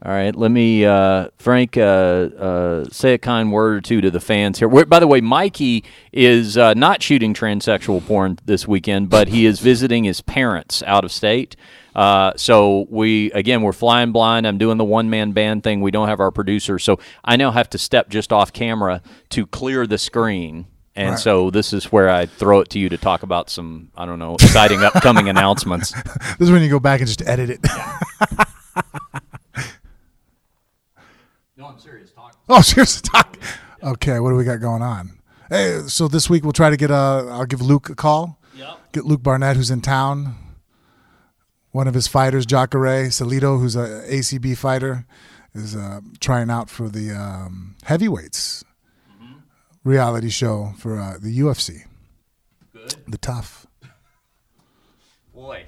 All right, let me, uh, Frank, uh, uh, say a kind word or two to the fans here. Wait, by the way, Mikey is uh, not shooting transsexual porn this weekend, but he is visiting his parents out of state. Uh, so we again we're flying blind. I'm doing the one man band thing. We don't have our producer, so I now have to step just off camera to clear the screen. And Right. so this is where I throw it to you to talk about some I don't know exciting upcoming announcements. This is when you go back and just edit it. No, I'm serious. Talk. oh, seriously, talk. Okay, what do we got going on? Hey, so this week we'll try to get uh I'll give Luke a call. Yep. Get Luke Barnett, who's in town. One of his fighters, Jacare Salito, who's a ACB fighter, is uh, trying out for the um, heavyweights reality show for uh, the UFC. Good. The tough. Boy.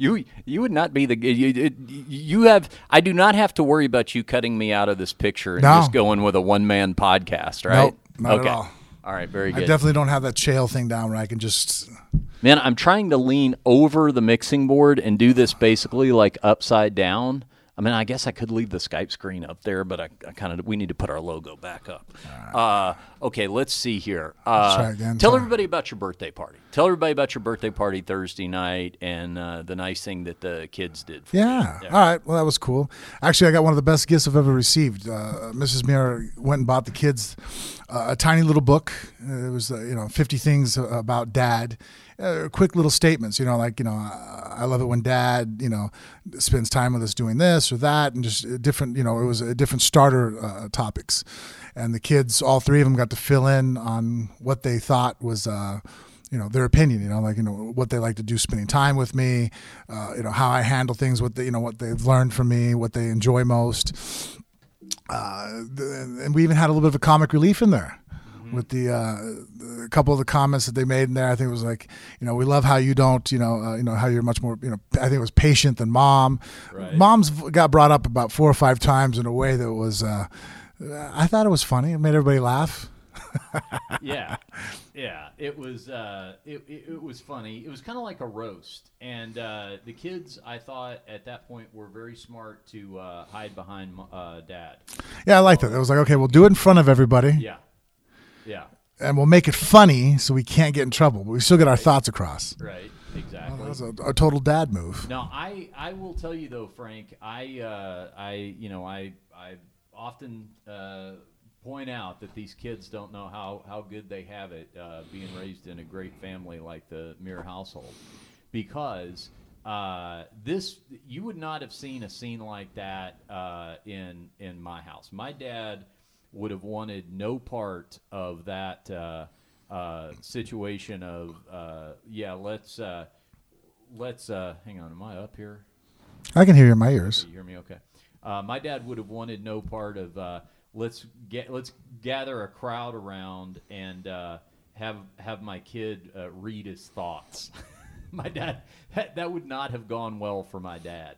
You you would not be the you, you- have I do not have to worry about you cutting me out of this picture and No. just going with a one man podcast, right? Nope, not at okay. all. All right, very good. I good. definitely don't have that chail thing down where I can just. Man, I'm trying to lean over the mixing board and do this basically like upside down. I mean, I guess I could leave the Skype screen up there, but I, I kind of we need to put our logo back up. Uh, okay, let's see here. Uh, again, tell try. everybody about your birthday party. Tell everybody about your birthday party Thursday night and uh, the nice thing that the kids did. For Yeah. All right. Well, that was cool. Actually, I got one of the best gifts I've ever received. Uh, Mrs. Mir went and bought the kids uh, a tiny little book. It was, uh, you know, 50 things about dad. Uh, quick little statements, you know, like, you know, I love it when dad, you know, spends time with us doing this or that, and just uh, different, you know, it was a different starter uh, topics. And the kids, all three of them got to fill in on what they thought was, uh, you know their opinion you know like you know what they like to do spending time with me uh, you know how i handle things what they you know what they've learned from me what they enjoy most uh, and we even had a little bit of a comic relief in there with the uh, a couple of the comments that they made in there. I think it was like you know we love how you don't you know uh, you know how you're much more you know i think it was patient than mom. Right. mom's got brought up about four or five times in a way that was uh, i thought it was funny. It made everybody laugh. Yeah, yeah. It was uh, it, it, it was funny. It was kind of like a roast, and uh, the kids, I thought at that point, were very smart to uh, hide behind uh, dad. yeah i liked it. It was like okay we'll do it in front of everybody. Yeah, yeah. and we'll make it funny so we can't get in trouble, but we still get our thoughts across. Right, exactly. That's a, a total dad move. Now, I, I will tell you though, Frank, I, uh, I, you know, I, I often uh, point out that these kids don't know how, how good they have it uh, being raised in a great family like the Mir household, because uh, this you would not have seen a scene like that uh, in in my house. My dad would have wanted no part of that uh, uh, situation of uh, yeah, let's uh, let's uh, hang on. Am I up here? I can hear you in my ears. You hear me? Okay. Uh, my dad would have wanted no part of uh, let's get let's gather a crowd around and uh, have have my kid uh, read his thoughts. my dad that, that would not have gone well for my dad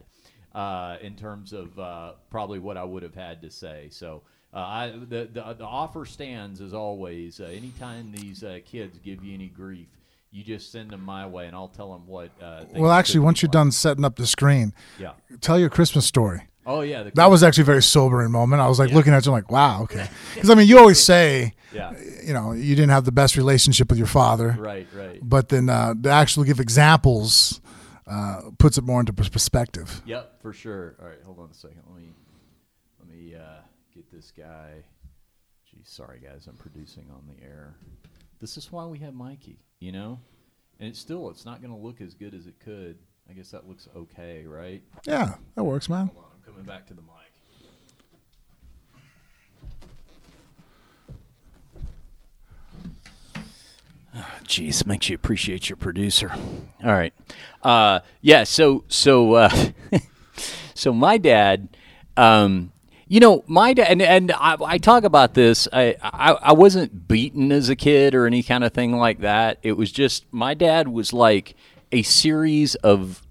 uh, in terms of uh, probably what I would have had to say. So. Uh, I, the, the the offer stands as always. Uh, anytime these uh, kids give you any grief, you just send them my way, and I'll tell them what. Uh, Well, actually, once you're like. done setting up the screen, yeah. tell your Christmas story. Oh yeah, That was actually a very sobering moment. I was like looking at you like, wow, okay. Because I mean, you always say, yeah. you know, you didn't have the best relationship with your father, Right, right. but then uh, to actually give examples uh, puts it more into perspective. Yep, for sure. All right, hold on a second. Let me let me uh, get this guy. Geez, sorry guys, I'm producing on the air. This is why we have Mikey, you know. And it's still, it's not going to look as good as it could. I guess that looks okay, right? Yeah, that works, man. Hold on, I'm coming back to the mic. Jeez, makes you appreciate your producer. All right, uh, yeah. So, so, uh, so my dad, um, you know, my dad, and, and I, I talk about this. I, I I wasn't beaten as a kid or any kind of thing like that. It was just my dad was like a series of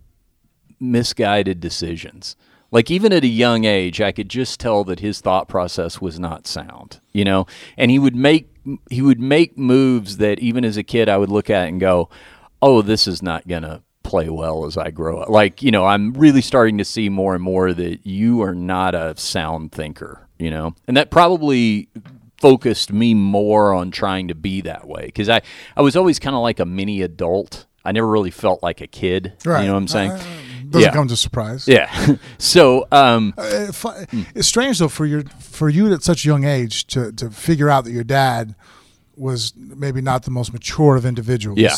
misguided decisions. Like even at a young age, I could just tell that his thought process was not sound, you know. And he would make he would make moves that even as a kid I would look at and go, "Oh, this is not to play well as I grow up." Like, you know, I'm really starting to see more and more that you are not a sound thinker, you know. And that probably focused me more on trying to be that way because I I was always kind of like a mini adult. I never really felt like a kid. Right. You know what I'm saying? Uh, doesn't Yeah. come as a surprise. Yeah. so, um, Uh, It's strange though for your for you at such a young age to to figure out that your dad was maybe not the most mature of individuals. Yeah.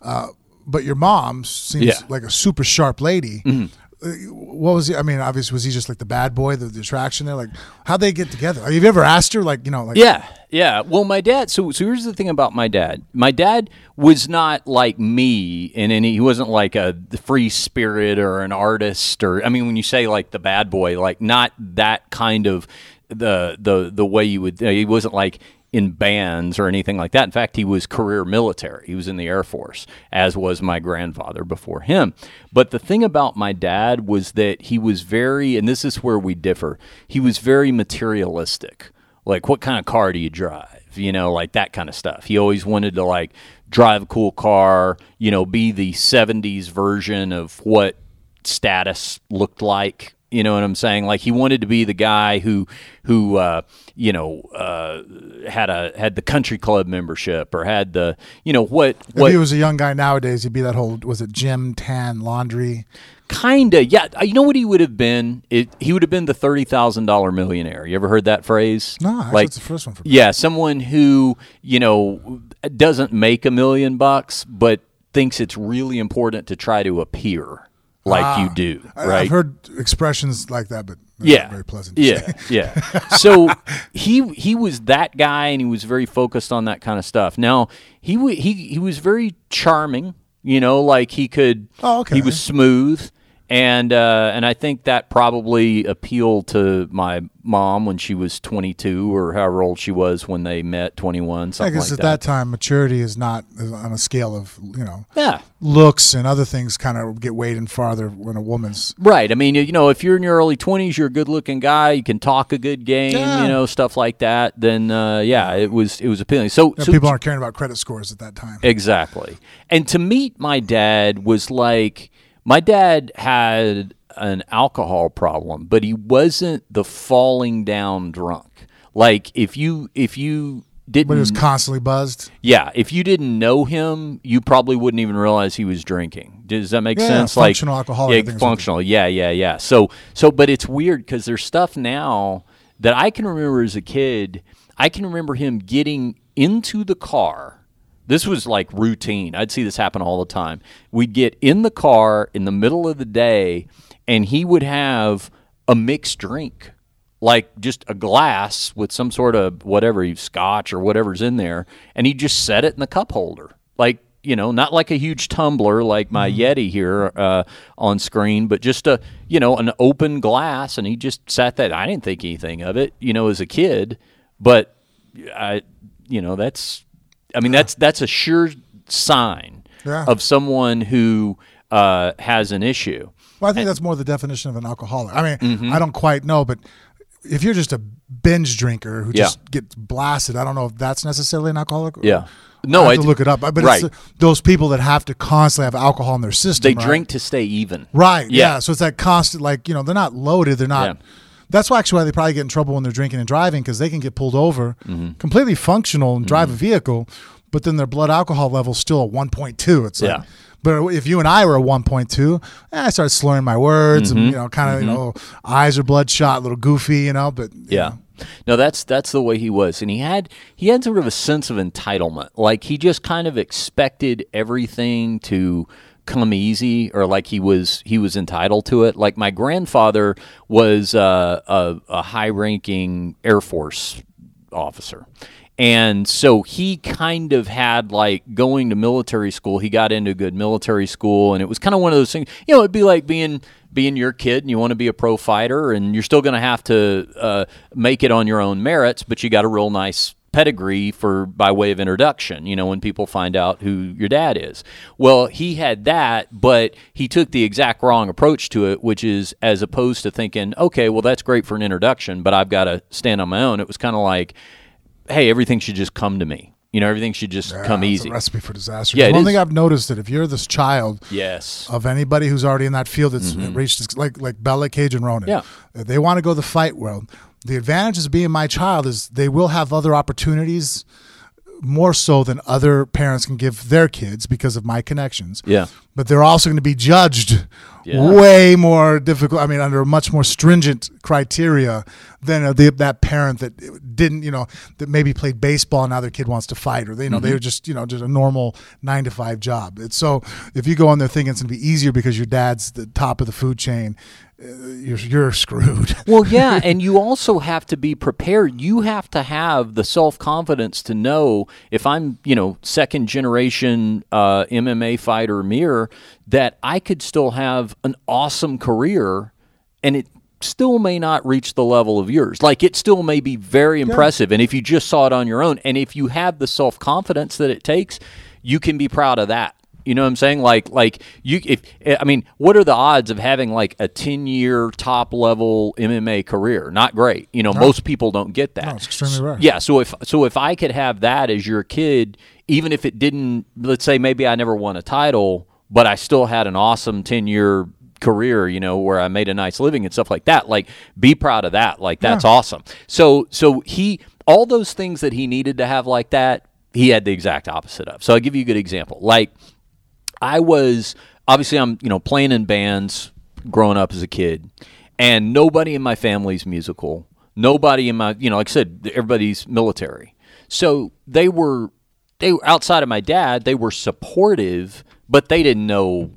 Uh, but your mom seems Yeah. Mm-hmm. like a super sharp lady. Uh, What was he? I mean, obviously, was he just like the bad boy, the, the attraction there? Like, how'd they get together? Have you ever asked her? Like, you know, like, yeah, yeah. Well, my dad. So, so here's the thing about my dad. My dad was not like me in any. He wasn't like a free spirit or an artist or. I mean, when you say like the bad boy, like not that kind of the the the way you would. He wasn't like in bands or anything like that. In fact, he was career military. He was in the Air Force, as was my grandfather before him. But the thing about my dad was that he was very, and this is where we differ, he was very materialistic. Like, what kind of car do you drive? You know, like that kind of stuff. He always wanted to, like, drive a cool car, you know, be the 70s version of what status looked like. You know what I'm saying? Like he wanted to be the guy who, who, uh, you know, uh, had a had the country club membership or had the, you know, what If he was a young guy nowadays, he'd be that whole was it gym, tan, laundry? kinda yeah. uh, You know what he would have been? It, he would have been the thirty thousand dollar millionaire. You ever heard that phrase? No, actually, like it's the first one for me. yeah, someone who you know doesn't make a million bucks, but thinks it's really important to try to appear like you ah. do. I- Right? I've heard expressions like that, but yeah, not very pleasant. to Yeah, say. yeah. So he he was that guy, and he was very focused on that kind of stuff. Now he he he was very charming. You know, like he could. Oh, okay. He was smooth, and uh, and I think that probably appealed to my mom when she was 22 or however old she was when they met, 21, I guess like at that time, maturity is not on a scale of you know Yeah. looks and other things kind of get weighed in farther when a woman's Right. I mean, you know, if you're in your early 20s, you're a good-looking guy, you can talk a good game, Yeah. you know, stuff like that, then uh, yeah, it was it was appealing. So, know, so people aren't caring about credit scores at that time. exactly. And to meet my dad was like my dad had an alcohol problem, but he wasn't the falling down drunk. Like if you if you didn't But he was constantly buzzed. yeah, if you didn't know him, you probably wouldn't even realize he was drinking. Does that make Yeah, sense? functional like, alcoholic, Yeah, think is what functional. Yeah, yeah, yeah. So, so, but it's weird because there's stuff now that I can remember as a kid. I can remember him getting into the car. This was like routine. I'd see this happen all the time. We'd get in the car in the middle of the day, and he would have a mixed drink like just a glass with some sort of whatever, scotch or whatever's in there, and he just set it in the cup holder. Like you know, not like a huge tumbler like my mm-hmm. Yeti here uh, on screen, but just a you know an open glass, and he just sat that. I didn't think anything of it, you know, as a kid, but I, you know, that's, I mean, that's that's a sure sign yeah. of someone who uh, has an issue. Well, I think and, that's more the definition of an alcoholic. I mean, mm-hmm. I don't quite know, but if you're just a binge drinker who yeah. just gets blasted, I don't know if that's necessarily an alcoholic. Yeah. No, I have to look it up. But right. it's those people that have to constantly have alcohol in their system. They right? drink to stay even. Right. Yeah. yeah. So it's that constant, like you know, they're not loaded. They're not. Yeah. That's why actually why they probably get in trouble when they're drinking and driving because they can get pulled over, mm-hmm. completely functional and drive mm-hmm. a vehicle, but then their blood alcohol level's still at 1.2. It's like, yeah. But if you and I were at 1.2, eh, I start slurring my words mm-hmm. and, you know, kind of, mm-hmm. you know, eyes are bloodshot, a little goofy, you know, but. Yeah. Know. No, that's that's the way he was, and he had he had sort of a sense of entitlement. Like he just kind of expected everything to come easy or like he was he was entitled to it. Like my grandfather was uh, a, a high ranking Air Force officer. And so he kind of had like going to military school. He got into a good military school, and it was kind of one of those things. You know, it'd be like being being your kid, and you want to be a pro fighter, and you're still going to have to uh, make it on your own merits, but you got a real nice pedigree for by way of introduction you know when people find out who your dad is. Well he had that but he took the exact wrong approach to it which is as opposed to thinking okay well that's great for an introduction but i've got to stand on my own. It was kind of like hey everything should just come to me. You know everything should just yeah, come easy. recipe for disaster. Yeah one is. thing i've noticed that if you're this child yes. of anybody who's already in that field that's mm-hmm. reached like like bella Kage and ronan. Yeah. They want to go the fight world the advantages of being my child is they will have other opportunities more so than other parents can give their kids because of my connections. Yeah. But they're also going to be judged yeah. way more difficult. I mean, under much more stringent criteria than uh, the, that parent that didn't, you know, that maybe played baseball and now their kid wants to fight, or they, you know, mm-hmm. they were just, you know, just a normal nine to five job. It's so if you go on there thinking it's going to be easier because your dad's the top of the food chain, you're, you're screwed. well, yeah, and you also have to be prepared. You have to have the self confidence to know if I'm, you know, second generation uh, MMA fighter Mir, that I could still have an awesome career, and it still may not reach the level of yours. Like it still may be very impressive, yeah. and if you just saw it on your own, and if you have the self confidence that it takes, you can be proud of that you know what I'm saying? Like, like you, if I mean, what are the odds of having like a 10 year top level MMA career? Not great. You know, no. most people don't get that. No, it's extremely rare. Yeah. So if so, if I could have that as your kid, even if it didn't, let's say maybe I never won a title, but I still had an awesome 10 year career, you know, where I made a nice living and stuff like that. Like, be proud of that. Like, that's yeah. awesome. So, so he, all those things that he needed to have like that, he had the exact opposite of. So I'll give you a good example. Like I was obviously I'm you know playing in bands growing up as a kid, and nobody in my family's musical. Nobody in my you know like I said everybody's military, so they were they outside of my dad. They were supportive, but they didn't know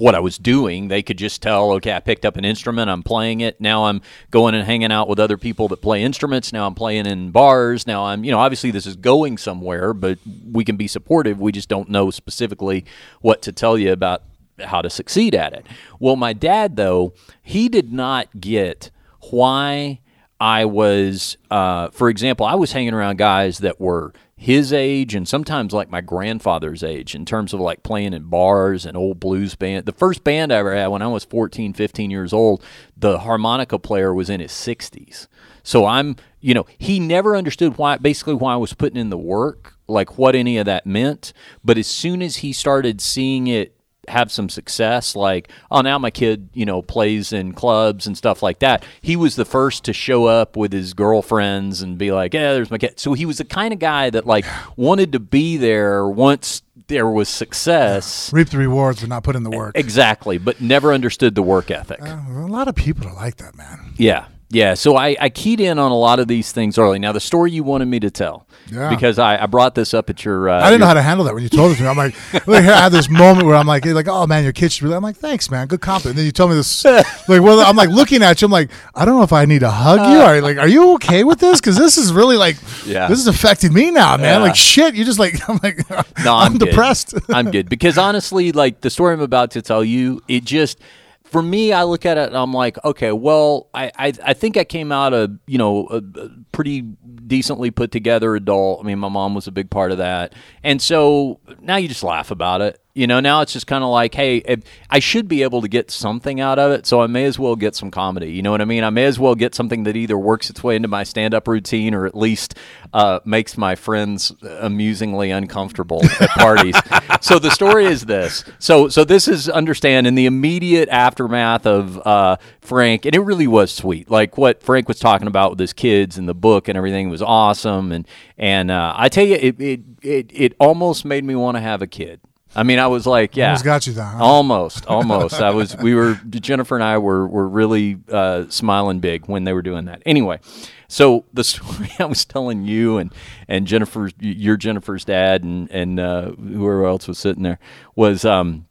what I was doing. They could just tell, okay, I picked up an instrument, I'm playing it. Now I'm going and hanging out with other people that play instruments. Now I'm playing in bars. Now I'm, you know, obviously this is going somewhere, but we can be supportive. We just don't know specifically what to tell you about how to succeed at it. Well, my dad, though, he did not get why I was, uh, for example, I was hanging around guys that were his age and sometimes like my grandfather's age in terms of like playing in bars and old blues band. The first band I ever had when I was 14, 15 years old, the harmonica player was in his 60s. So I'm, you know, he never understood why basically why I was putting in the work, like what any of that meant, but as soon as he started seeing it have some success. Like oh now my kid you know plays in clubs and stuff like that. He was the first to show up with his girlfriends and be like yeah there's my kid. So he was the kind of guy that like wanted to be there once there was success. Yeah. reap the rewards but not put in the work. Exactly but never understood the work ethic. Uh, a lot of people are like that man. Yeah Yeah, so I, I keyed in on a lot of these things early. Now, the story you wanted me to tell, Yeah. because I, I brought this up at your. Uh, I didn't know how to handle that when you told it to me. I'm like, I had this moment where I'm like, like, oh man, your kid should be. I'm like, thanks, man, good compliment. And then you tell me this, like, well, I'm like looking at you. I'm like, I don't know if I need to hug you. Are like, are you okay with this? Because this is really like, Yeah. this is affecting me now, man. Yeah. Like shit. You just like, I'm like, No, I'm, good. depressed. I'm good because honestly, like the story I'm about to tell you, it just for me, I look at it and I'm like, okay, well, I I, I think I came out a you know a, a pretty decently put together adult. I mean, my mom was a big part of that, and so now you just laugh about it. You know, now it's just kind of like, hey, I should be able to get something out of it, so I may as well get some comedy. You know what I mean? I may as well get something that either works its way into my stand-up routine or at least uh, makes my friends amusingly uncomfortable at parties. so the story is this. So so this is understand in the immediate aftermath of uh, Frank, and it really was sweet. Like what Frank was talking about with his kids and the book and everything was awesome. And and uh, I tell you, it it it, it almost made me want to have a kid. I mean, I was like, yeah, Almost got you there, huh? Almost, almost. I was. We were. Jennifer and I were were really uh, smiling big when they were doing that. Anyway, so the story I was telling you and and Jennifer, your Jennifer's dad, and and uh, whoever else was sitting there was um,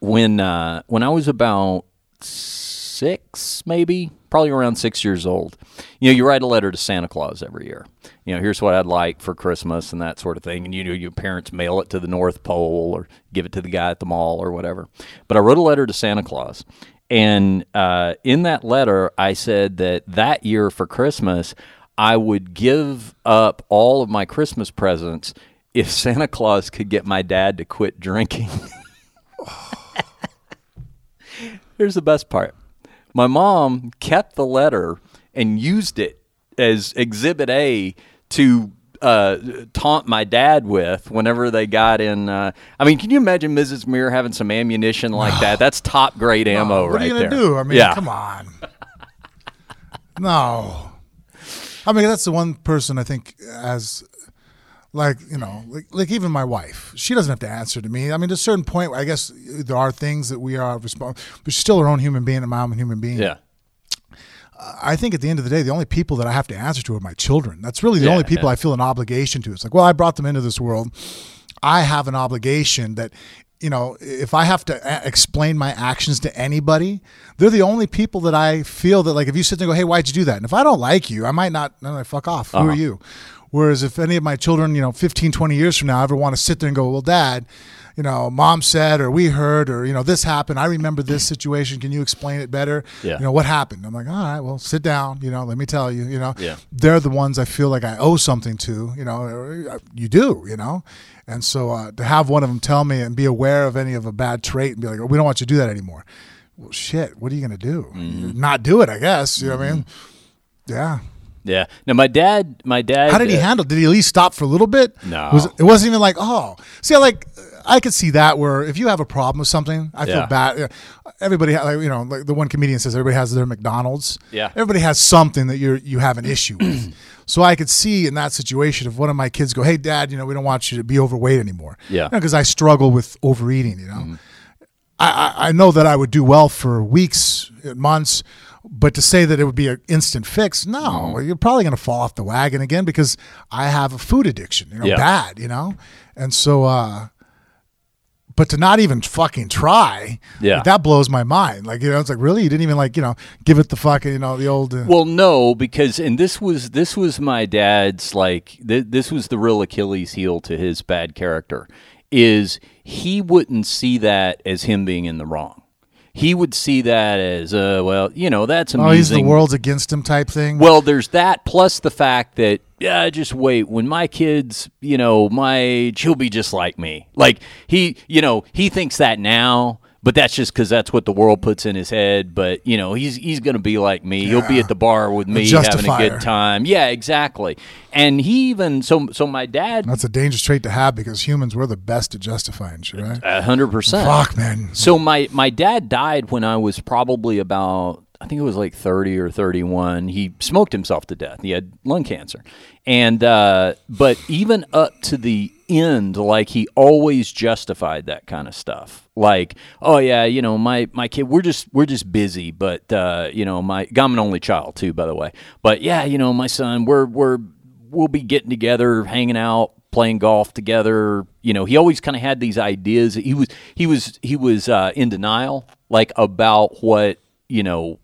when uh, when I was about six, maybe probably around six years old. You know, you write a letter to Santa Claus every year. You know, here's what I'd like for Christmas and that sort of thing. And you know, your parents mail it to the North Pole or give it to the guy at the mall or whatever. But I wrote a letter to Santa Claus. And uh, in that letter, I said that that year for Christmas, I would give up all of my Christmas presents if Santa Claus could get my dad to quit drinking. Here's the best part. My mom kept the letter and used it as exhibit A to uh, taunt my dad with whenever they got in. Uh, I mean, can you imagine Mrs. Mir having some ammunition like that? That's top grade ammo what right are you gonna there. do? I mean, yeah. come on. no, I mean that's the one person I think as like you know like, like even my wife she doesn't have to answer to me i mean to a certain point i guess there are things that we are responsible but she's still her own human being and my own human being Yeah. I think at the end of the day, the only people that I have to answer to are my children. That's really the Yeah, only people yeah. I feel an obligation to. It's like, well, I brought them into this world. I have an obligation that, you know, if I have to a- explain my actions to anybody, they're the only people that I feel that, like, if you sit there and go, hey, why'd you do that? And if I don't like you, I might not, I'm like, fuck off. Who Uh-huh. are you? Whereas if any of my children, you know, 15, 20 years from now ever want to sit there and go, well, dad, you know, mom said, or we heard, or, you know, this happened. I remember this situation. Can you explain it better? Yeah. You know, what happened? I'm like, all right, well, sit down. You know, let me tell you. You know, Yeah. they're the ones I feel like I owe something to. You know, or you do. You know, and so uh, to have one of them tell me and be aware of any of a bad trait and be like, oh, we don't want you to do that anymore. Well, shit, what are you gonna do? Mm-hmm. Not do it, I guess. You know what I mean? Yeah. Yeah. Now my dad, my dad. How did he uh, handle? Did he at least stop for a little bit? No. Was, it wasn't even like, oh, see, I like, I could see that where if you have a problem with something, I feel Yeah. bad. Everybody, like, you know, like the one comedian says, everybody has their McDonald's. Yeah. Everybody has something that you you have an issue with. So I could see in that situation if one of my kids go, hey, dad, you know, we don't want you to be overweight anymore. Yeah. Because I struggle with overeating. You know. I, I I know that I would do well for weeks, months, but to say that it would be an instant fix, no, you're probably going to fall off the wagon again because I have a food addiction, you know, Yeah. bad, you know, and so, uh, but to not even fucking try, Yeah. like, that blows my mind. Like, you know, it's like, really, you didn't even like, you know, give it the fucking, you know, the old. Uh, Well, no, because and this was this was my dad's like th- this was the real Achilles heel to his bad character is he wouldn't see that as him being in the wrong. He would see that as uh well, you know, that's amazing. oh, he's the world's against him type thing. Well, there's that plus the fact that yeah, just wait. When my kids, you know, my age, he'll be just like me. Like he, you know, he thinks that now, but that's just because that's what the world puts in his head. But you know, he's he's gonna be like me. He'll be at the bar with me, having a good time. Yeah, exactly. And he even so so my dad, That's a dangerous trait to have because humans, we're the best at justifying shit, right? a hundred percent. Fuck, man. So my my dad died when I was probably about I think it was like 30 or 31. He smoked himself to death. He had lung cancer. And uh, but even up to the end like he always justified that kind of stuff. Like, oh yeah, you know, my my kid, we're just we're just busy, but uh, you know, my I'm an only child too, by the way. But yeah, you know, my son, we're we're we'll be getting together, hanging out, playing golf together. You know, he always kind of had these ideas. He was he was he was uh, in denial, like about what you know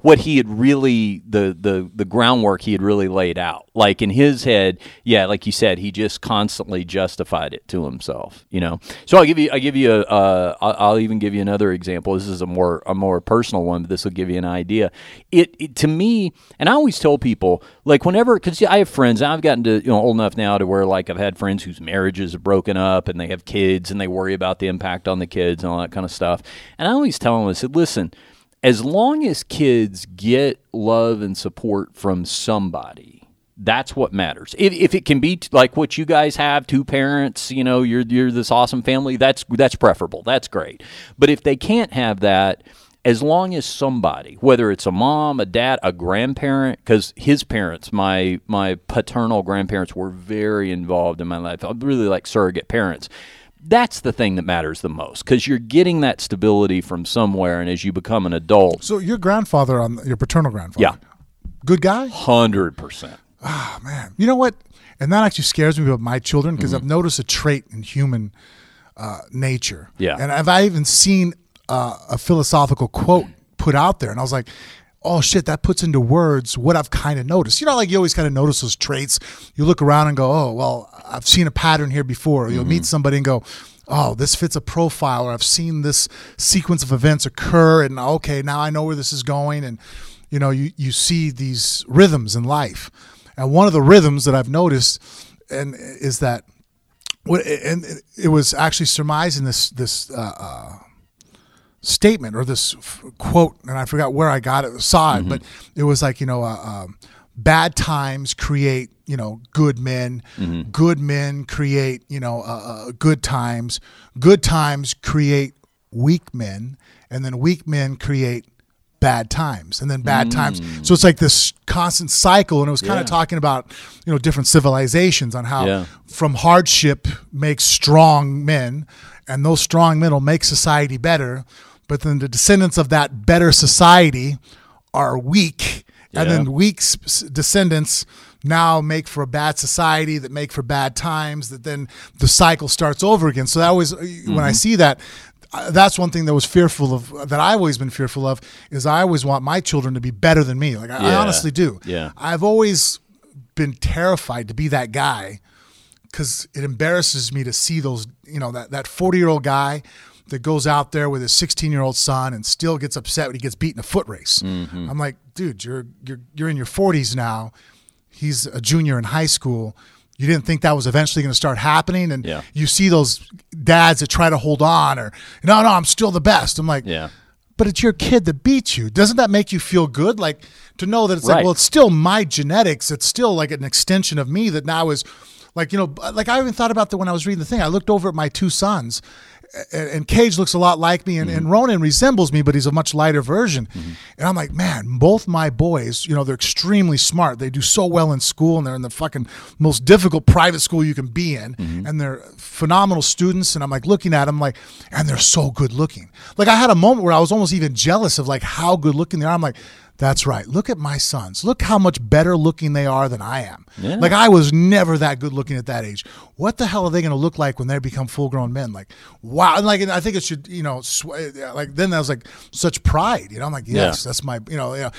what he had really the the the groundwork he had really laid out. Like in his head yeah like you said he just constantly justified it to himself you know? So i'll give you i'll give you a uh, i'll even give you another example. This is a more a more personal one but this will give you an idea. It, it to me and i always tell people like whenever because i have friends i've gotten to you know old enough now to where like i've had friends whose marriages have broken up and they have kids and they worry about the impact on the kids and all that kind of stuff. And i always tell them i said listen as long as kids get love and support from somebody, that's what matters. If, if it can be t- like what you guys have, two parents, you know, you're you're this awesome family. That's that's preferable. That's great. But if they can't have that, as long as somebody, whether it's a mom, a dad, a grandparent, because his parents, my my paternal grandparents, were very involved in my life. I really like surrogate parents that's the thing that matters the most because you're getting that stability from somewhere, and as you become an adult, So your grandfather on your paternal grandfather, Yeah. good guy. hundred percent. Oh man, you know what? And that actually scares me about my children because I've noticed a trait in human uh, nature. Yeah. and I've I even seen uh, a philosophical quote put out there, and I was like. Oh shit! That puts into words what I've kind of noticed. You know, like you always kind of notice those traits. You look around and go, "Oh, well, I've seen a pattern here before." You'll meet somebody and go, "Oh, this fits a profile," or "I've seen this sequence of events occur," and okay, now I know where this is going. And you know, you you see these rhythms in life. And one of the rhythms that I've noticed and is that and it was actually surmising this this uh, uh, statement or this f- quote, and I forgot where I got it, saw it, but it was like you know, uh, um, bad times create you know good men, good men create you know uh, uh, good times, good times create weak men, and then weak men create bad times and then bad times. So it's like this constant cycle and it was kind Yeah. of talking about you know different civilizations on how Yeah. from hardship makes strong men and those strong men will make society better but then the descendants of that better society are weak and then weak s- s- descendants now make for a bad society that make for bad times that then the cycle starts over again. So that always when Mm-hmm. i see that uh, that's one thing that was fearful of that i've always been fearful of is i always want my children to be better than me. Like i, I honestly do. Yeah. i've always been terrified to be that guy because it embarrasses me to see those, you know, that that forty year old guy that goes out there with his sixteen year old son and still gets upset when he gets beat in a foot race. Mm-hmm. I'm like, dude, you're you're you're in your forties now. He's a junior in high school. You didn't think that was eventually going to start happening, and Yeah. you see those dads that try to hold on, or no, no, I'm still the best. I'm like, Yeah. but it's your kid that beats you. Doesn't that make you feel good? Like to know that it's like, well, it's still my genetics. It's still like an extension of me that now is like, you know, like I even thought about that when I was reading the thing. I looked over at my two sons and, Kage looks a lot like me and, and mm-hmm. Ronan resembles me, but he's a much lighter version. Mm-hmm. And I'm like, man, both my boys, you know, they're extremely smart. They do so well in school and they're in the fucking most difficult private school you can be in. Mm-hmm. And they're phenomenal students. And I'm like looking at them like, and they're so good looking. Like I had a moment where I was almost even jealous of like how good looking they are. I'm like, that's right. Look at my sons. Look how much better looking they are than I am. Yeah. Like I was never that good looking at that age. What the hell are they going to look like when they become full grown men? Like, wow. And like, and I think it should, you know, sw- uh, like then that was like such pride. You know, I'm like, yes, Yeah. that's my, you know, you know,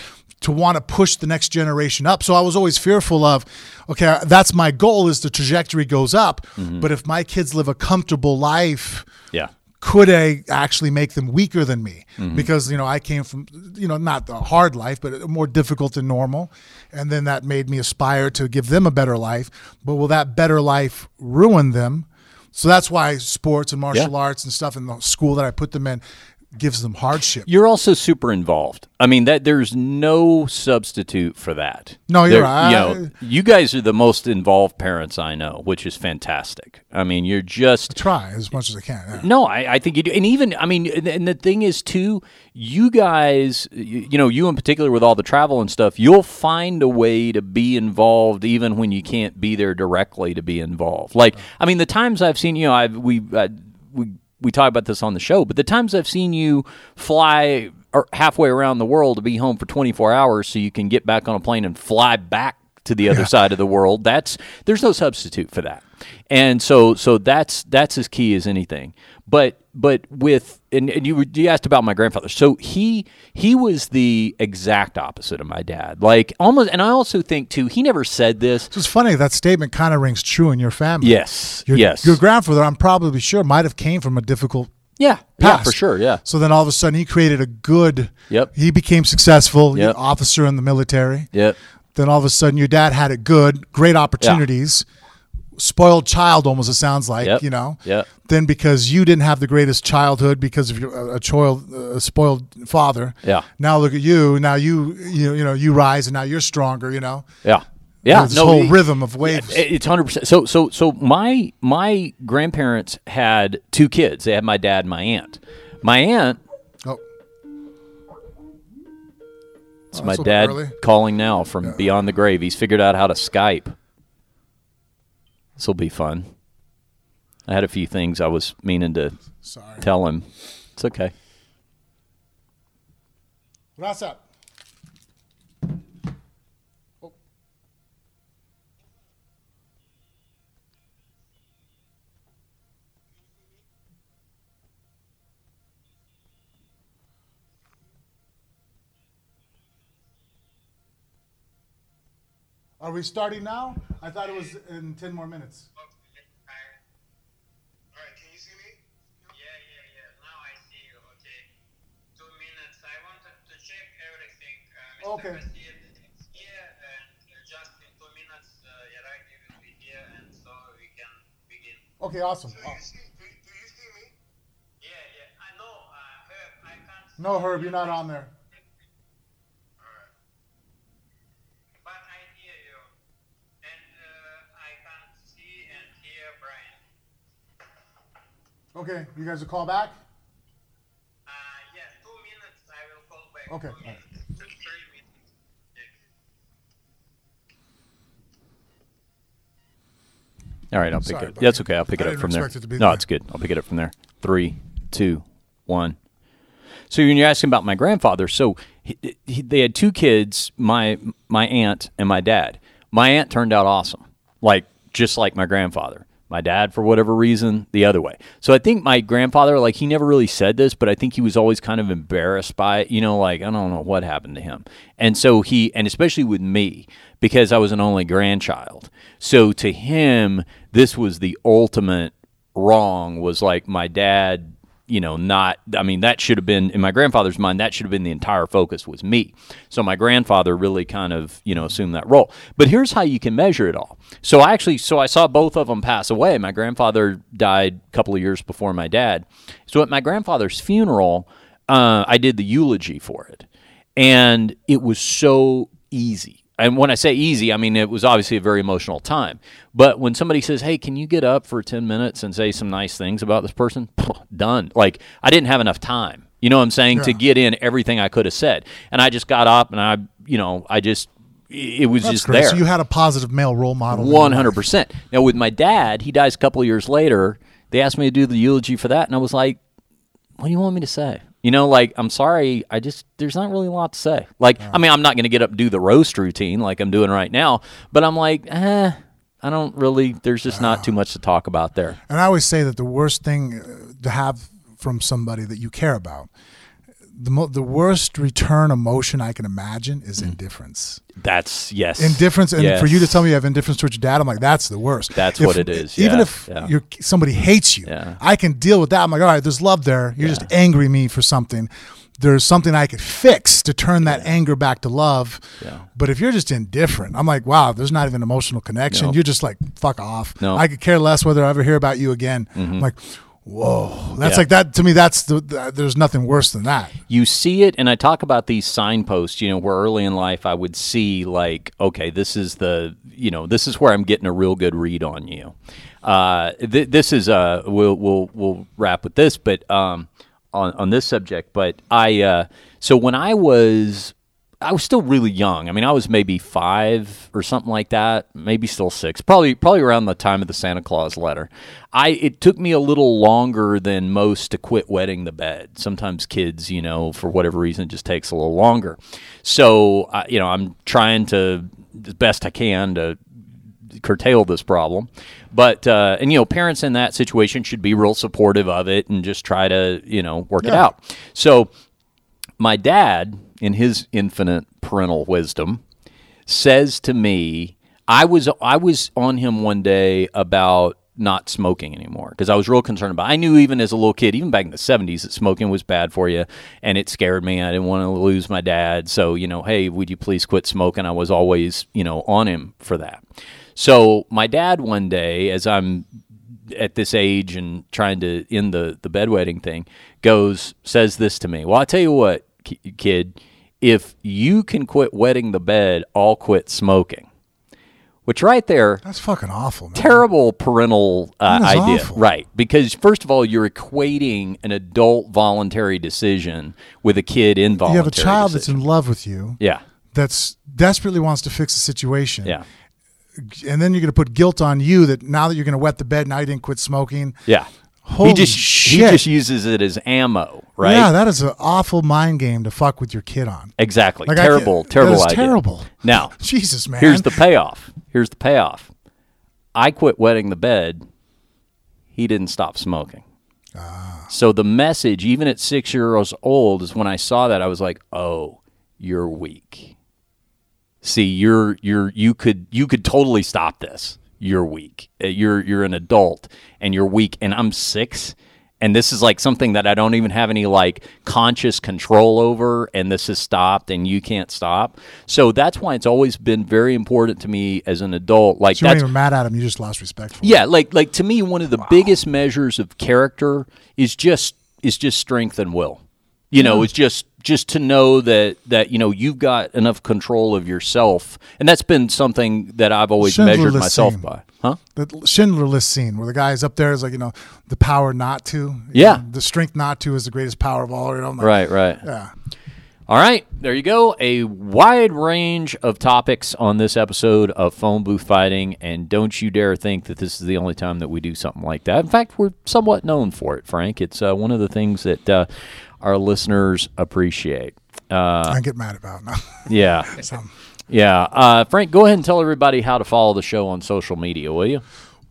to want to push the next generation up. So I was always fearful of, okay, uh, that's my goal is the trajectory goes up. Mm-hmm. But if my kids live a comfortable life, Yeah. Could I actually make them weaker than me? Mm-hmm. Because you know I came from you know not a hard life, but more difficult than normal, and then that made me aspire to give them a better life. But will that better life ruin them? So that's why sports and martial Yeah. arts and stuff in the school that I put them in gives them hardship. You're also super involved. I mean that there's no substitute for that. No, you're There- right. You, know, you guys are the most involved parents I know, which is fantastic. I mean, you're just Try as much as I can. yeah. No, I, I think you do. And even, I mean, and- the thing is, too, you guys, you, you know, you in particular with all the travel and stuff, you'll find a way to be involved even when you can't be there directly to be involved. Like, I mean, the times I've seen, you know, I've, uh, we, I, we, we talk about this on the show, but the times I've seen you fly halfway around the world to be home for 24 hours so you can get back on a plane and fly back to the other side of the world that's there's no substitute for that and so so that's that's as key as anything but but with and, and you were- you asked about my grandfather so he he was the exact opposite of my dad like almost and i also think too he never said this So it's funny that statement kind of rings true in your family. yes Your, yes Your grandfather, I'm probably sure, might have came from a difficult yeah yeah past. for sure yeah So then all of a sudden he created a good. Yep. He became successful. Yep. Officer in the military. yep Then all of a sudden your dad had it good, great opportunities. Spoiled child, almost it sounds like Yep. you know. Yep. Then because you didn't have the greatest childhood because of your a, a child, uh, a spoiled father. Yeah. Now look at you. Now you you you know you rise and now you're stronger. You know. yeah yeah There's this whole rhythm of waves. It- It's hundred percent. So so so my my grandparents had two kids. They had my dad and my aunt. My aunt. Oh. It's Oh, my that's a little dad early. calling now from beyond the grave. He's figured out how to Skype. This will be fun. I had a few things I was meaning to Sorry. tell him. It's okay. What's up? Are we starting now? I thought it was in 10 more minutes. Alright, can you see me? Yeah, yeah, yeah. Now I see you. Okay. Two minutes. I wanted to check everything. Uh, Mr. Okay. Garcia and just in two minutes, uh, will be here, and so we can begin. Okay, awesome. Do you see, do, do you see me? Yeah, yeah. I know. Uh, Herb, I can't. see No, Herb, you're not on there. But I hear you, and uh, I can see and hear Bryan. Okay, you guys will call back? Uh, yeah, two minutes. I will call back. Okay, Two all right. minutes. Two, three minutes. Yeah. All right, I'll pick Sorry, it. buddy. That's okay. I'll pick I it up from there. it no, there. it's good. I'll pick it up from there. Three, two, one. So when you're asking about my grandfather, so he, he, they had two kids, my my aunt and my dad. My aunt turned out awesome, like just like my grandfather. My dad, for whatever reason, the other way. So I think my grandfather, like he never really said this, but I think he was always kind of embarrassed by it. You know, like I don't know what happened to him, and so he, and especially with me, because I was an only grandchild. So to him, this was the ultimate wrong. Was like my dad you know, not, I mean, that should have been, in my grandfather's mind, that should have been the entire focus was me. So my grandfather really kind of, you know, assumed that role. But here's how you can measure it all. So I actually, so I saw both of them pass away. My grandfather died a couple of years before my dad. So at my grandfather's funeral, uh, I did the eulogy for it. And it was so easy and when I say easy, I mean it was obviously a very emotional time. But when somebody says, "Hey, can you get up for ten minutes and say some nice things about this person?" Done. Like I didn't have enough time. You know what I'm saying to get in everything I could have said, and I just got up and I, you know, I just it was That's just great. there. So you had a positive male role model. One hundred percent. Now with my dad, he dies a couple of years later. They asked me to do the eulogy for that, and I was like, "What do you want me to say?" You know, like I'm sorry, I just there's not really a lot to say. Like, I mean, I'm not going to get up and do the roast routine like I'm doing right now, but I'm like, eh, I don't really. There's just not too much to talk about there. And I always say that the worst thing to have from somebody that you care about, the mo- the worst return emotion I can imagine is Mm. indifference. That's yes, Indifference, and Yes. for you to tell me you have indifference towards your dad, I'm like, that's the worst. That's If- what it is, Even yeah, if yeah. somebody hates you, Yeah. I can deal with that. I'm like, all right, there's love there. You're just angry me for something. There's something I could fix to turn that anger back to love. Yeah. But if you're just indifferent, I'm like, wow, there's not even emotional connection. No. You're just like, fuck off. No. I could care less whether I ever hear about you again. Mm-hmm. I'm like, Whoa, that's Yeah. like that to me. That's the, the there's nothing worse than that. you see it and i talk about these signposts you know where early in life i would see like okay this is the you know this is where i'm getting a real good read on you uh, th- this is uh we'll we'll we'll wrap with this but um on on this subject but i uh so when i was I was still really young. I mean, I was maybe five or something like that, maybe still six. Probably, probably around the time of the Santa Claus letter. I it took me a little longer than most to quit wetting the bed. Sometimes kids, you know, for whatever reason, it just takes a little longer. So, uh, you know, I'm trying to as best I can to curtail this problem. But uh, and you know, parents in that situation should be real supportive of it and just try to you know work it out. So my dad, in his infinite parental wisdom, says to me, I was I was on him one day about not smoking anymore because I was real concerned about. It. I knew even as a little kid, even back in the '70s, that smoking was bad for you, and it scared me. I didn't want to lose my dad, so you know, hey, would you please quit smoking? I was always you know on him for that. So my dad one day, as I'm at this age and trying to end the the bedwetting thing, goes says this to me. Well, I tell you what, kid, if you can quit wetting the bed, I'll quit smoking. Which right there, That's fucking awful, man. terrible parental uh, idea, awful. right? Because first of all, you're equating an adult voluntary decision with a kid You have a child that's in love with you, yeah, that's desperately wants to fix the situation. yeah, and then you're going to put guilt on you that now that you're going to wet the bed, now you didn't quit smoking. yeah. Holy he just shit! he just uses it as ammo, right? Yeah, that is an awful mind game to fuck with your kid on. exactly. Like, terrible, can't- terrible idea. terrible. Now, Jesus, man. Here's the payoff. Here's the payoff. I quit wetting the bed. He didn't stop smoking. Ah. So the message, even at six years old, is when I saw that I was like, "Oh, you're weak. See, you're you're you could you could totally stop this. You're weak. Uh, You're you're an adult and you're weak. And I'm six, and this is like something that I don't even have any like conscious control over. And this has stopped, and you can't stop. So that's why it's always been very important to me as an adult. Like So you weren't that's even mad at him. You just lost respect for him. yeah, like like to me, one of the biggest measures of character is just is just strength and will. You know, it's just just to know that that you know you've got enough control of yourself, and that's been something that I've always Schindler measured myself scene. by. Huh? The Schindler List scene where the guy is up there is like, you know, the power not to. Yeah. the strength not to is the greatest power of all. You know, like, Right, right. Yeah. All right, there you go. A wide range of topics on this episode of Phone Booth Fighting, and don't you dare think that this is the only time that we do something like that. In fact, we're somewhat known for it, Frank. It's uh, one of the things that uh, our listeners appreciate. Uh, I get mad about now. yeah, Some- yeah. Uh, Frank, go ahead and tell everybody how to follow the show on social media, will you?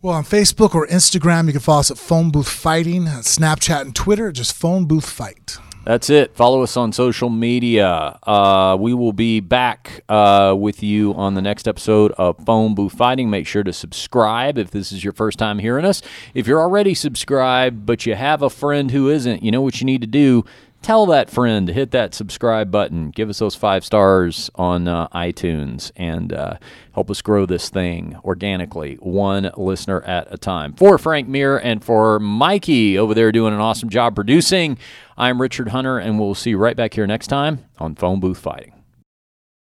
Well, on Facebook or Instagram, you can follow us at Phone Booth Fighting, Snapchat and Twitter, just Phone Booth Fight. That's it. Follow us on social media. Uh, we will be back uh, with you on the next episode of Phone Booth Fighting. Make sure to subscribe if this is your first time hearing us. If you're already subscribed, but you have a friend who isn't, you know what you need to do. Tell that friend to hit that subscribe button. Give us those five stars on uh, iTunes and uh, help us grow this thing organically, one listener at a time. For Frank Mir and for Mikey over there doing an awesome job producing, I'm Richard Hunter, and we'll see you right back here next time on Phone Booth Fighting.